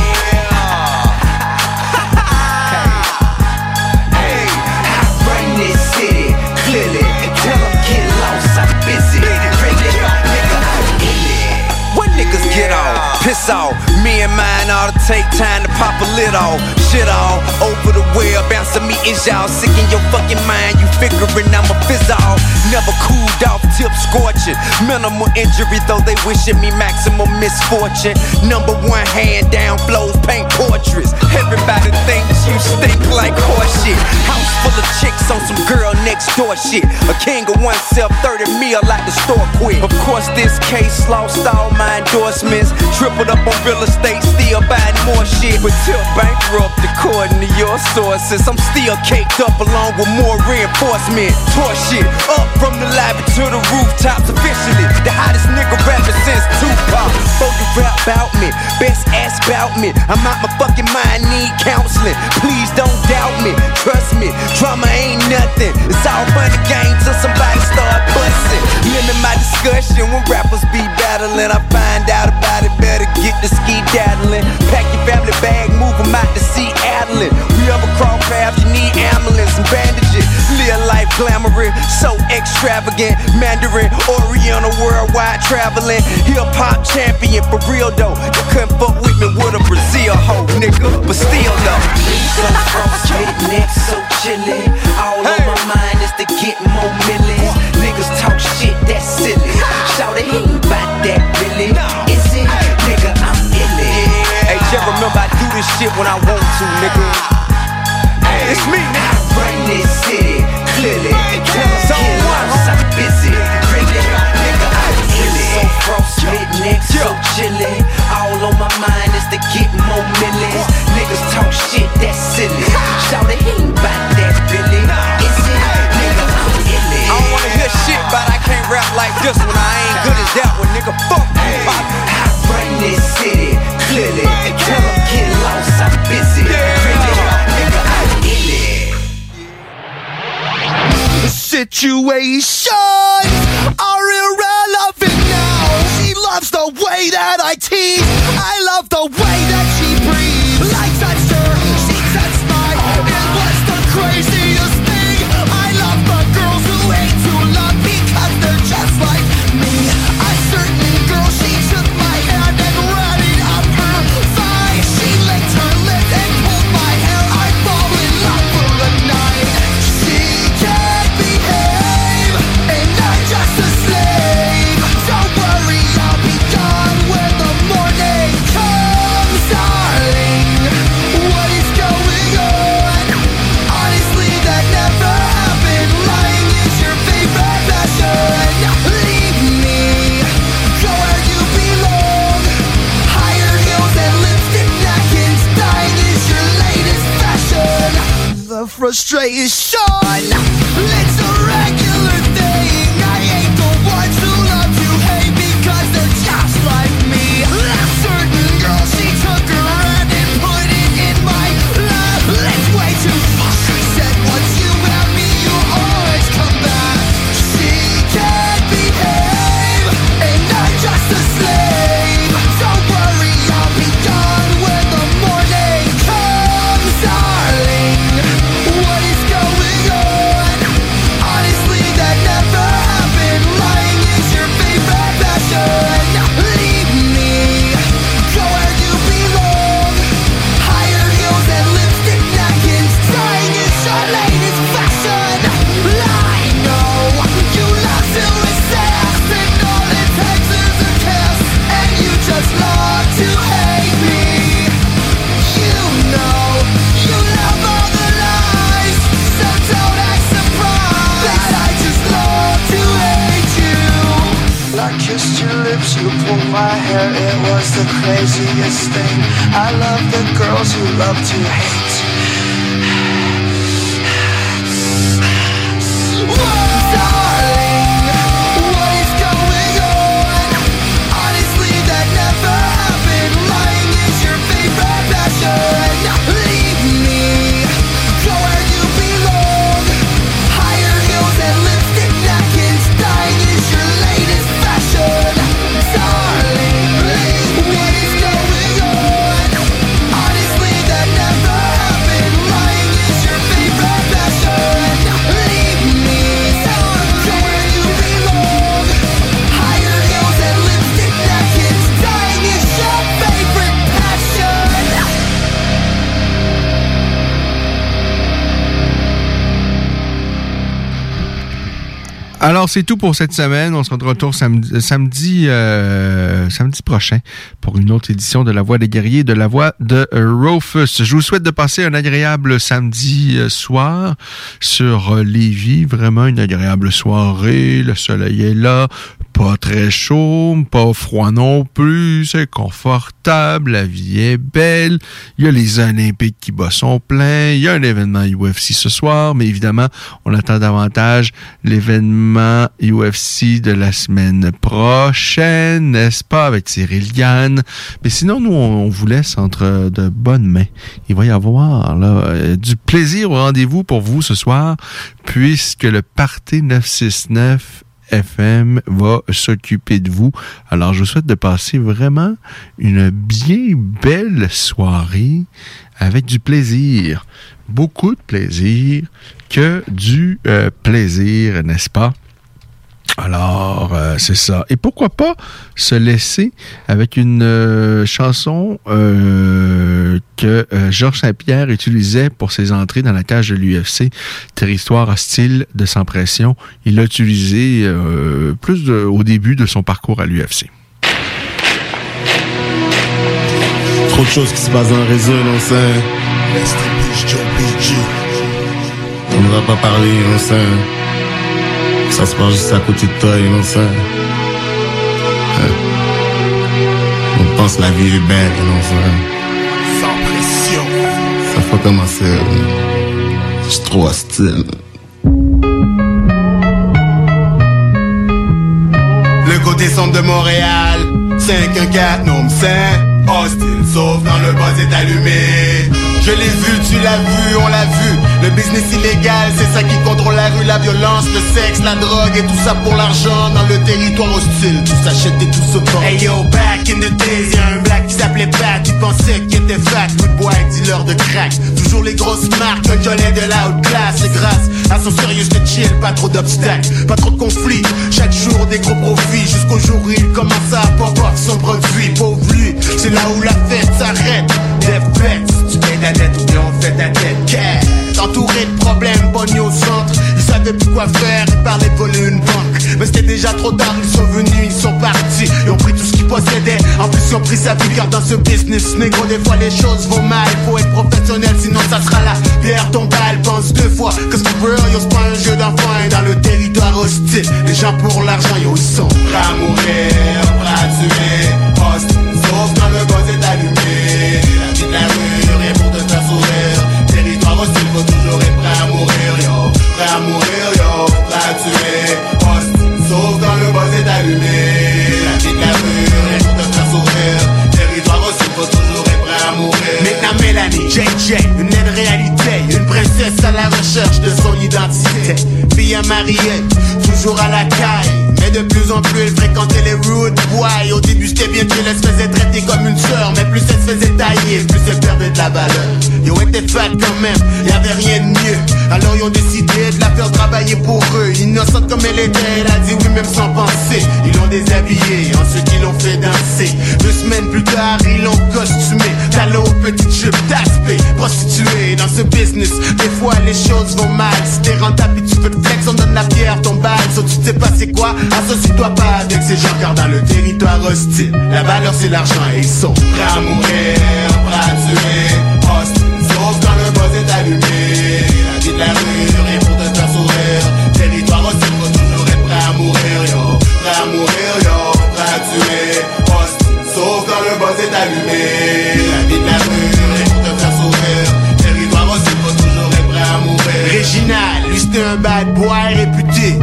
Hey, I run this city clearly. Tell get lost, I'm busy. Really, nigga, I'm. When niggas get off, piss off. Me and mine ought to take time to pop a lid off. Shit all over the web, bounce to me is y'all sick in your fucking mind. You figuring I'm a fizz off. Never cooled off, tip scorching. Minimal injury, though they wishing me maximum misfortune. Number one hand down flows, paint portraits. Everybody thinks you stink like horseshit. House full of chicks on some girl next door shit. A king of oneself, 30 mil like the store quit. Of course, this case lost all my endorsements. Tripled up on real estate, still buying more shit. But till bankrupt, according to your sources, I'm still caked up along with more reinforcement. Tore shit up from the lobby to the rooftops officially. The hottest nigga rapping since Tupac. Before you rap about me, best ask about me. I'm out my fucking mind, need counseling. Please don't doubt me, trust me. Drama ain't nothing. It's all fun and games till somebody start busting. Limit my discussion when rappers be battling. I find out about it, better get the ski daddling. Pack your family bag, move 'em out to see Adeline. We ever cross paths, you need ambulance and bandages. Live life glamorous, so extravagant. Mandarin, Oriental, worldwide traveling. Hip hop champion for real though. You couldn't fuck with me with a Brazil hoe, nigga. But still though. So frostbit, neck so chilly. All on my mind is to get more millions. Niggas talk shit, that's silly. Shout it, ain't about that this shit when I want to, nigga. Hey, it's me now. I run this city, clearly. And tell them so I'm busy, really. Nigga, I'm really so frostbitten, yeah. so chilly. All on my mind is to get more millions. Niggas talk shit, that's silly. Shout it, he ain't that, Billy. Is it? Nigga, I'm illy. I don't wanna hear shit, but I can't rap like this when I ain't good as that one, nigga. Fuck. Hey, I run this city, clearly. And Crazy, nigga. Situations are irrelevant now. She loves the way that I tease. I love the way that she breathes. I touched frustration. Let's Alors, c'est tout pour cette semaine. On se retrouve samedi, samedi, euh, samedi prochain pour une autre édition de La Voix des guerriers, de La Voix de Rufus. Je vous souhaite de passer un agréable samedi euh, soir sur euh, Lévis. Vraiment une agréable soirée. Le soleil est là. Pas très chaud, pas froid non plus. C'est confortable. La vie est belle. Il y a les Olympiques qui battent son plein. Il y a un événement UFC ce soir. Mais évidemment, on attend davantage l'événement UFC de la semaine prochaine, n'est-ce pas, avec Cyril Gann. Mais sinon, nous, on, vous laisse entre de bonnes mains. Il va y avoir euh, du plaisir au rendez-vous pour vous ce soir, puisque le Parti 969 FM va s'occuper de vous. Alors, je vous souhaite de passer vraiment une bien belle soirée avec du plaisir. Beaucoup de plaisir que du euh, plaisir, n'est-ce pas? Alors, euh, c'est ça. Et pourquoi pas se laisser avec une euh, chanson euh, que euh, Georges Saint-Pierre utilisait pour ses entrées dans la cage de l'UFC, Territoire hostile de sans pression. Il l'a utilisé euh, plus de- au début de son parcours à l'UFC. Trop de choses qui se passent dans le réseau, on sait. On ne va pas parler, on sait. Ça se passe juste à côté de toi, on sait. Hein. On pense la vie est belle, on sait. Sans pression. Ça faut commencer. Je suis trop hostile. descente de Montréal. 514, non, c'est hostile, sauf quand le buzz est allumé. Je l'ai vu, tu l'as vu, on l'a vu. Le le sexe, la drogue et tout ça pour l'argent dans le territoire hostile. Tout s'achète et tout se vend. Hey yo, back in the days, y'a un black qui s'appelait Pat, tu pensais qu'il était fat, good boy, dealer de crack. Toujours les grosses marques, un Johnny de la haute classe. Et grâce à son sérieux de chill, pas trop d'obstacles, pas trop de conflits. Chaque jour des gros profits, jusqu'au jour où il commence à off son produit. Pauvre c'est là où la fête s'arrête. Des fêtes, tu payes ta dette ou bien on fait ta tête. Entouré de problèmes, bonnie au centre. Ils savaient plus quoi faire, ils parlaient de voler une banque. Mais c'était déjà trop tard, ils sont venus, ils sont partis. Ils ont pris tout ce qu'ils possédaient. En plus, ils ont pris sa vie car dans ce business, négro, des fois les choses vont mal. Faut être professionnel, sinon ça sera la pierre tombale. Pense deux fois que ce que c'est pas un jeu d'enfant. Et dans le territoire hostile, les gens pour l'argent, yo, ils sont prêts à mourir, prêts à. La vie à mourir, yo. À tuer. Hostile, sauf quand le buzz est allumé. La la rue, rien pour te faire sourire. Territoire hostile, faut toujours être prêt à mourir. Maintenant, Mélanie, JJ, une naine réalité. Une princesse à la recherche de son identité. Fille à marier, toujours à la caille. Mais de plus en plus, elle fréquentait les rude boys. Au début, c'était bien qu'elle elle se faisait traiter comme une sœur. Mais plus elle se faisait tailler, plus elle perdait de la valeur. Yo était fat quand même, y'avait rien de mieux. Alors ils ont décidé de la faire travailler pour eux. Innocente comme elle était, elle a dit oui même sans penser. Ils l'ont déshabillée, ensuite ils l'ont fait danser. Deux semaines plus tard, ils l'ont costumé. Talon aux petites jupes, taspé, prostituée. Dans ce business, des fois les choses vont mal. Si t'es rentable et tu peux te flex, on donne la pierre, ton balle. So, tu sais pas c'est quoi, associe-toi pas avec ces gens car dans le territoire hostile, la valeur c'est l'argent et ils sont prêts à mourir, prêts à tuer. Hostile, sauf quand le buzz est allumé. La vie de la rue, rien pour te faire sourire. Territoire hostile, faut toujours être prêt à mourir, yo. Prêt à mourir, yo. Prêt à tuer. Hostile, sauf quand le buzz est allumé. La vie de la rue, rien pour te faire sourire. Territoire hostile, faut toujours être prêt à mourir. Réginal, lui c'était un bad boy réputé.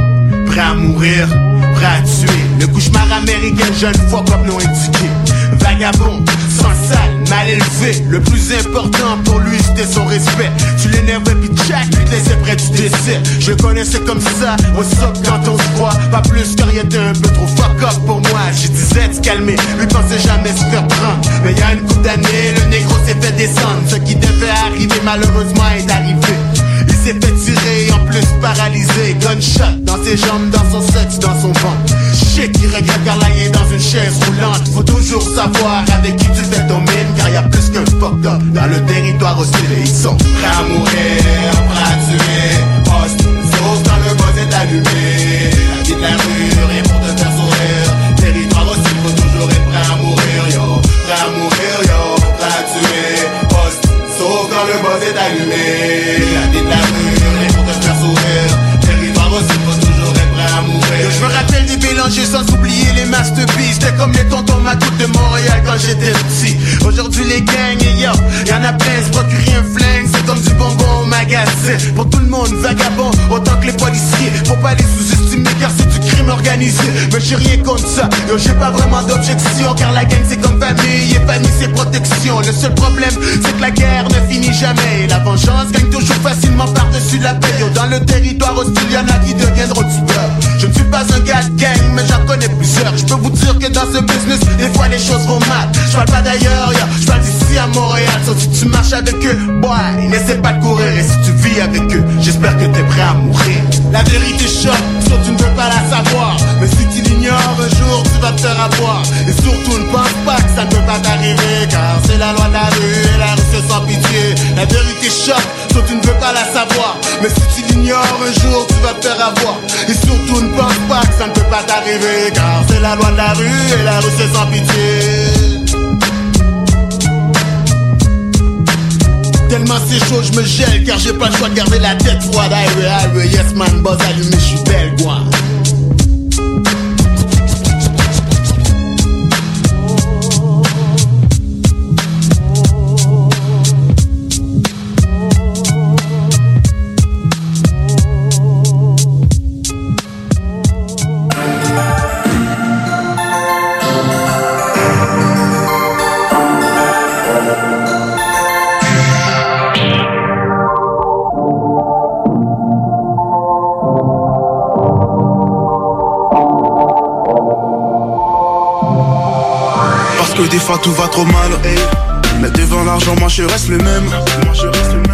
Prêt à mourir, prêt à tuer. Le cauchemar américain, jeune fois comme non indiqué. Vagabond, sans sale, mal élevé. Le plus important pour lui, c'était son respect. Tu l'énervais, puis Jack lui te laissait près du décès. Je connaissais comme ça, au soc quand on se voit. Pas plus que rien était un peu trop fuck up pour moi. Je disais de se calmer, lui pensait jamais se faire prendre. Mais y a une couple d'années, le négro s'est fait descendre. Ce qui devait arriver, malheureusement, est arrivé. S'est fait tirer, en plus paralysé. Gunshot dans ses jambes, dans son sexe, dans son ventre. Shit, il regrette car dans une chaise roulante. Faut toujours savoir avec qui tu fais ton mine, car y a plus qu'un fucked up dans le territoire hostile. Et ils sont prêts à mourir, prêts à tuer. Hostile, sauf quand le buzz est allumé. La vie de la rue, rien pour te faire sourire. Territoire hostile, faut toujours être prêt à mourir, yo. Prêt à mourir, yo. Prêt à tuer. Hostile, sauf quand le buzz est allumé. Mélangés sans oublier les masterpieces. C'était comme les tontons Macoute de Montréal quand j'étais petit. Aujourd'hui les gangs, et yo, y'en a plein, se procurer un flingue, comme du bonbon au magasin. Pour tout le monde, vagabond, autant que les policiers. Faut pas les sous-estimer car c'est du crime organisé. Mais j'ai rien contre ça, yo, j'ai pas vraiment d'objection. Car la gang c'est comme famille, et famille c'est protection. Le seul problème, c'est que la guerre ne finit jamais. Et la vengeance gagne toujours facilement par-dessus la paix. Yo, dans le territoire hostile, y'en a qui deviendront tueurs. Je ne suis pas un gars de gang, mais j'en connais plusieurs. Je peux vous dire que dans ce business, des fois les choses vont mal. Je parle pas d'ailleurs, je parle d'ici à Montréal. Sauf si tu marches avec eux, boy, n'essaie pas de courir. Et si tu vis avec eux, j'espère que t'es prêt à mourir. La vérité choque, sauf tu ne veux pas la savoir. Mais si tu l'ignores, un jour tu vas te faire avoir. Et surtout, ne pense pas que ça ne peut pas t'arriver. Car c'est la loi de la rue et la rue c'est sans pitié. La vérité choque, sauf tu ne veux pas la savoir. Mais si tu l'ignores, un jour tu vas te faire avoir. Et surtout, ne pense pas que ça ne peut pas t'arriver. Car c'est la loi de la rue et la rue c'est sans pitié. Tellement c'est chaud, je me gèle car j'ai pas le choix de garder la tête froide. Highway, highway, yes man, buzz allumé, je suis belle, quoi. Des fois tout va trop mal. Mais devant l'argent, moi je reste le même.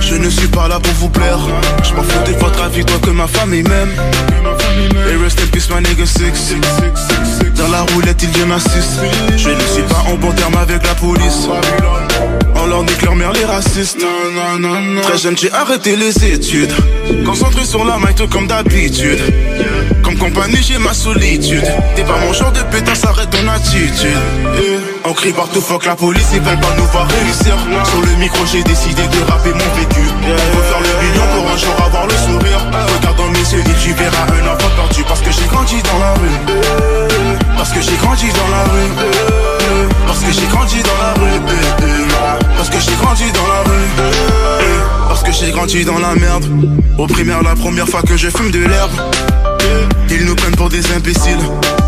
Je ne suis pas là pour vous plaire. Je m'en fous de votre avis, toi que ma famille m'aime. Et rest in peace, my nigga six. Dans la roulette, il a six. Je ne suis pas en bon terme avec la police. On leur nique leur mère, les racistes. Très jeune, j'ai arrêté les études. Concentré sur la maille, tout comme d'habitude. Comme compagnie, j'ai ma solitude. T'es pas mon genre de pétasse, arrête ton attitude. On crie partout, fuck la police, ils veulent pas nous voir réussir. Sur le micro, j'ai décidé de rapper mon vécu. On veut faire le million pour un jour avoir le sourire. Regarde dans mes et tu verras un enfant perdu. Parce que j'ai grandi dans la rue. Parce que j'ai grandi dans la rue. Parce que j'ai grandi dans la rue. Parce que j'ai grandi dans la rue. Parce que j'ai grandi dans la merde. Au primaire, la première fois que je fume de l'herbe. Ils nous prennent pour des imbéciles.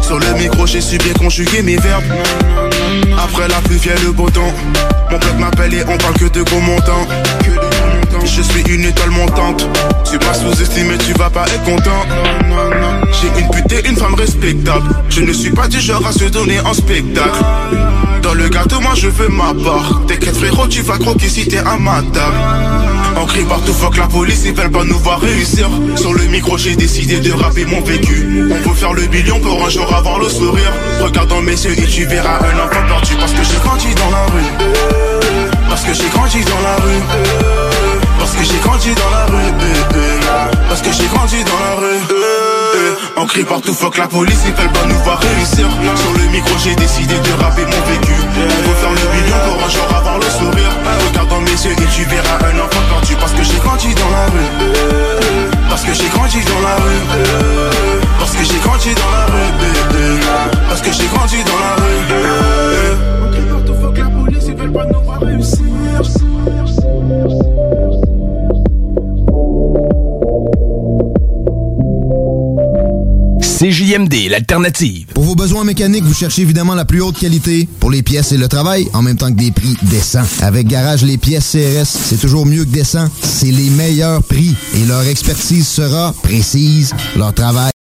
Sur le micro, j'ai su bien conjuguer mes verbes. Après la pluie vient le beau temps. Mon pote m'appelle et on parle que de gros montants. Je suis une étoile montante. Tu m'as sous-estimé, tu vas pas être content. J'ai une pute et une femme respectable. Je ne suis pas du genre à se donner en spectacle. Dans le gâteau, moi je veux ma part. T'inquiète frérot, tu vas croquer si t'es à ma table. On crie partout, fuck la police, ils veulent pas nous voir réussir. Sur le micro, j'ai décidé de rapper mon vécu. On veut faire le billion pour un jour avoir le sourire. Regarde dans mes yeux et tu verras un enfant perdu. Parce que j'ai grandi dans la rue. Parce que j'ai grandi dans la rue. Parce que j'ai grandi dans la rue. Parce que j'ai grandi dans la rue. On crie partout, fuck la police, ils veulent pas nous voir réussir. Sur le micro, j'ai décidé de rapper mon vécu. On faire le million pour un jour avoir le sourire. Regarde dans mes yeux et tu verras un enfant perdu. Parce que j'ai grandi dans la rue. Parce que j'ai grandi dans la rue. Parce que j'ai grandi dans la rue. Parce que j'ai grandi dans la rue. CJMD, l'alternative. Pour vos besoins mécaniques, vous cherchez évidemment la plus haute qualité pour les pièces et le travail, en même temps que des prix décents. Avec Garage Les Pièces CRS, c'est toujours mieux que décent. C'est les meilleurs prix et leur expertise sera précise. Leur travail